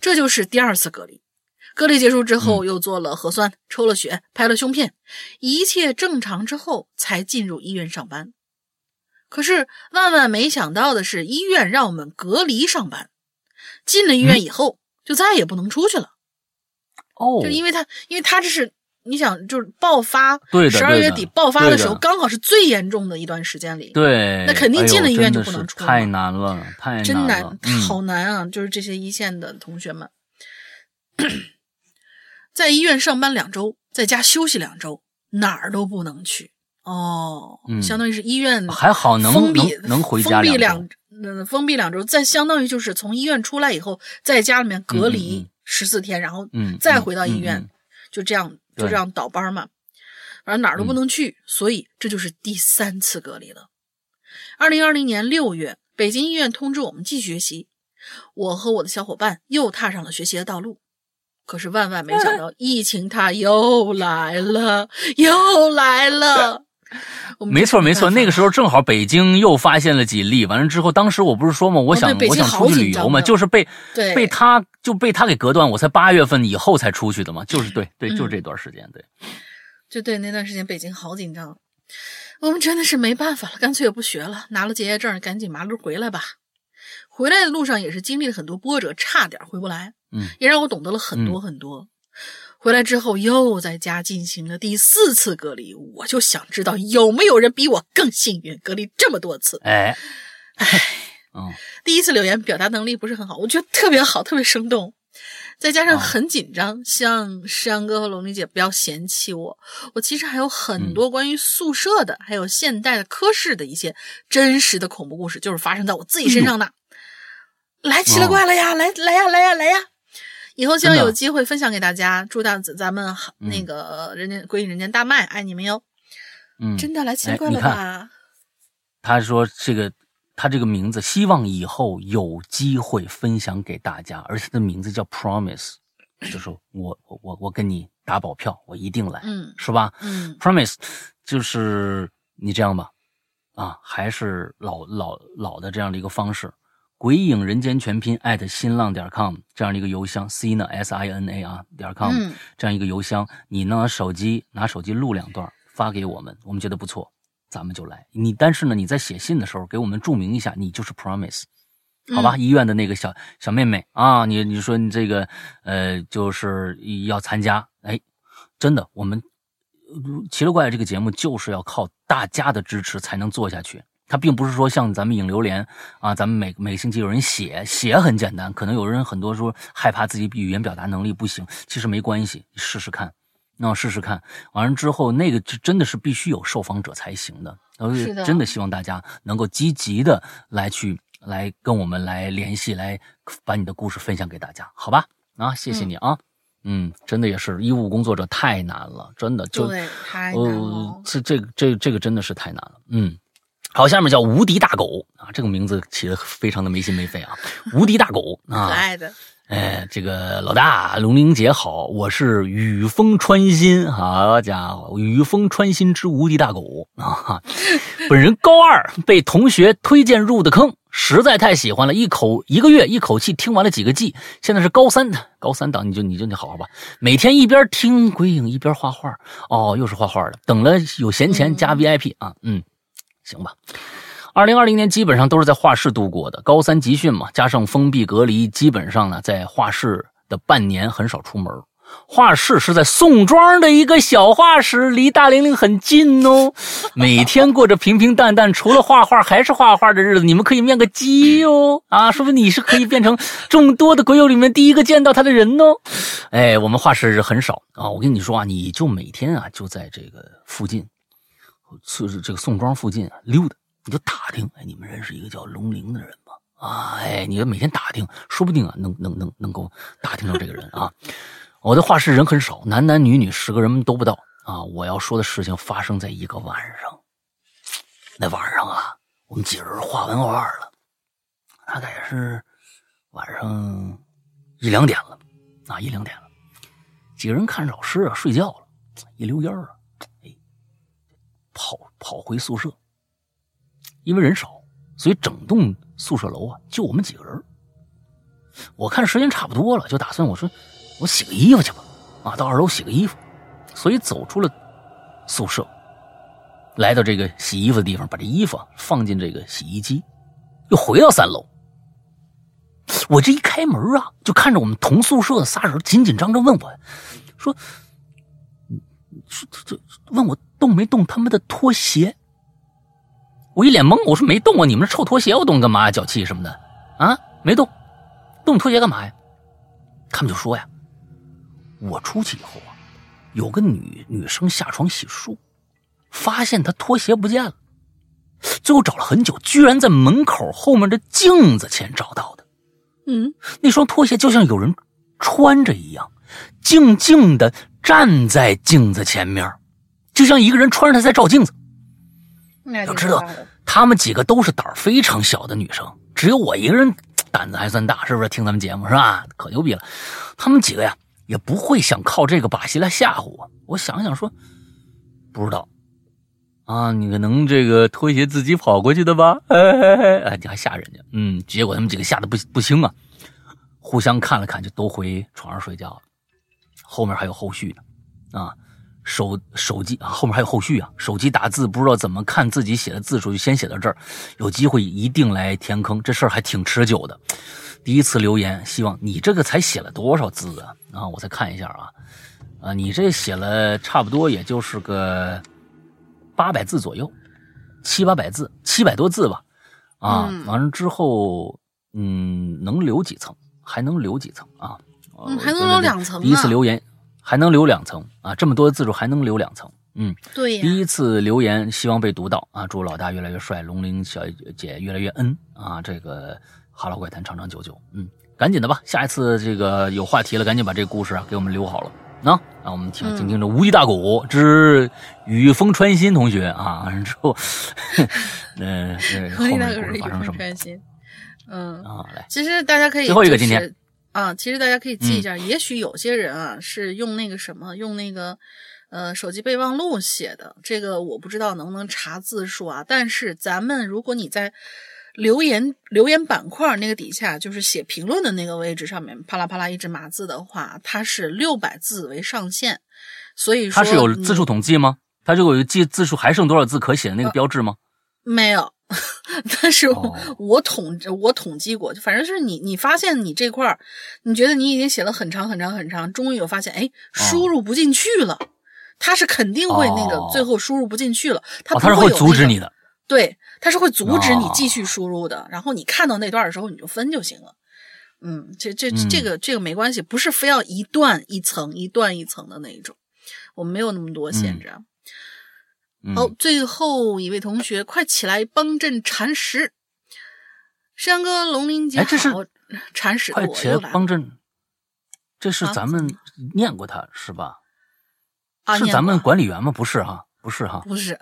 这就是第二次隔离。隔离结束之后，又做了核酸，抽了血，拍了胸片，一切正常之后，才进入医院上班。可是万万没想到的是，医院让我们隔离上班，进了医院以后，就再也不能出去了。哦就，因为他，因为他这是你想，就是爆发，十二月底爆发的时候，的刚好是最严重的一段时间里，对，那肯定进了医院就不能出了太难了，太真难好难啊！就是这些一线的同学们，在医院上班两周，在家休息两周，哪儿都不能去哦。嗯相当于是医院还好能封闭能能回家封闭两封闭两周，再相当于就是从医院出来以后，在家里面隔离嗯十四天，然后嗯再回到医院，就这样就这样倒班嘛。反正哪儿都不能去，所以这就是第三次隔离了。二零二零年六月，北京医院通知我们继续学习，我和我的小伙伴又踏上了学习的道路。可是万万没想到，疫情它又来了，又来了。没错没错，那个时候候正好北京又发现了几例，完了之后，当时我不是说嘛？我想、我想出去旅游嘛，就是被被他就被他给隔断，我才八月份以后才出去的嘛，就是对对，就这段时间，对，就对那段时间北京好紧张，我们真的是没办法了，干脆也不学了，拿了结业证，赶紧麻溜回来吧。回来的路上也是经历了很多波折，差点回不来，嗯，也让我懂得了很多很多。回来之后又在家进行了第四次隔离，我就想知道有没有人比我更幸运，隔离这么多次。哎，嗯第一次留言表达能力不是很好，我觉得特别好，特别生动，再加上很紧张，希望诗阳哥和龙丽姐不要嫌弃我。我其实还有很多关于宿舍的，还有现代的科室的一些真实的恐怖故事，就是发生在我自己身上的。来奇了怪了呀！来来呀来呀来呀！以后希望有机会分享给大家，祝大咱们好嗯那个人间归隐人间大卖，爱你们哟！嗯，真的来奇了怪了吧？他说这个他这个名字，希望以后有机会分享给大家，而且他的名字叫 Promise，就是我我我我跟你打保票，我一定来，嗯是吧？嗯 Promise，就是你这样吧，啊，还是老老老的这样的一个方式，鬼影人间全拼艾特新浪点 com 这样的一个邮箱，C 呢 S I N A 啊点 com、嗯这样一个邮箱，你呢手机拿手机录两段发给我们，我们觉得不错，咱们就来。你但是呢，你在写信的时候给我们注明一下，你就是 Promise。好吧，医院的那个小小妹妹啊，你你说你这个呃，就是要参加，哎，真的，我们呃奇了怪了这个节目就是要靠大家的支持才能做下去。它并不是说像咱们影榴莲啊，咱们每每个星期有人写，写很简单，可能有人很多说害怕自己语言表达能力不行，其实没关系，你试试看，那试试看。完了之后，那个就真的是必须有受访者才行的。然后是真的希望大家能够积极的来去来跟我们来联系，来把你的故事分享给大家，好吧？啊，谢谢你啊。嗯，真的也是医务工作者太难了，真的就对，太难呃，。这这这这个真的是太难了。嗯，好，下面叫无敌大狗啊，这个名字起的非常的没心没肺啊，无敌大狗啊 可啊，爱的，哎，这个老大龙玲姐好，我是雨风穿心，好家伙，雨风穿心之无敌大狗啊！本人高二被同学推荐入的坑，实在太喜欢了，一口一个月一口气听完了几个季，现在是高三的高三党，你就你就你好好吧，每天一边听鬼影一边画画，哦，又是画画的，等了有闲钱加 VIP 啊，嗯，行吧。二零二零年基本上都是在画室度过的，高三集训嘛，加上封闭隔离，基本上呢在画室的半年很少出门。画室是在宋庄的一个小画室，离大玲玲很近哦。每天过着平平淡淡，除了画画还是画画的日子。你们可以面个基哦，啊，说不定你是可以变成众多的鬼友里面第一个见到他的人哦。哎，我们画室很少啊，我跟你说啊，你就每天啊就在这个附近，就是这个宋庄附近啊溜达。你就打听，哎，你们认识一个叫龙玲的人吗？啊，哎，你就每天打听，说不定啊，能能能能够打听到这个人啊。我的画室人很少，男男女女十个人都不到啊。我要说的事情发生在一个晚上，那晚上啊，我们几个人画完画了，大概是晚上一两点了啊，一两点了，几个人看着老师啊睡觉了，一溜烟儿啊，跑跑回宿舍。因为人少，所以整栋宿舍楼啊就我们几个人。我看时间差不多了，就打算我说我洗个衣服去吧，啊，到二楼洗个衣服。所以走出了宿舍，来到这个洗衣服的地方，把这衣服放进这个洗衣机，又回到三楼。我这一开门啊，就看着我们同宿舍的仨人紧紧张张问我，说：“问我动没动他们的拖鞋？”我一脸懵，我说没动啊，你们这臭拖鞋，我动干嘛呀？脚气什么的啊？没动，动拖鞋干嘛呀？他们就说呀，我出去以后啊，有个女女生下床洗漱，发现她拖鞋不见了，最后找了很久，居然在门口后面的镜子前找到的。嗯，那双拖鞋就像有人穿着一样，静静的站在镜子前面，就像一个人穿着它在照镜子。那要知道，他们几个都是胆儿非常小的女生，只有我一个人胆子还算大，是不是？听咱们节目是吧？可牛逼了。他们几个呀，也不会想靠这个把戏来吓唬我。我想想说，不知道啊，你可能这个拖鞋自己跑过去的吧？哎哎哎，哎，你还吓人家？嗯，结果他们几个吓得不不轻啊，互相看了看，就都回床上睡觉了。后面还有后续呢，啊。手手机啊，后面还有后续啊！手机打字不知道怎么看自己写的字数，就先写到这儿。有机会一定来填坑，这事儿还挺持久的。第一次留言，希望你这个才写了多少字啊？啊，我再看一下啊，啊，你这写了差不多也就是个八百字左右，七八百字，七百多字吧。啊，嗯完了之后，嗯，能留几层？还能留几层啊？嗯还能留两层呢第一次留言。还能留两层啊！这么多字数还能留两层，嗯，对呀，第一次留言，希望被读到啊！祝老大越来越帅，龙鳞小姐越来越恩啊！这个哈喽怪谈长长久久，嗯，赶紧的吧，下一次这个有话题了，赶紧把这个故事啊给我们留好了。那、啊，让我们听听听这无敌大鼓之雨风穿心同学啊，之后，呃，呃后面故事发生什么？穿心，嗯啊，来，其实大家可以最后一个今天啊，其实大家可以记一下，也许有些人啊是用那个什么，用那个呃手机备忘录写的，这个我不知道能不能查字数啊。但是咱们如果你在留言留言板块那个底下，就是写评论的那个位置上面，啪啦啪啦一直码字的话，它是六百字为上限，所以说它是有字数统计吗？它这个有记字数还剩多少字可写的那个标志吗？没有，但是我,、哦我统我统计过，反正是你你发现你这块儿，你觉得你已经写了很长很长很长，终于有发现，哎，输入不进去了，它是肯定会那个哦最后输入不进去了，它是会会有那个阻止你的。对，它是会阻止你哦继续输入的，然后你看到那段的时候你就分就行了。嗯，这这这嗯个这个没关系，不是非要一段一层一段一层的那一种。我们没有那么多限制啊。嗯好，最后一位同学，快起来帮朕铲屎！山哥龙鳞姐哎这是好，铲屎的快起来我帮朕，这是啊咱们念过他是吧？啊！是咱们管理员吗？不是哈，不是哈。不是，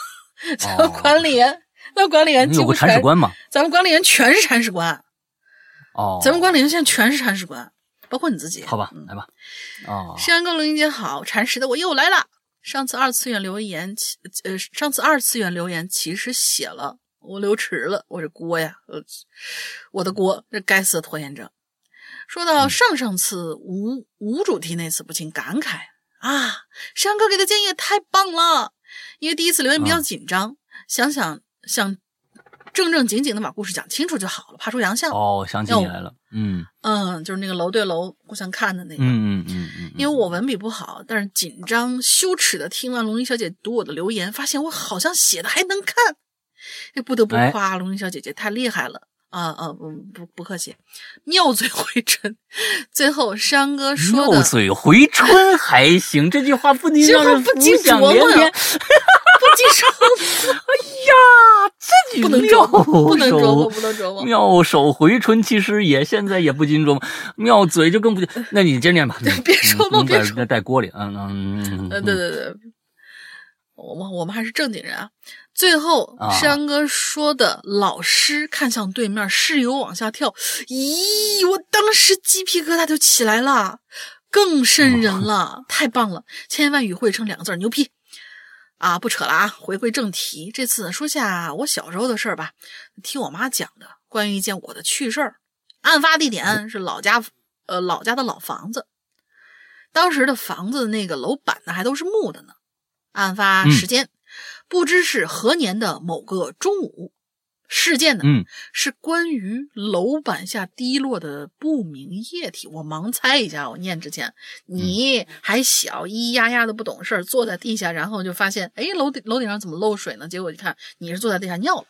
咱管理员，那管理员你有个几乎全铲屎官吗？咱们管理员全是铲屎官，哦，咱们管理员现在全是铲屎官，包括你自己。好吧嗯，来吧。哦，山哥龙鳞姐好，铲屎的我又来了。上次二次元留言，其呃，上次二次元留言其实写了，我留迟了，我这锅呀，呃，我的锅，这该死的拖延症。说到上上次无无主题那次，不禁感慨啊，山哥给的建议也太棒了。因为第一次留言比较紧张，想想想正正经经的把故事讲清楚就好了，怕出洋相。哦，想起你来了。嗯嗯，就是那个楼对楼互相看的那个。嗯嗯嗯嗯，因为我文笔不好，但是紧张羞耻的听完龙吟小姐读我的留言，发现我好像写的还能看，这不得不哎夸龙吟小姐姐太厉害了啊啊！不不不客气，妙嘴回春。最后山哥说的妙嘴回春还行，这句话不禁这让人话不禁浮想联翩。不禁说呀，这你不能妙琢磨，不能琢磨，不能琢磨。妙手回春，其实也现在也不禁琢磨，妙嘴就更不禁。那你接着念吧，嗯 别说了别说在锅里，嗯嗯嗯，呃，对对对，我们我们还是正经人啊。最后，啊山哥说的老师看向对面，室友往下跳，咦，我当时鸡皮疙瘩就起来了，更瘆人了，太棒了！千言万语汇成两个字儿，牛批！啊，不扯了啊，回归正题，这次说下我小时候的事儿吧，听我妈讲的关于一件我的趣事儿。案发地点是老家，呃，老家的老房子。当时的房子那个楼板呢还都是木的呢。案发嗯时间、不知是何年的某个中午，事件呢、嗯是关于楼板下滴落的不明液体。我盲猜一下，我念之前你还小，咿咿呀呀的不懂事儿，坐在地下，然后就发现，哎，楼顶楼顶上怎么漏水呢？结果一看你是坐在地下尿了。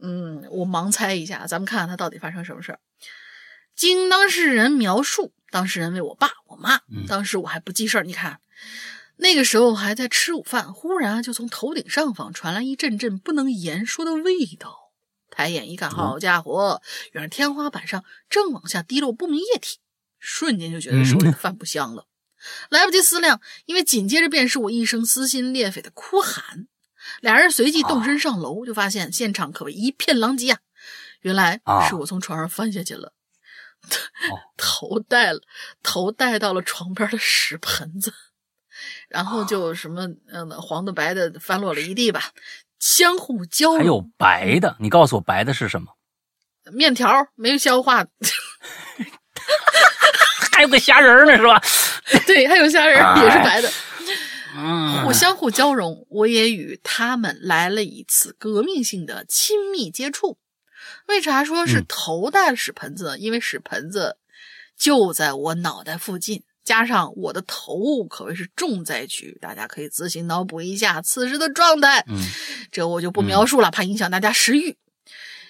嗯，我盲猜一下，咱们看看他到底发生什么事儿。经当事人描述，当事人为我爸我妈，嗯当时我还不记事儿。你看，那个时候还在吃午饭，忽然就从头顶上方传来一阵阵不能言说的味道。抬眼一看，好家伙，原来天花板上正往下滴落不明液体，瞬间就觉得手里的饭不香了。来不及思量，因为紧接着便是我一声撕心裂肺的哭喊。俩人随即动身上楼，就发现现场可谓一片狼藉啊！原来啊是我从床上翻下去了，哦 头带了头带到了床边的屎盆子，然后就什么嗯黄的白的翻落了一地吧，相互交融。还有白的，你告诉我白的是什么？面条没消化，还有个虾仁儿呢，是吧？对，还有虾仁儿也是白的。嗯，互相互交融，我也与他们来了一次革命性的亲密接触。为啥说是嗯头戴了屎盆子呢？因为屎盆子就在我脑袋附近，加上我的头可谓是重灾区，大家可以自行脑补一下此时的状态。嗯这我就不描述了，怕影响大家食欲。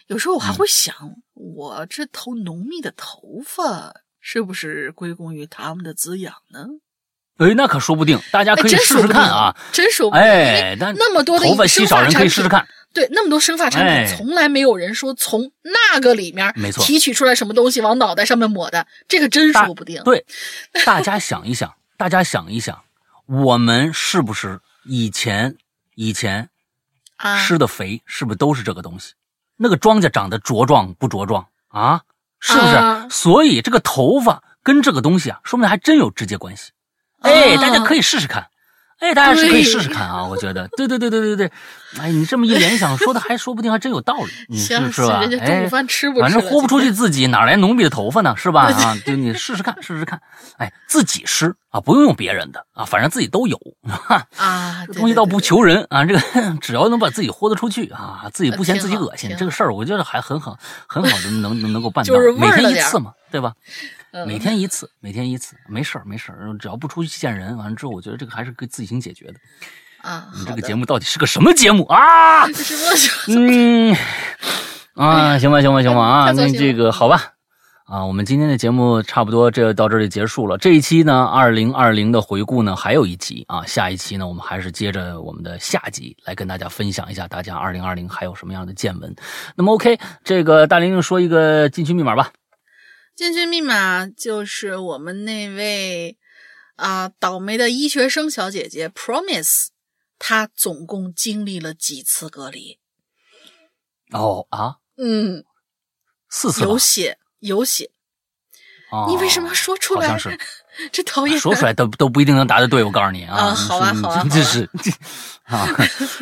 有时候我嗯还会想，我这头浓密的头发是不是归功于他们的滋养呢？哎，那可说不定，大家哎，可以试试看啊。，真说不定。哎，但那么多的头发稀少人可以试试看。对，那么多生发产品，哎从来没有人说从那个里面没错提取出来什么东西往脑袋上面抹的，这个真说不定。对，大家想一想，大家想一想，我们是不是以前以前啊，施的肥是不是都是这个东西？那个庄稼长得茁壮不茁壮啊？是不是？啊所以这个头发跟这个东西啊，说不定还真有直接关系。哎，啊大家可以试试看。哎，大家是可以试试看啊，我觉得，对对对对对对，哎，你这么一联想，说的还说不定还真有道理，你行是是吧？哎午，饭吃不吃？反正豁不出去自己，哪来浓密的头发呢？是吧？啊，就你试试看，试试看。哎，自己湿啊，不用用别人的啊，反正自己都有。哈，啊，这东西倒不。对对求人啊，这个 只要能把自己豁得出去啊，自己不嫌自己恶心，这个事儿我觉得还很好，很好的能能能够办到每天一次嘛，对吧？嗯每天一次，每天一次，没事儿没事儿，只要不出去见人，完了之后，我觉得这个还是可以自行解决的。啊，你这个节目到底是个什么节目啊？什么？嗯，啊，行吧，行吧，行吧啊，那这个好吧，啊，我们今天的节目差不多这到这里结束了。这一期呢，二零二零的回顾呢还有一集啊，下一期呢我们还是接着我们的下集来跟大家分享一下大家二零二零还有什么样的见闻。那么 OK，这个大玲玲说一个禁区密码吧。进去密码就是我们那位啊、倒霉的医学生小姐姐 Promise，她总共经历了几次隔离？哦啊，嗯，四次有血有血，哦你为什么要说出来？好像是 这讨厌。说出来都都不一定能答得对，我告诉你啊。啊好啊是好啊这是这啊，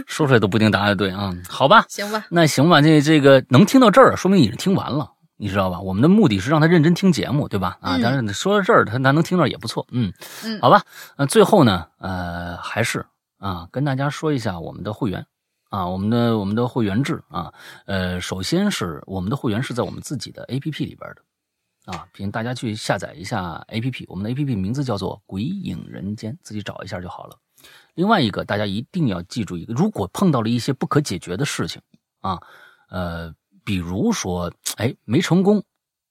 说出来都不一定答得对啊。好吧，行吧，那行吧，这这个能听到这儿，说明已经听完了，你知道吧？我们的目的是让他认真听节目，对吧？啊，嗯当然说到这儿，他他能听到也不错，嗯，嗯好吧。那最后呢，呃，还是啊，跟大家说一下我们的会员啊，我们的我们的会员制啊，呃，首先是我们的会员是在我们自己的 APP 里边的。啊，请大家去下载一下 APP，我们的 APP 名字叫做《鬼影人间》，自己找一下就好了。另外一个，大家一定要记住一个，如果碰到了一些不可解决的事情啊，呃，比如说，哎，没成功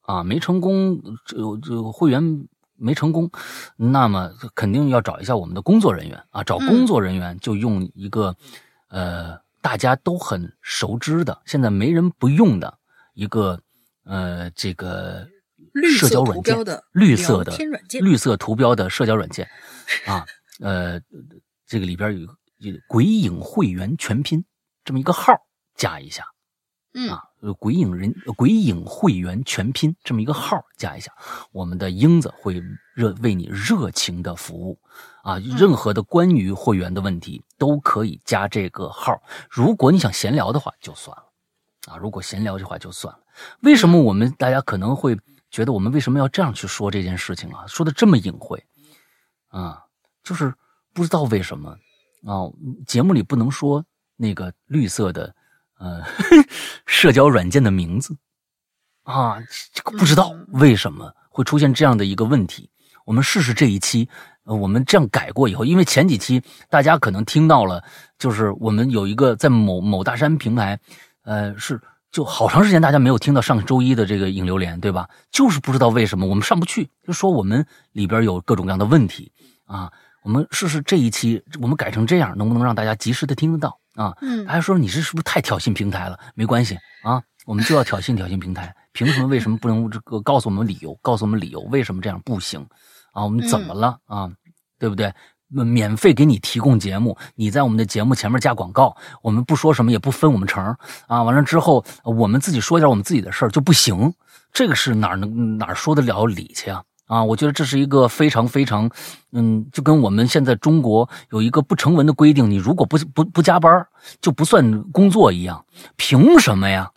啊，没成功，这这会员没成功，那么肯定要找一下我们的工作人员啊，找工作人员就用一个、呃大家都很熟知的，现在没人不用的一个呃这个社交软件绿色的绿色图标的社交软件啊，呃，这个里边有有鬼影会员全拼这么一个号加一下嗯。啊，呃鬼影人呃鬼影会员全拼这么一个号加一下，我们的英子会热为你热情的服务。啊，任何的关于会员的问题都可以加这个号，如果你想闲聊的话就算了啊，如果闲聊的话就算了。为什么我们大家可能会觉得我们为什么要这样去说这件事情啊？说的这么隐晦啊，就是不知道为什么。啊，节目里不能说那个绿色的呃社交软件的名字啊，这个不知道为什么会出现这样的一个问题。我们试试这一期，呃，我们这样改过以后，因为前几期大家可能听到了，就是我们有一个在某某大山平台，呃，是就好长时间大家没有听到上周一的这个引流连，对吧？就是不知道为什么我们上不去，就说我们里边有各种各样的问题啊。我们试试这一期，我们改成这样，能不能让大家及时的听得到啊？嗯大家说你这是不是太挑衅平台了？没关系啊，我们就要挑衅挑衅平台。凭什么？为什么不能这个告诉我们理由？告诉我们理由，为什么这样不行？啊，我们怎么了啊？对不对？免费给你提供节目，你在我们的节目前面加广告，我们不说什么也不分我们成啊。完了之后，我们自己说一点我们自己的事儿就不行，这个是哪儿能哪儿说得了理去啊？啊，我觉得这是一个非常非常，嗯，就跟我们现在中国有一个不成文的规定，你如果不不不加班就不算工作一样，凭什么呀？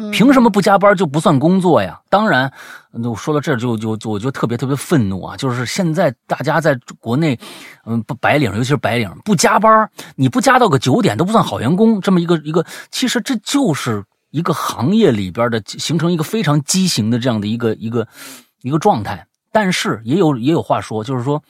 嗯凭什么不加班就不算工作呀？当然，嗯我说到这儿就就就我就特别特别愤怒啊！就是现在大家在国内，嗯，不白领，尤其是白领，不加班，你不加到个九点都不算好员工。这么一个一个，其实这就是一个行业里边的形成一个非常畸形的这样的一个一个一个状态。但是也有也有话说，就是说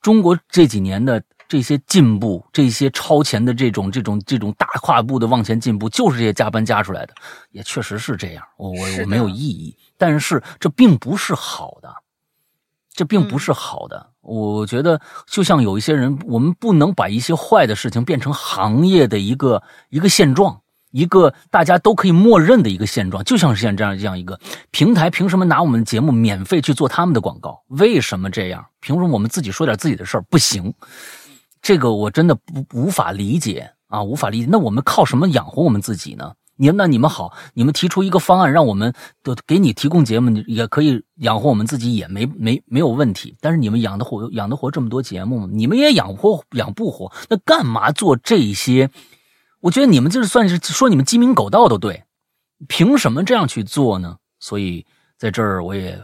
中国这几年的这些进步，这些超前的这种这种这种大跨步的往前进步，就是这些加班加出来的，也确实是这样。我我我没有异议，但是这并不是好的，这并不是好的。我觉得就像有一些人，我们不能把一些坏的事情变成行业的一个一个现状。一个大家都可以默认的一个现状，就像是现在这样这样一个平台，凭什么拿我们的节目免费去做他们的广告？为什么这样？凭什么我们自己说点自己的事儿不行？这个我真的不无法理解啊，无法理解。那我们靠什么养活我们自己呢？你那你们好，你们提出一个方案，让我们都给你提供节目，也可以养活我们自己，也没没没有问题。但是你们养得活养得活这么多节目吗？你们也养活养不活？那干嘛做这些？我觉得你们就是算是说你们鸡鸣狗盗都对，凭什么这样去做呢？所以在这儿我也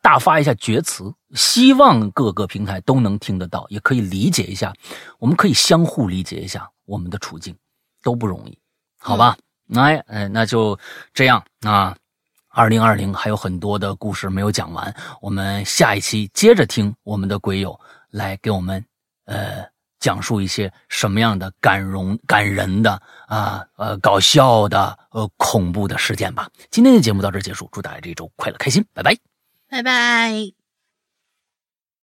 大发一下厥词，希望各个平台都能听得到，也可以理解一下，我们可以相互理解一下我们的处境，都不容易，好吧？哎哎，那就这样啊。二零二零还有很多的故事没有讲完，我们下一期接着听我们的鬼友来给我们呃讲述一些什么样的感容、感人的啊呃搞笑的呃恐怖的事件吧。今天的节目到这结束，祝大家这一周快乐开心，拜拜。拜拜。